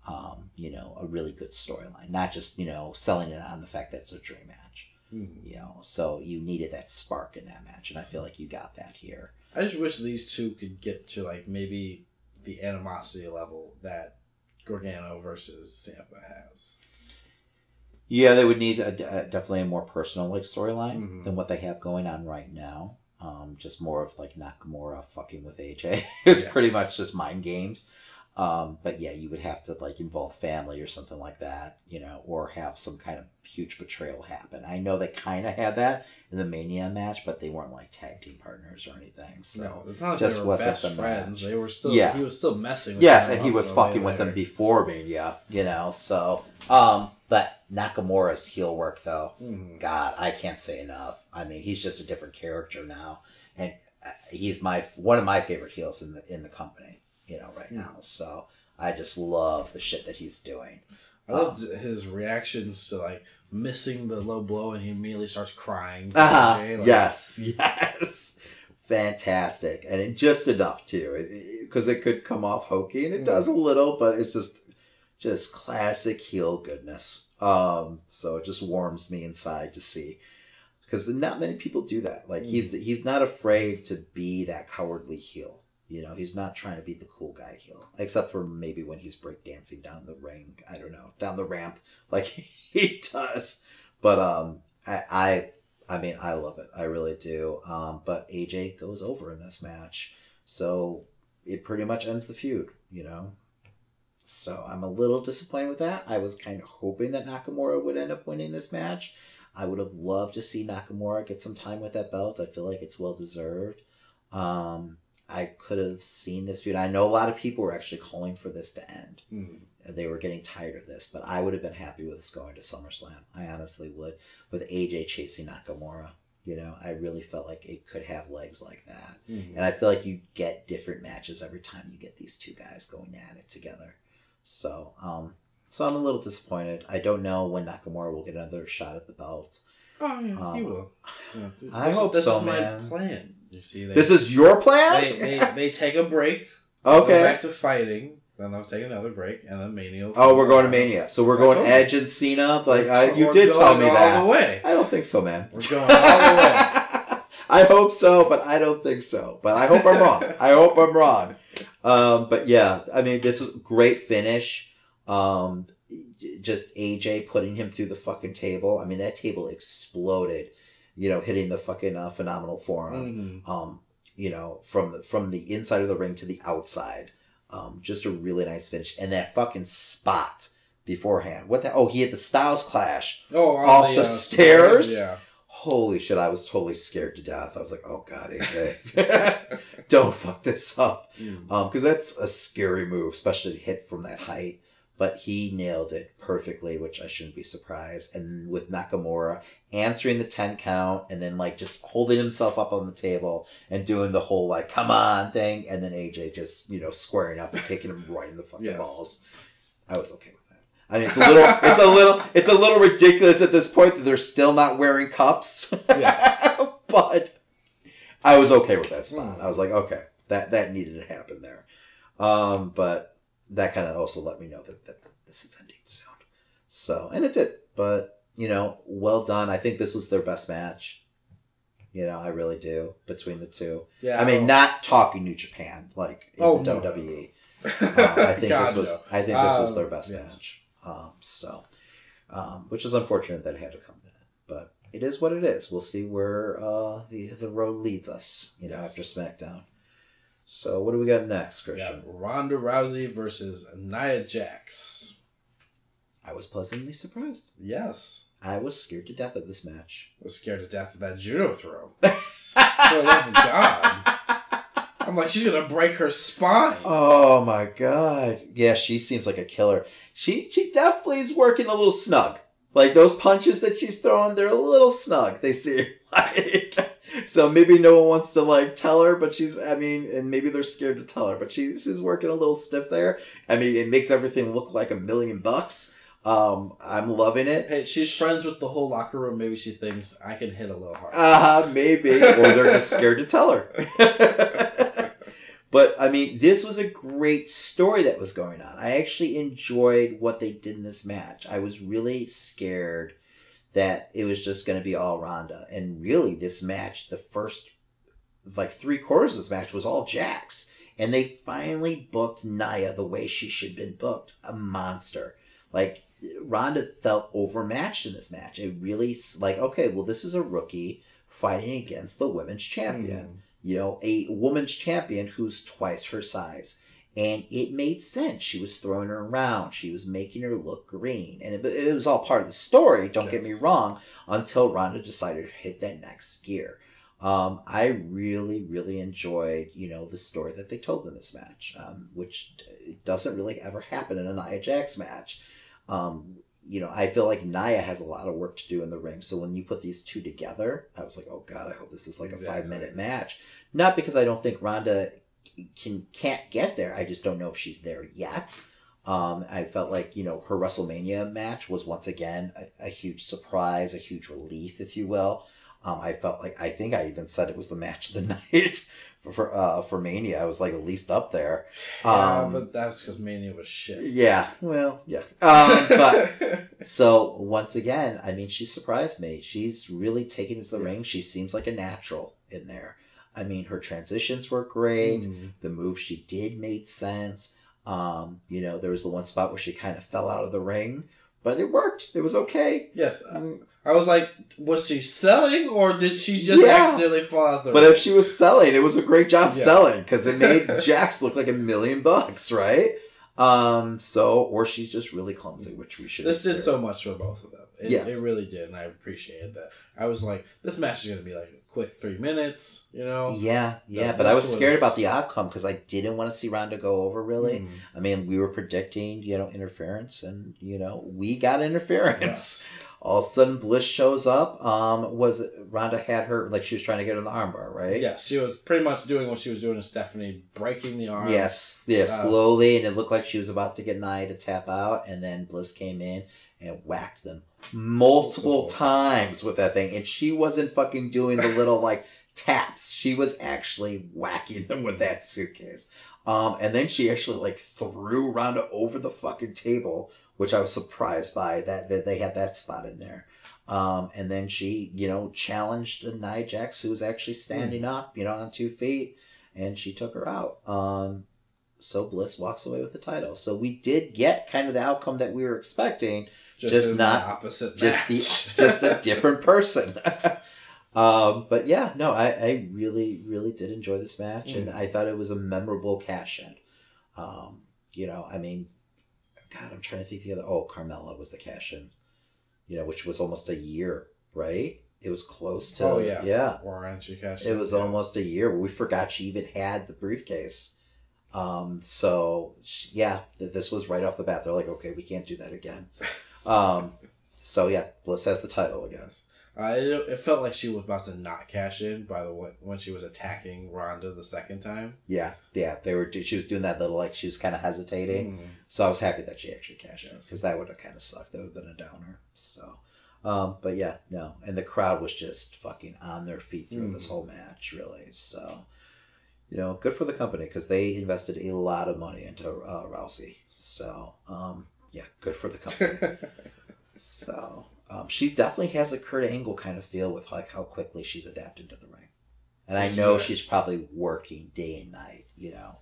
Um, you know, a really good storyline. Not just, you know, selling it on the fact that it's a dream match. Mhm. You know, so you needed that spark in that match, and I feel like you got that here. I just wish these two could get to like maybe the animosity level that Gargano versus Ciampa has. Yeah, they would need a, a- definitely a more personal like storyline Mhm. than what they have going on right now. Um, just more of like Nakamura fucking with AJ. it's Yeah. pretty much just mind games. Um, but yeah, you would have to like involve family or something like that, you know, or have some kind of huge betrayal happen. I know they kind of had that in the Mania match, but they weren't like tag team partners or anything. So no, it's not just they wasn't best the friends. match. They were still Yeah. he was still messing with Yes, them and he was on the way fucking with them before Mania, you know. So, um, but Nakamura's heel work though, Mhm. God, I can't say enough. I mean, he's just a different character now, and uh, he's my one of my favorite heels in the in the company, you know, right now. So I just love the shit that he's doing. I loved his reactions to like missing the low blow and he immediately starts crying. Uh-huh. AJ, like, yes, yes, fantastic, and it, just enough too, because it, could come off hokey, and it does a little, but it's just just classic heel goodness. Um, so it just warms me inside to see, because not many people do that. Like he's he's not afraid to be that cowardly heel. You know, he's not trying to be the cool guy heel, except for maybe when he's breakdancing down the ring. I don't know, down the ramp like he does. But um, I, I, I mean, I love it. I really do. Um, but AJ goes over in this match, so it pretty much ends the feud. You know, So I'm a little disappointed with that. I was kind of hoping that Nakamura would end up winning this match. I would have loved to see Nakamura get some time with that belt. I feel like it's well deserved. Um, I could have seen this feud. I know a lot of people were actually calling for this to end. Mm. They were getting tired of this, but I would have been happy with this going to SummerSlam. I honestly would. With AJ chasing Nakamura, you know, I really felt like it could have legs like that. Mhm. And I feel like you get different matches every time you get these two guys going at it together. So, um, so I'm a little disappointed. I don't know when Nakamura will get another shot at the belt. Oh yeah, Um, he will. Yeah, I this hope this so, is my plan. You see, they, This is your plan? they, they they take a break. Go okay. back to fighting. Then they'll take another break, and then Mania. will Oh, we're going to. Mania. So we're I going told you. Edge and Cena. Like I, you We're did tell me all that. the way. I don't think so, man. We're going all the way. I hope so, but I don't think so. But I hope I'm wrong. I hope I'm wrong. Um, but yeah, I mean, this was a great finish. Um, just AJ putting him through the fucking table. I mean, that table exploded. You know, hitting the fucking uh, phenomenal forearm. Mhm. Um, you know, from the, from the inside of the ring to the outside. Um, just a really nice finish, and that fucking spot beforehand. What the? Oh, he had the Styles Clash Oh, Off the stairs? Yeah. Holy shit, I was totally scared to death. I was like, oh god, AJ. Don't fuck this up. Mm. Um, because that's a scary move, especially to hit from that height. But he nailed it perfectly, which I shouldn't be surprised. And with Nakamura answering the 10 count and then like just holding himself up on the table and doing the whole like, come on thing. And then AJ just, you know, squaring up and kicking him right in the fucking Yes. balls. I was okay with that. I mean, it's a little, it's a little, it's a little ridiculous at this point that they're still not wearing cups. Yes. but I was okay with that spot. I was like, okay, that that needed to happen there. Um, but that kind of also let me know that, that this is ending soon. So, and it did. But you know, well done. I think this was their best match. You know, I really do between the two. Yeah. I mean, not talking New Japan like in Oh, the no, WWE. Uh, I think God, this was no. I think this was their Um, best yes. Um, so, um, which is unfortunate that it had to come to that, but it is what it is. We'll see where uh, the the road leads us. You know, Yes. after SmackDown. So, what do we got next, Christian? Ronda Rousey versus Nia Jax. I was pleasantly surprised. Yes. I was scared to death of this match. I was scared to death of that judo throw. For the love of God. I'm like, she's gonna break her spine. Oh my god! Yeah, she seems like a killer. She she definitely is working a little snug. Like those punches that she's throwing, they're a little snug. They seem like so maybe no one wants to like tell her, but she's I mean, and maybe they're scared to tell her, but she's she's working a little stiff there. I mean, it makes everything look like a million bucks. Um, I'm loving it. Hey, she's friends with the whole locker room. Maybe she thinks I can hit a little hard. Uh maybe. Or they're just scared to tell her. but I mean, this was a great story that was going on. I actually enjoyed what they did in this match. I was really scared that it was just going to be all Ronda. And really, this match, the first like three quarters of this match was all Jax. And they finally booked Nia the way she should have been booked a monster. Like, Ronda felt overmatched in this match. It really, like, okay, well, this is a rookie fighting against the women's champion. Mm. You know, a woman's champion who's twice her size. And it made sense. She was throwing her around. She was making her look green. And it, it was all part of the story, don't get me wrong, until Ronda decided to hit that next gear. Um, I really, really enjoyed, you know, the story that they told in this match, um, which doesn't really ever happen in an Nia Jax match. Um, you know, I feel like Nia has a lot of work to do in the ring. So when you put these two together, I was like, oh god, I hope this is like a five minute match. Not because I don't think Ronda can can't get there. I just don't know if she's there yet. Um, I felt like you know her WrestleMania match was once again a, a huge surprise, a huge relief, if you will. Um, I felt like I think I even said it was the match of the night for uh, for Mania. I was like at least up there. yeah, Um, but that's because Mania was shit. yeah, well, yeah. Um, but so once again, I mean, she surprised me. She's really taken to the ring. She seems like a natural in there. I mean, her transitions were great. Mm. The moves she did made sense. Um, you know, there was the one spot where she kind of fell out of the ring, but it worked. It was okay. Yes, I, I was like, was she selling or did she just Yeah. accidentally fall out the? But if she was selling, it was a great job Yes. selling because it made Jax look like a million bucks, right? Um, so or she's just really clumsy, which we should. This did so much for both of them. It, Yes. it really did, and I appreciated that. I was like, this match is gonna be like quick three minutes, you know? Yeah, yeah, Th- but I was this scared about the outcome because I didn't want to see Ronda go over. Really, Mm. I mean, we were predicting, you know, interference, and you know, we got interference. Yes. All of a sudden, Bliss shows up. Um, was Ronda had her like she was trying to get her in the armbar, right? Yeah, she was pretty much doing what she was doing to Stephanie, breaking the arm. Yes, yeah, Uh, slowly, and it looked like she was about to get Nia to tap out, and then Bliss came in and whacked them multiple times with that thing, and she wasn't fucking doing the little like taps. She was actually whacking them with that suitcase. Um, and then she actually like threw Ronda over the fucking table, which I was surprised by that that they had that spot in there. Um, and then she, you know, challenged Nia Jax, who was actually standing up, you know, on two feet, and she took her out. Um, so Bliss walks away with the title. So we did get kind of the outcome that we were expecting, just, just not- the opposite just the just a different person. um, but yeah, no, I, I really really did enjoy this match, and Mm. I thought it was a memorable cash in. Um, you know, I mean, God, I'm trying to think the other. Oh, Carmella was the cash in. You know, which was almost a year, right? It was close to. oh yeah, yeah. Warren she cashed It was yeah. almost a year. We forgot she even had the briefcase. Um, so yeah, th- this was right off the bat. They're like, okay, we can't do that again. Um, so yeah, Bliss has the title I guess. Uh, it, it felt like she was about to not cash in by the way when she was attacking Ronda the second time. Yeah, yeah, they were. Do- she was doing that little like she was kind of hesitating. Mm. So I was happy that she actually cashed in because that would have kind of sucked. That would have been a downer. So, um, but yeah, no, and the crowd was just fucking on their feet through Mm. this whole match, really. So, you know, good for the company because they invested a lot of money into uh, Rousey. So, um, yeah, good for the company. so, um, she definitely has a Kurt Angle kind of feel with like how quickly she's adapted to the ring, and I know she she's probably working day and night. You know.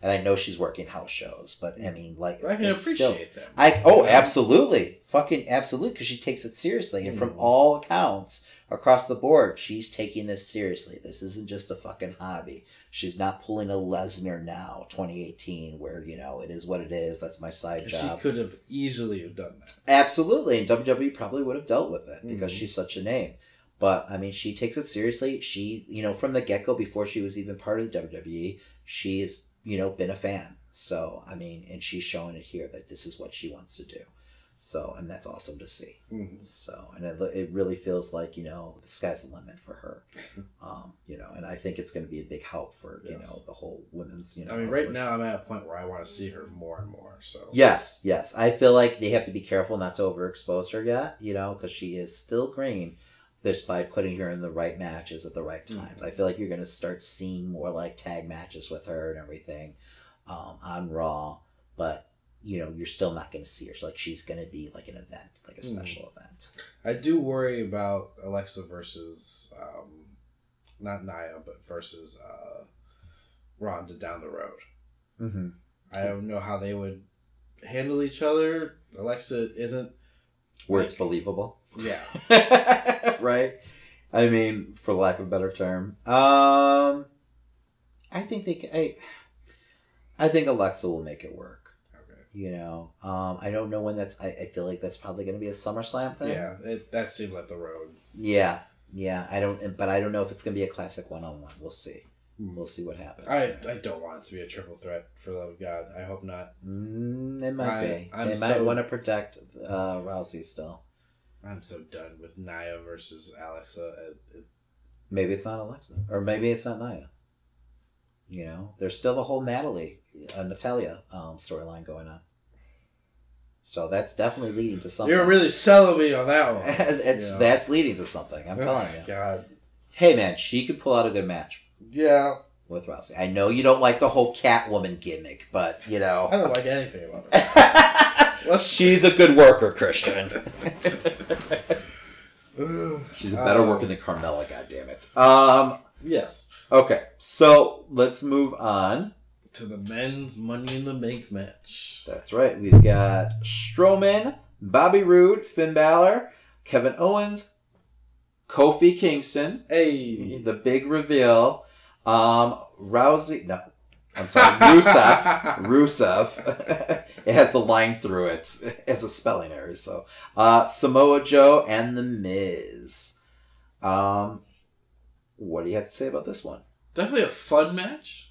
And I know she's working house shows, but I mean, like, I can it's still- appreciate them. I oh, absolutely, fucking absolutely, because she takes it seriously, and from Mhm. all accounts across the board, she's taking this seriously. This isn't just a fucking hobby. She's not pulling a Lesnar now, 2018, where you know it is what it is. That's my side She job. She could have easily have done that. Absolutely, and WWE probably would have dealt with it because Mhm. she's such a name. But I mean, she takes it seriously. She, you know, from the get go, before she was even part of the WWE, she's you know been a fan. So I mean, and she's showing it here that this is what she wants to do. So and that's awesome to see. Mhm. So and it, it really feels like you know the sky's the limit for her. Um, you know, and I think it's going to be a big help for you Yes. know the whole women's. You know, I mean, right now I'm at a point where I want to see her more and more. So Yes, yes. I feel like they have to be careful not to overexpose her yet, you know, because she is still green. just by putting her in the right matches at the right times, I feel like you're going to start seeing more like tag matches with her and everything um, on Raw. But you know, you're still not going to see her. So, like, she's going to be like an event, like a Mhm. special event. I do worry about Alexa versus um, not Nia, but versus uh, Ronda down the road. Mm-hmm. I don't know how they would handle each other. Alexa isn't. Where Like- it's believable. Yeah. right? I mean, for lack of a better term. Um, I think they. ca- I, I think Alexa will make it work. You know, um, I don't know when that's. I, I feel like that's probably going to be a SummerSlam thing. Yeah, it, that seemed like the road. Yeah, yeah. I don't, but I don't know if it's going to be a classic one-on-one. We'll see. Hmm. We'll see what happens. I, I don't want it to be a triple threat, for love of God. I hope not. Mm, it might I- be. I'm they might want to protect uh, Rousey still. I'm so done with Nia versus Alexa. It, it, Maybe it's not Alexa, or maybe it's not Nia. You know, there's still the whole Natalie, uh, Natalya um, storyline going on. So that's definitely leading to something. you're really selling me on that one. it's know? that's leading to something. I'm telling you. God. Hey man, she could pull out a good match Yeah. with Rousey. I know you don't like the whole Catwoman gimmick, but you know I don't like anything about her. She's a good worker, Christian. she's a better Um, worker than Carmella. goddammit. Um. Yes. Okay, so let's move on. To the men's Money in the Bank match. That's right. We've got Strowman, Bobby Roode, Finn Balor, Kevin Owens, Kofi Kingston, Hey. the big reveal. Um, Rousey, no, I'm sorry, Rusev. Rusev. it has the line through it as a spelling error. So, uh, Samoa Joe and The Miz. Um, what do you have to say about this one? Definitely a fun match.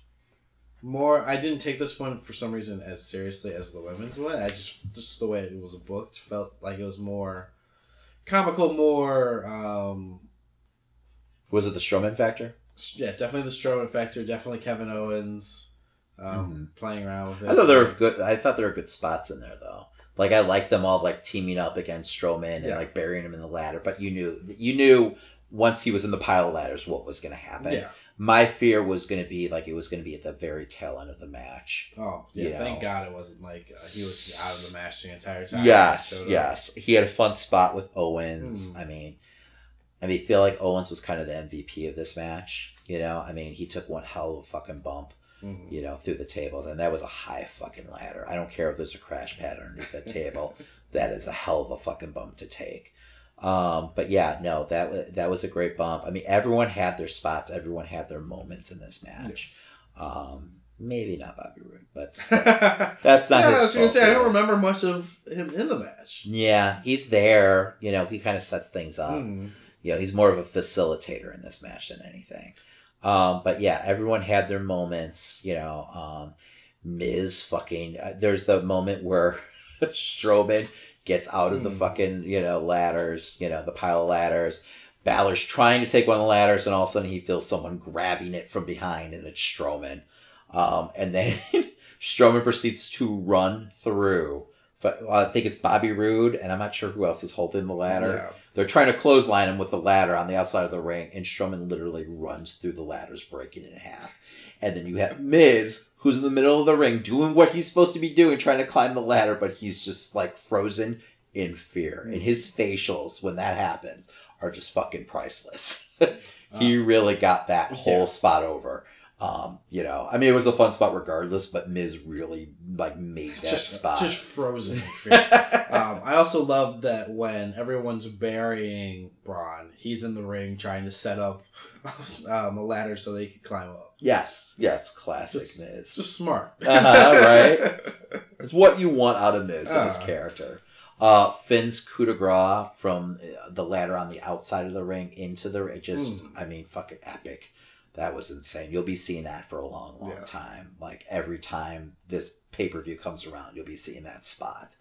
More, I didn't take this one for some reason as seriously as the women's one. I just just the way it was booked felt like it was more comical, more um, Was it the Strowman factor? yeah, definitely the Strowman factor, definitely Kevin Owens um, playing around with it. I thought there were good. I thought there were good spots in there though. Like I liked them all like teaming up against Strowman and Yeah. like burying him in the ladder. But you knew you knew once he was in the pile of ladders what was going to happen. Yeah. My fear was going to be like it was going to be at the very tail end of the match. Oh, yeah. You Thank. God it wasn't like uh, he was out of the match the entire time. Yes, yes. He had a fun spot with Owens. Hmm. I mean, I mean, feel like Owens was kind of the MVP of this match. You know, I mean, he took one hell of a fucking bump. Mhm. You know, through the tables, and that was a high fucking ladder. I don't care if there's a crash pad underneath that table. That is a hell of a fucking bump to take. Um, but yeah, no, that was that was a great bump. I mean, everyone had their spots. Everyone had their moments in this match. Um, maybe not Bobby Roode, but that's not yeah, his I was gonna say I don't remember much of him in the match. Yeah, he's there. You know, he kind of sets things up. Hmm. You know, he's more of a facilitator in this match than anything. Um, but yeah, everyone had their moments. You know, um, Miz fucking. Uh, there's the moment where Strowman gets out of the Mm. fucking you know ladders. You know, the pile of ladders. Balor's trying to take one of the ladders, and all of a sudden he feels someone grabbing it from behind, and it's Strowman. Um, and then Strowman proceeds to run through. But I think it's Bobby Roode, and I'm not sure who else is holding the ladder. They're trying to clothesline him with the ladder on the outside of the ring, and Strowman literally runs through the ladders, breaking it in half. And then you have Miz, who's in the middle of the ring, doing what he's supposed to be doing, trying to climb the ladder, but he's just like frozen in fear. And his facials, when that happens, are just fucking priceless. he uh, really got that whole Yeah. spot over. Um, you know, I mean, it was a fun spot regardless, but Miz really like made that just spot. just frozen. um, I also love that when everyone's burying Braun, he's in the ring trying to set up um, a ladder so they could climb up. yes, yes, classic Just- Miz. Just smart, Uh-huh, right? It's what you want out of Miz and his Uh. character. Uh, Finn's coup de grace from uh, the ladder on the outside of the ring into the ring. Just, Mm. I mean, fucking epic. That was insane. You'll be seeing that for a long, long Yes. time. Like every time this pay per view comes around, you'll be seeing that spot.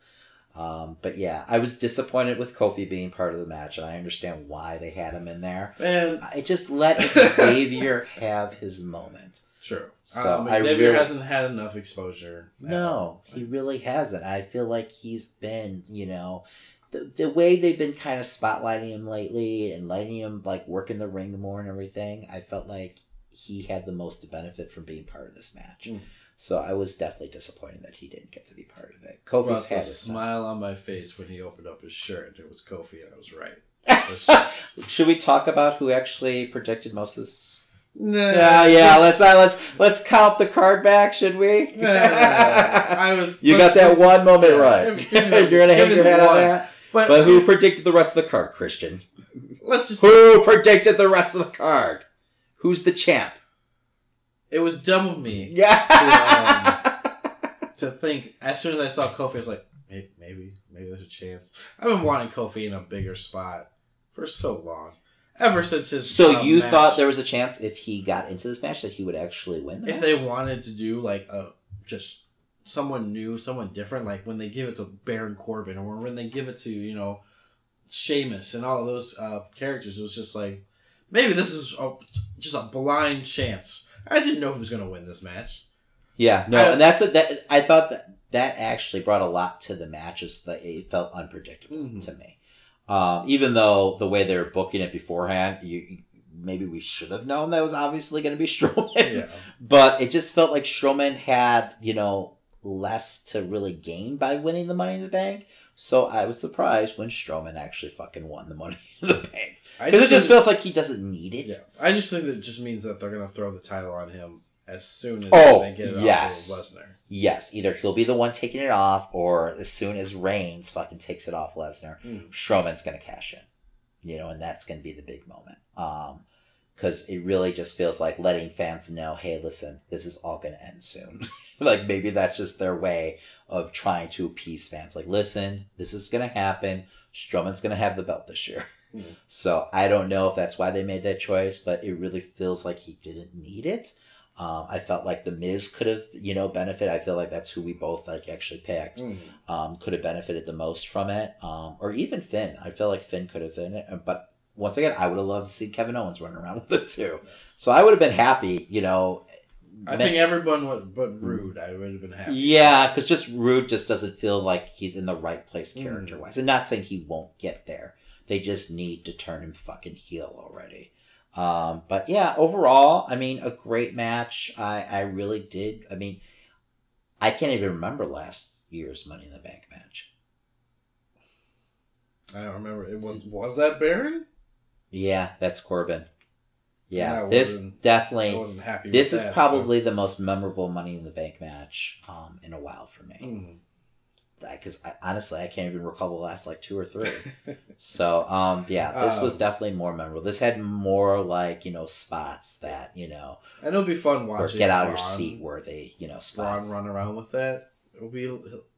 Um, but yeah, I was disappointed with Kofi being part of the match, and I understand why they had him in there. and I just let Xavier have his moment. true. So, um, Xavier really- hasn't had enough exposure. No, he really hasn't. I feel like he's been, you know, the, the way they've been kind of spotlighting him lately and letting him like work in the ring more and everything. I felt like he had the most to benefit from being part of this match. Mm. So I was definitely disappointed that he didn't get to be part of it. Kofi's had his smile on my face when he opened up his shirt. It was Kofi, and I was right. Was just, Should we talk about who actually predicted most of this? Yeah, yeah. Let's uh, let's let's count the card back, should we? I was. you got that one moment yeah, right. the- You're gonna hang your head on that. But, But who predicted the rest of the card, Christian? Let's just. Who predicted the rest of the card? Who's the champ? It was dumb of me Yeah. to think. As soon as I saw Kofi, I was like, maybe, maybe, maybe there's a chance. I've been wanting Kofi in a bigger spot for so long, ever since his. so uh, you match. thought there was a chance if he got into this match that he would actually win? The if match? they wanted to do like a just someone new, someone different, like when they give it to Baron Corbin or when they give it to you know Sheamus and all of those uh, characters, it was just like maybe this is a, just a blind chance. I didn't know who was going to win this match. yeah, no, I- and that's a, that. I thought that that actually brought a lot to the matches that it felt unpredictable Mhm. to me. Um, even though the way they were booking it beforehand, you maybe we should have known that was obviously going to be Strowman. Yeah, But it just felt like Strowman had, you know, less to really gain by winning the Money in the Bank. So I was surprised when Strowman actually fucking won the Money in the Bank. Because it just feels like he doesn't need it. yeah. I just think that it just means that they're going to throw the title on him as soon as Oh, they get it yes. off of Lesnar. Yes, either he'll be the one taking it off, or as soon as Reigns fucking takes it off Lesnar, Mm. Strowman's going to cash in. You know, and that's going to be the big moment. Um, because it really just feels like letting fans know, hey, listen, this is all going to end soon. like maybe that's just their way of trying to appease fans. Like, listen, this is going to happen. Strowman's going to have the belt this year. Hmm. So I don't know if that's why they made that choice, but it really feels like he didn't need it. Um, I felt like the Miz could have, you know, benefit. I feel like that's who we both like actually picked. Mm. Um, could have benefited the most from it, um, or even Finn. I feel like Finn could have been it, but once again, I would have loved to see Kevin Owens running around with it too. So I would have been happy, you know. I think everyone would, but Roode. I would have been happy. Yeah, because just Roode just doesn't feel like he's in the right place Mm. character wise. And not saying he won't get there. They just need to turn him fucking heel already. Um, but yeah, overall, I mean, a great match. I, I really did. I mean, I can't even remember last year's Money in the Bank match. I don't remember. It was was that Baron? Yeah, that's Corbin. Yeah, this definitely. This is that, probably the most memorable Money in the Bank match um, in a while for me. So. Mm. Because I, honestly I can't even recall the last like two or three. so um yeah, this was Um, definitely more memorable. This had more like you know spots that you know And it'll be fun watching get out of your seat worthy you know spots. run around with that. It'll be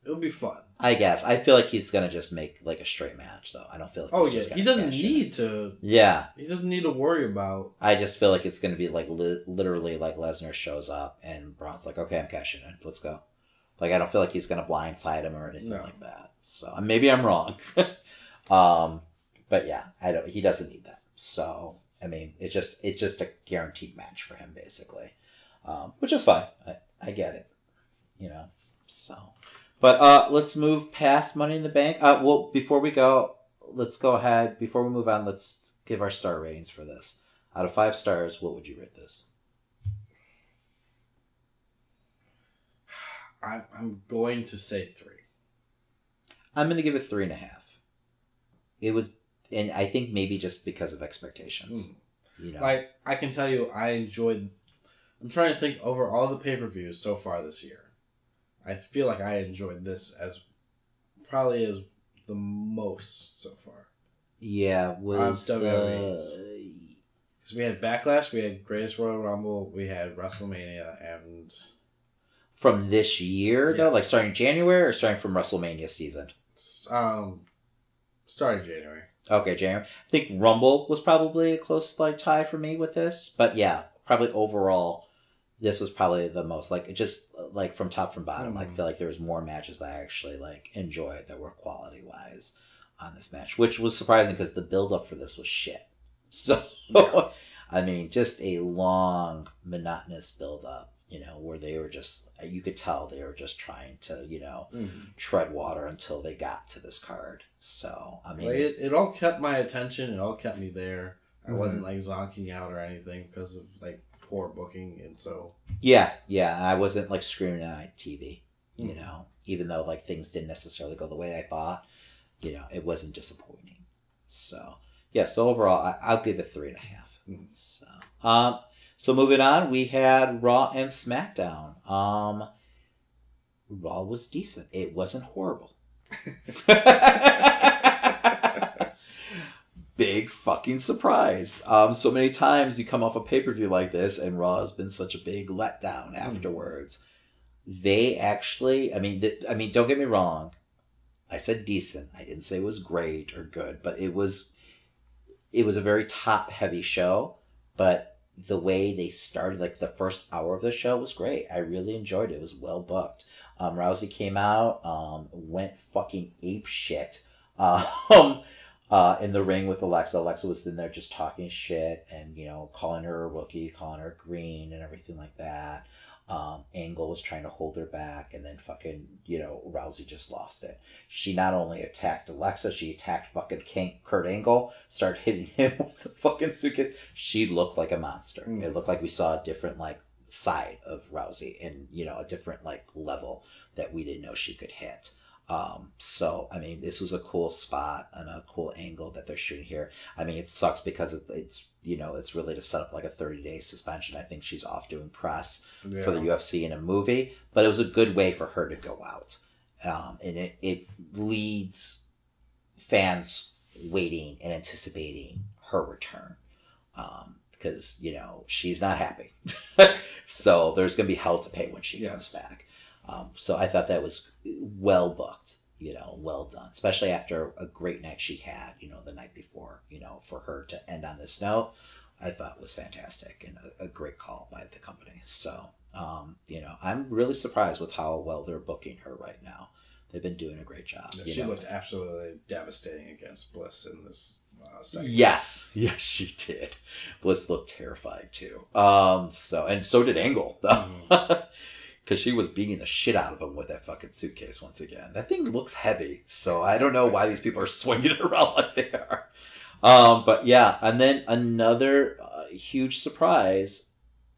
it'll be fun. I guess I feel like he's gonna just make like a straight match though. I don't feel like Oh yeah, he doesn't need to. Yeah, He doesn't need to worry about. I just feel like it's gonna be like li- literally like Lesnar shows up and Braun's like, okay, I'm cashing in. Let's go. Like I don't feel like he's gonna blindside him or anything No. like that. So maybe I'm wrong. um, but yeah, I don't. He doesn't need that. So I mean, it's just it's just a guaranteed match for him basically, um, which is fine. I, I get it. You know. So, but uh, let's move past Money in the Bank. Uh, well, before we go, let's go ahead. Before we move on, let's give our star ratings for this. Out of five stars, what would you rate this? I, I'm going to say three. I'm going to give it three and a half. It was, and I think maybe just because of expectations. Mm. You know, Like I can tell you, I enjoyed. I'm trying to think over all the pay per views so far this year. I feel like I enjoyed this as probably as the most so far. yeah, was Um, the. Because we had Backlash, we had Greatest Royal Rumble, we had WrestleMania, and from this year though, like starting January or starting from WrestleMania season. um, starting January. Okay, January. I think Rumble was probably a close like tie for me with this, but yeah, probably overall, this was probably the most like just like from top from bottom. Like I Mhm. feel like there was more matches that I actually like enjoyed that were quality wise on this match, which was surprising because the build up for this was shit. So Yeah. I mean, just a long monotonous build up. You know, where they were just you could tell they were just trying to you know tread water until they got to this card. So I mean, Like, it, it all kept my attention. It all kept me there. I Mhm. wasn't like zonking out or anything because of like poor booking, and so Yeah, yeah. I wasn't like screaming at TV, you Mhm. know, even though like things didn't necessarily go the way I thought, you know, it wasn't disappointing. So yeah, so overall, I, I'll give it three and a half. Mhm. So, um, so moving on, we had Raw and SmackDown. Um, Raw was decent. It wasn't horrible. Big fucking surprise. Um, so many times you come off a pay per view like this, and Raw has been such a big letdown afterwards. They actually, I mean, th- I mean, don't get me wrong. I said decent. I didn't say it was great or good, but it was, it was a very top heavy show. But the way they started, like the first hour of the show, was great. I really enjoyed it. It was well booked. Um, Rousey came out, um, went fucking ape shit. Um, uh, in the ring with Alexa. Alexa was in there just talking shit and, you know, calling her a rookie, calling her green and everything like that. Um, Angle was trying to hold her back and then fucking, you know, Rousey just lost it. She not only attacked Alexa, she attacked fucking King, Kurt Angle, started hitting him with the fucking suitcase. She looked like a monster. Mm. It looked like we saw a different, like, side of Rousey and, you know, a different, like, level that we didn't know she could hit. Um, so I mean, this was a cool spot and a cool angle that they're shooting here. I mean, it sucks because it's, it's you know it's really to set up like a thirty day suspension. I think she's off doing press yeah. for the UFC in a movie, but it was a good way for her to go out, um, and it it leads fans waiting and anticipating her return. because you know she's not happy. so there's gonna be hell to pay when she comes back. Um, so I thought that was well booked, you know, well done, especially after a great night she had, you know, the night before. You know, for her to end on this note, I thought was fantastic and a, a great call by the company. So, um, you know, I'm really surprised with how well they're booking her right now. They've been doing a great job. you she know. looked absolutely devastating against Bliss in this uh. Yes, yes, she did. Bliss looked terrified too. Um, so and so did Angle though, because she was beating the shit out of him with that fucking suitcase once again. That thing looks heavy, so I don't know why these people are swinging it around like they are. Um, but yeah, and then another uh, huge surprise.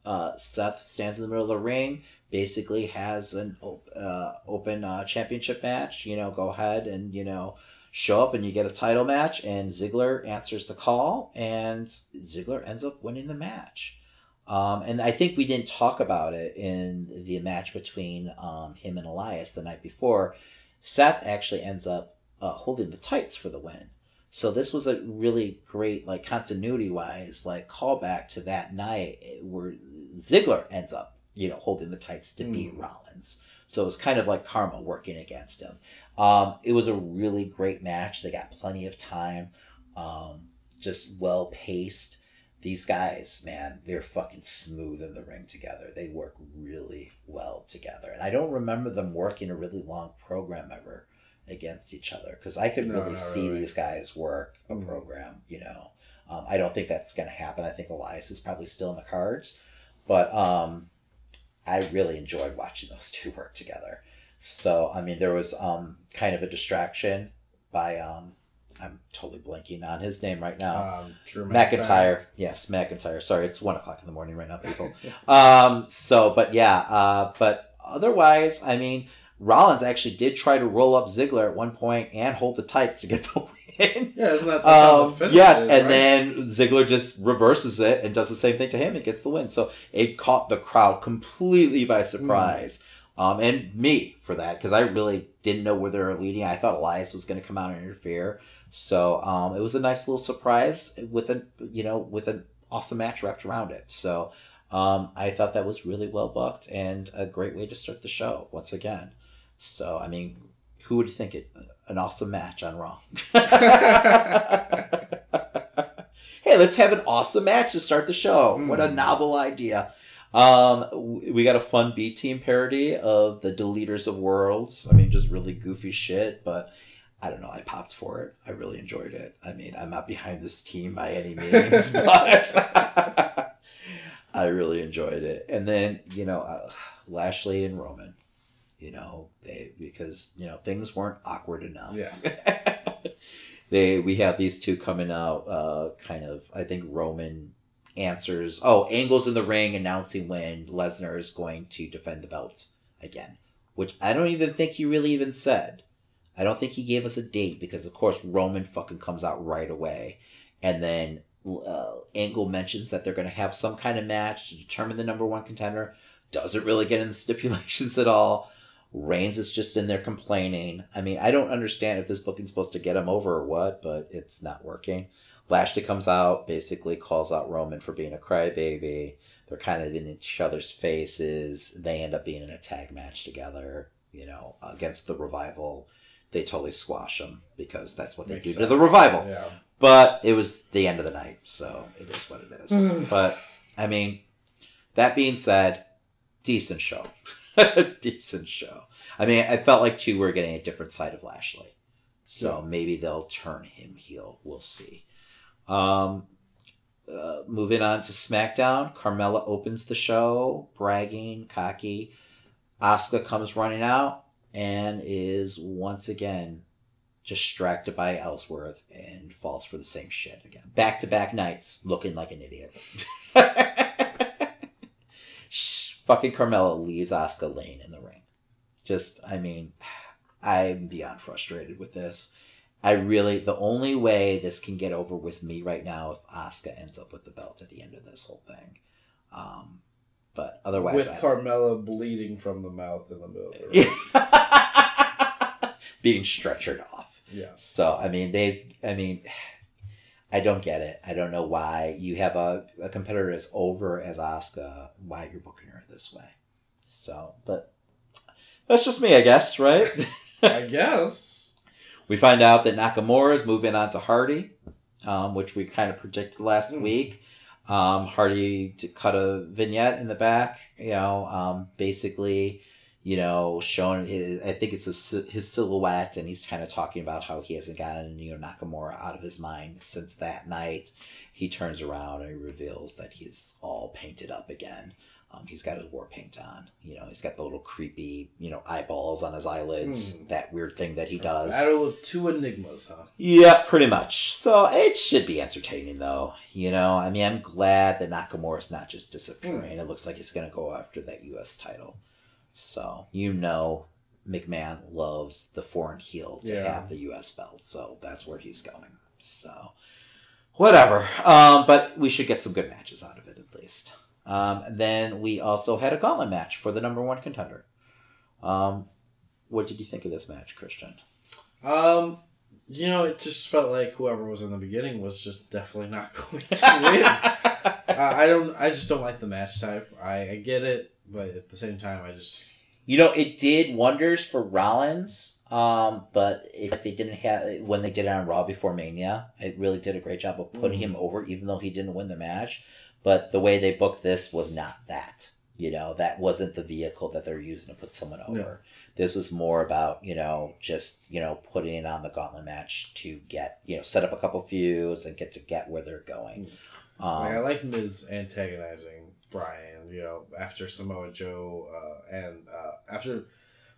Uh, Seth stands in the middle of the ring. Basically, has an op- uh, open uh, championship match. You know, go ahead and you know show up and you get a title match and Ziggler answers the call and Ziggler ends up winning the match. Um, and I think we didn't talk about it in the match between um, him and Elias the night before. Seth actually ends up uh, holding the tights for the win. So this was a really great, like continuity wise, like callback to that night where Ziggler ends up, you know, holding the tights to beat Rollins. So it was kind of like karma working against him. Um, it was a really great match. They got plenty of time, um, just well paced. These guys, man, they're fucking smooth in the ring together. They work really well together. And I don't remember them working a really long program ever against each other because I could No, really see really. these guys work a Mhm. program, you know. Um, I don't think that's going to happen. I think Elias is probably still in the cards. But um, I really enjoyed watching those two work together. So I mean, there was um kind of a distraction by um I'm totally blanking on his name right now. Um, Drew McIntyre. Yes, McIntyre. Sorry, it's one o'clock in the morning right now, people. um. So, but yeah. Uh. But otherwise, I mean, Rollins actually did try to roll up Ziggler at one point and hold the tights to get the win. Yeah, isn't that Um, yes, is, and right? then Ziggler just reverses it and does the same thing to him and gets the win. So it caught the crowd completely by surprise. Um, and me for that because I really didn't know where they were leading. I thought Elias was going to come out and interfere. So um, it was a nice little surprise with a you know with an awesome match wrapped around it. So um, I thought that was really well booked and a great way to start the show once again. So I mean, who would think it an awesome match on Raw? hey, let's have an awesome match to start the show. What a Mm. novel idea. Um, we got a fun B team parody of the Deleters of Worlds. I mean, just really goofy shit, but I don't know. I popped for it. I really enjoyed it. I mean, I'm not behind this team by any means, but I really enjoyed it. And then, you know, uh, Lashley and Roman, you know, they, because, you know, things weren't awkward enough. Yes. they, we have these two coming out, uh, kind of, I think Roman answers, oh, Angle's in the ring announcing when Lesnar is going to defend the belts again, which I don't even think he really even said. I don't think he gave us a date because, of course, Roman fucking comes out right away. And then uh, Angle mentions that they're going to have some kind of match to determine the number one contender. Doesn't really get into stipulations at all. Reigns is just in there complaining. I mean, I don't understand if this booking's supposed to get him over or what, but it's not working. Lashley comes out, basically calls out Roman for being a crybaby. They're kind of in each other's faces. They end up being in a tag match together, you know, against the revival. They totally squash them because that's what they Makes do to the revival. Yeah. But it was the end of the night, so it is what it is. but I mean, that being said, decent show. decent show. I mean, I felt like too we're getting a different side of Lashley. So maybe they'll turn him heel. We'll see. Um, uh, moving on to SmackDown, Carmella opens the show, bragging, cocky. Asuka comes running out and is once again distracted by Ellsworth and falls for the same shit again. Back to back nights, looking like an idiot. Fucking Carmella leaves Asuka Lane in the ring. Just, I mean, I'm beyond frustrated with this. I really, the only way this can get over with me right now if Asuka ends up with the belt at the end of this whole thing. Um, but otherwise, With I- Carmella bleeding from the mouth in the middle of the ring. being stretchered off. Yeah. So I mean, they've. I mean, I don't get it. I don't know why you have a, a competitor as over as Asuka. Why you're booking her this way? So, but that's just me, I guess, right? I guess. we find out that Nakamura is moving on to Hardy, um, which we kind of predicted last Mm. week. Um, Hardy to cut a vignette in the back, you know, um, basically, you know, showing his, I think it's his, his silhouette, and he's kind of talking about how he hasn't gotten, you know, Nakamura out of his mind since that night. He turns around and he reveals that he's all painted up again. Um, he's got his war paint on. You know, he's got the little creepy, you know, eyeballs on his eyelids. Hmm. That weird thing that he does. Battle of two enigmas, huh? Yeah, pretty much. So it should be entertaining, though. You know, I mean, I'm glad that Nakamura's not just disappearing. It looks like he's going to go after that U.S. title. So, you know, McMahon loves the foreign heel to Yeah. have the U.S. belt. So that's where he's going. So, whatever. Um, but we should get some good matches out of it, at least. Um, then we also had a gauntlet match for the number one contender. Um, what did you think of this match, Christian? Um, you know, it just felt like whoever was in the beginning was just definitely not going to win. uh, I don't. I just don't like the match type. I, I get it, but at the same time, I just You know, it did wonders for Rollins. Um, but if they didn't have when they did it on Raw before Mania, it really did a great job of putting Mhm. him over, even though he didn't win the match. But the way they booked this was not that. You know, that wasn't the vehicle that they're using to put someone over. No. This was more about you know just you know putting on the gauntlet match to get you know set up a couple feuds and get to get where they're going. Um, like. I like Miz antagonizing Bryan. You know, after Samoa Joe uh, and uh, after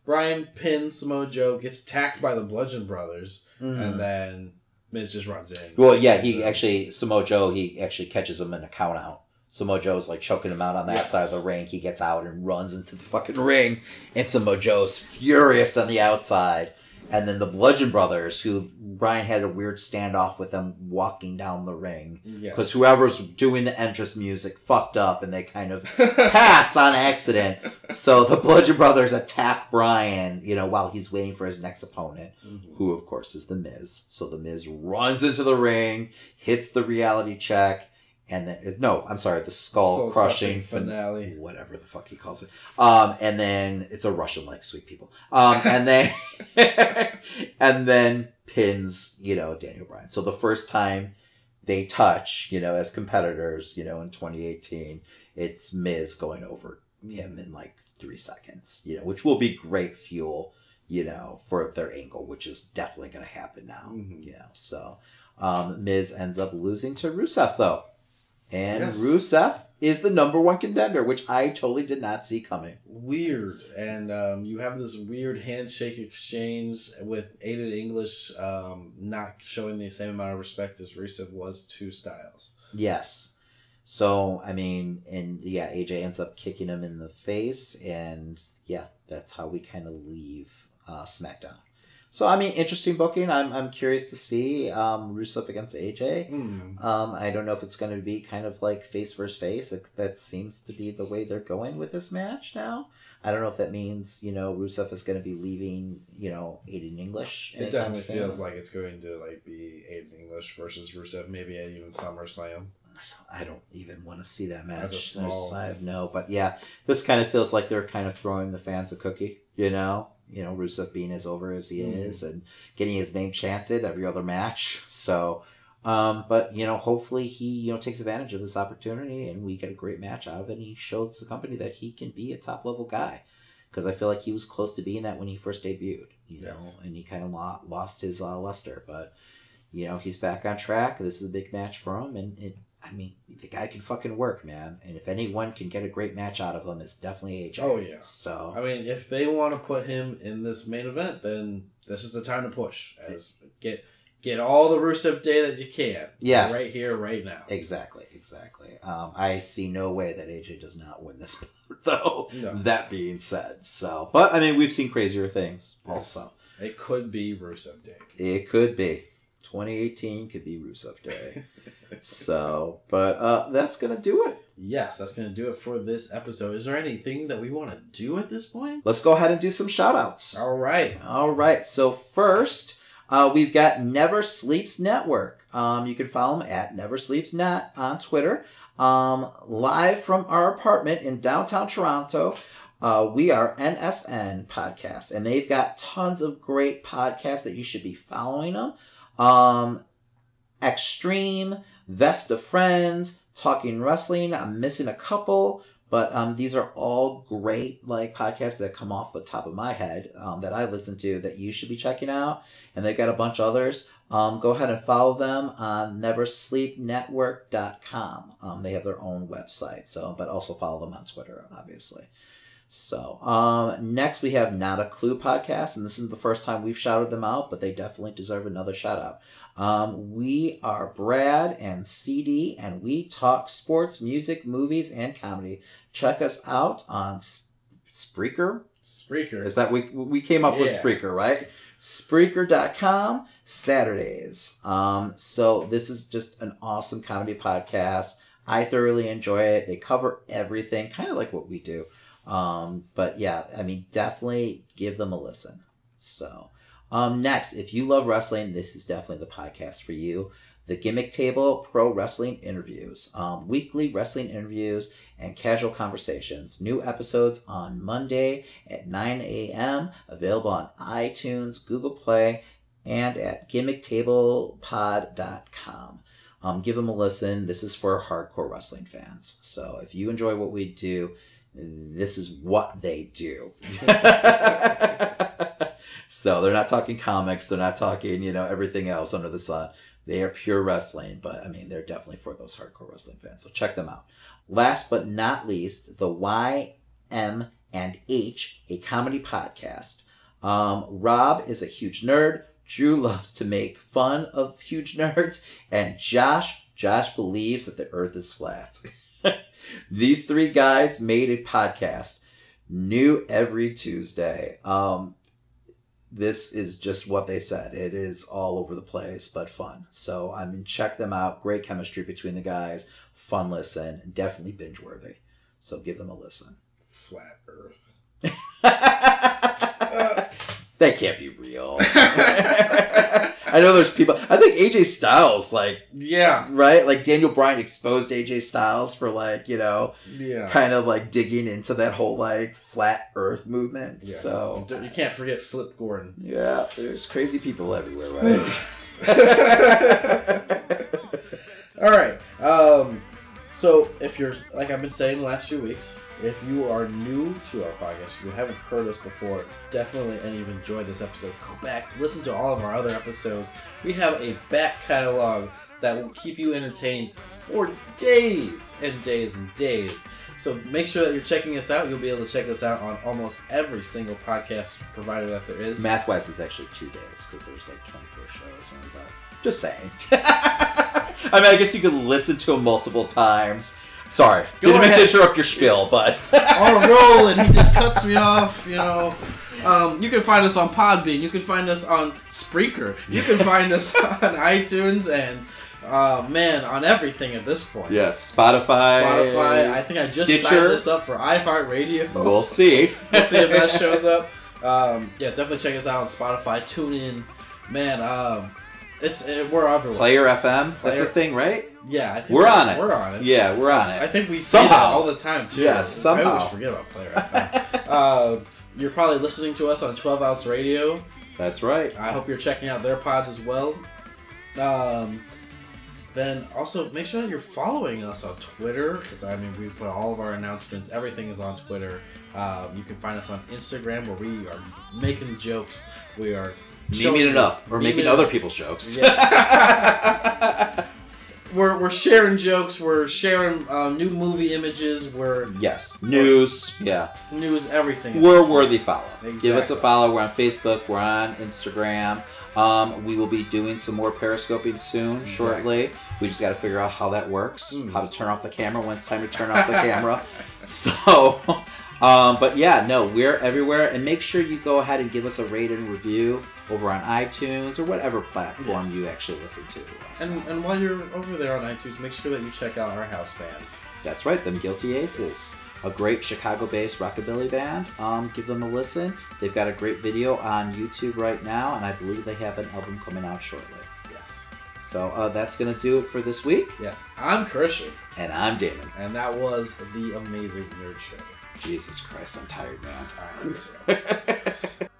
Bryan pins Samoa Joe, gets attacked by the Bludgeon Brothers, mhm. and then Miz just runs in. Well, yeah, he So- actually Samoa Joe he actually catches him in a count out. Samoa Joe's like choking him out on that Yes. side of the ring. He gets out and runs into the fucking ring, and Samoa Joe's furious on the outside. And then the Bludgeon Brothers, who Bryan had a weird standoff with them walking down the ring, Yes. because whoever's doing the entrance music fucked up, and they kind of pass on accident. So the Bludgeon Brothers attack Bryan, you know, while he's waiting for his next opponent Mhm. who of course is the Miz. So the Miz runs into the ring, hits the reality check, and then no, I'm sorry, the skull, crushing, fin- finale. whatever the fuck he calls it. Um, and then it's a Russian like sweet people. Um, and then and then pins, you know, Daniel Bryan. So the first time they touch, you know, as competitors, you know, in 2018, it's Miz going over him in like three seconds, you know, which will be great fuel, you know, for their angle, which is definitely going to happen now, Mhm. you know. So um, Miz ends up losing to Rusev though, and Yes. Rusev is the number one contender, which I totally did not see coming. weird and um, you have this weird handshake exchange with Aiden English um, not showing the same amount of respect as Rusev was to styles Yes. So I mean, and yeah, AJ ends up kicking him in the face, and yeah, that's how we kind of leave uh, SmackDown. So I mean, interesting booking. I'm I'm curious to see um, Rusev against AJ. Hmm. Um, I don't know if it's going to be kind of like face versus face. It, that seems to be the way they're going with this match now. I don't know if that means you know Rusev is going to be leaving you know Aiden English. it definitely soon. feels like it's going to like be Aiden English versus Rusev, maybe at even SummerSlam. I don't even want to see that match. I have no, but yeah, this kind of feels like they're kind of throwing the fans a cookie. You know, you know, Rusev being as over as he Mhm. is and getting his name chanted every other match. So, um, but you know, hopefully he you know takes advantage of this opportunity and we get a great match out of it. and He shows the company that he can be a top level guy because I feel like he was close to being that when he first debuted. You know, and he kind of lo- lost his uh, luster, but you know he's back on track. This is a big match for him, and it. I mean, the guy can fucking work, man. And if anyone can get a great match out of him, it's definitely AJ. Oh, yeah. So I mean, if they want to put him in this main event, then this is the time to push. As get get all the Rusev day that you can. Yes. right here, right now. exactly, exactly. Um, I see no way that AJ does not win this, though. No. That being said, so but I mean, we've seen crazier things. Also, It could be Rusev day. it could be 2018 could be Rusev Day. so, but uh, that's gonna do it. Yes, that's going to do it for this episode. Is there anything that we want to do at this point? Let's go ahead and do some shout outs. All right. All right. So first, Uh, we've got Never Sleeps Network. Um, you can follow them at Never Sleeps Net on Twitter. Um, live from our apartment in downtown Toronto. Uh, we are NSN Podcast, and they've got tons of great podcasts that you should be following them. Um, Extreme, Vesta Friends, Talking Wrestling. I'm missing a couple, but um, these are all great like podcasts that come off the top of my head um, that I listen to that you should be checking out. And they've got a bunch of others. Um, go ahead and follow them on neversleepnetwork.com. Um, they have their own website, so but also follow them on Twitter, obviously. So, um, next we have Not a Clue podcast, and this is the first time we've shouted them out, but they definitely deserve another shout out. Um, we are Brad and CD, and we talk sports, music, movies, and comedy. Check us out on Spreaker. Spreaker. Is that we we came up with Yeah. Spreaker, right? Spreaker.com Saturdays. Um, so this is just an awesome comedy podcast. I thoroughly enjoy it. They cover everything, kind of like what we do. Um, but yeah, I mean, definitely give them a listen. So, um, next, if you love wrestling, this is definitely the podcast for you. The Gimmick Table Pro Wrestling Interviews, um, weekly wrestling interviews and casual conversations. New episodes on Monday at 9 a.m. Available on iTunes, Google Play, and at gimmicktablepod.com. Um, give them a listen. This is for hardcore wrestling fans. So if you enjoy what we do, this is what they do. so they're not talking comics. They're not talking, you know, everything else under the sun. They are pure wrestling, but I mean, they're definitely for those hardcore wrestling fans. So check them out. Last but not least, the Y, M, and H, a comedy podcast. Um, Rob is a huge nerd. Drew loves to make fun of huge nerds, and Josh, Josh believes that the Earth is flat. These three guys made a podcast, new every Tuesday. Um, this is just what they said. It is all over the place, but fun. So I mean, check them out. Great chemistry between the guys. Fun listen. Definitely binge worthy. So give them a listen. Flat Earth. That can't be real. I know there's people. I think AJ Styles, like, Yeah. right? Like Daniel Bryan exposed AJ Styles for like, you know, Yeah. kind of like digging into that whole like flat Earth movement. Yes. So you can't forget Flip Gordon. yeah, there's crazy people everywhere, right? All right. Um, so if you're like I've been saying the last few weeks, if you are new to our podcast, if you haven't heard us before, definitely, and you've enjoyed this episode, go back, listen to all of our other episodes. We have a back catalog that will keep you entertained for days and days and days. So make sure that you're checking us out. You'll be able to check us out on almost every single podcast provider that there is. Math wise, it's actually two days because there's like 24 shows. Or about. Just saying. I mean, I guess you could listen to them multiple times. Sorry, Go didn't mean to interrupt your spiel, but on a roll and he just cuts me off, you know. Um, you can find us on Podbean. You can find us on Spreaker. You can find us on iTunes and, uh, man, on everything at this point. yes, Spotify, Spotify. I think I just signed this up for iHeartRadio. We'll see. We'll see if that shows up. Um, yeah, definitely check us out on Spotify. Tune in, man. Um, it's it, we're everywhere. Player FM. That's Player- a thing, right? Yeah, I think We're on it. We're on it. Yeah, we're on it. I think we Somehow. all the time too. Yes, I always forget about Player uh, you're probably listening to us on 12 Ounce Radio. That's right. I hope you're checking out their pods as well. Um, then also make sure that you're following us on Twitter because I mean we put all of our announcements. Everything is on Twitter. Um, you can find us on Instagram where we are making jokes. We are Memeing it up or making other up. people's jokes. We're, we're sharing jokes. We're sharing uh, new movie images. We're yes, news. Yeah, news everything. we're a worthy follow. Give us a follow. We're on Facebook. We're on Instagram. Um, we will be doing some more periscoping soon, shortly. We just got to figure out how that works, Mm. how to turn off the camera when it's time to turn off the camera. So, um, but yeah, no, we're everywhere, and make sure you go ahead and give us a rate and review over on iTunes or whatever platform Yes. you actually listen to. And, and while you're over there on iTunes, make sure that you check out our house band. That's right, them guilty aces. a great Chicago-based rockabilly band. Um, give them a listen. They've got a great video on YouTube right now, and I believe they have an album coming out shortly. Yes. So uh, that's gonna do it for this week. Yes. I'm Christian, And I'm Damon. and that was the Amazing Nerd Show. Jesus Christ, I'm tired, man.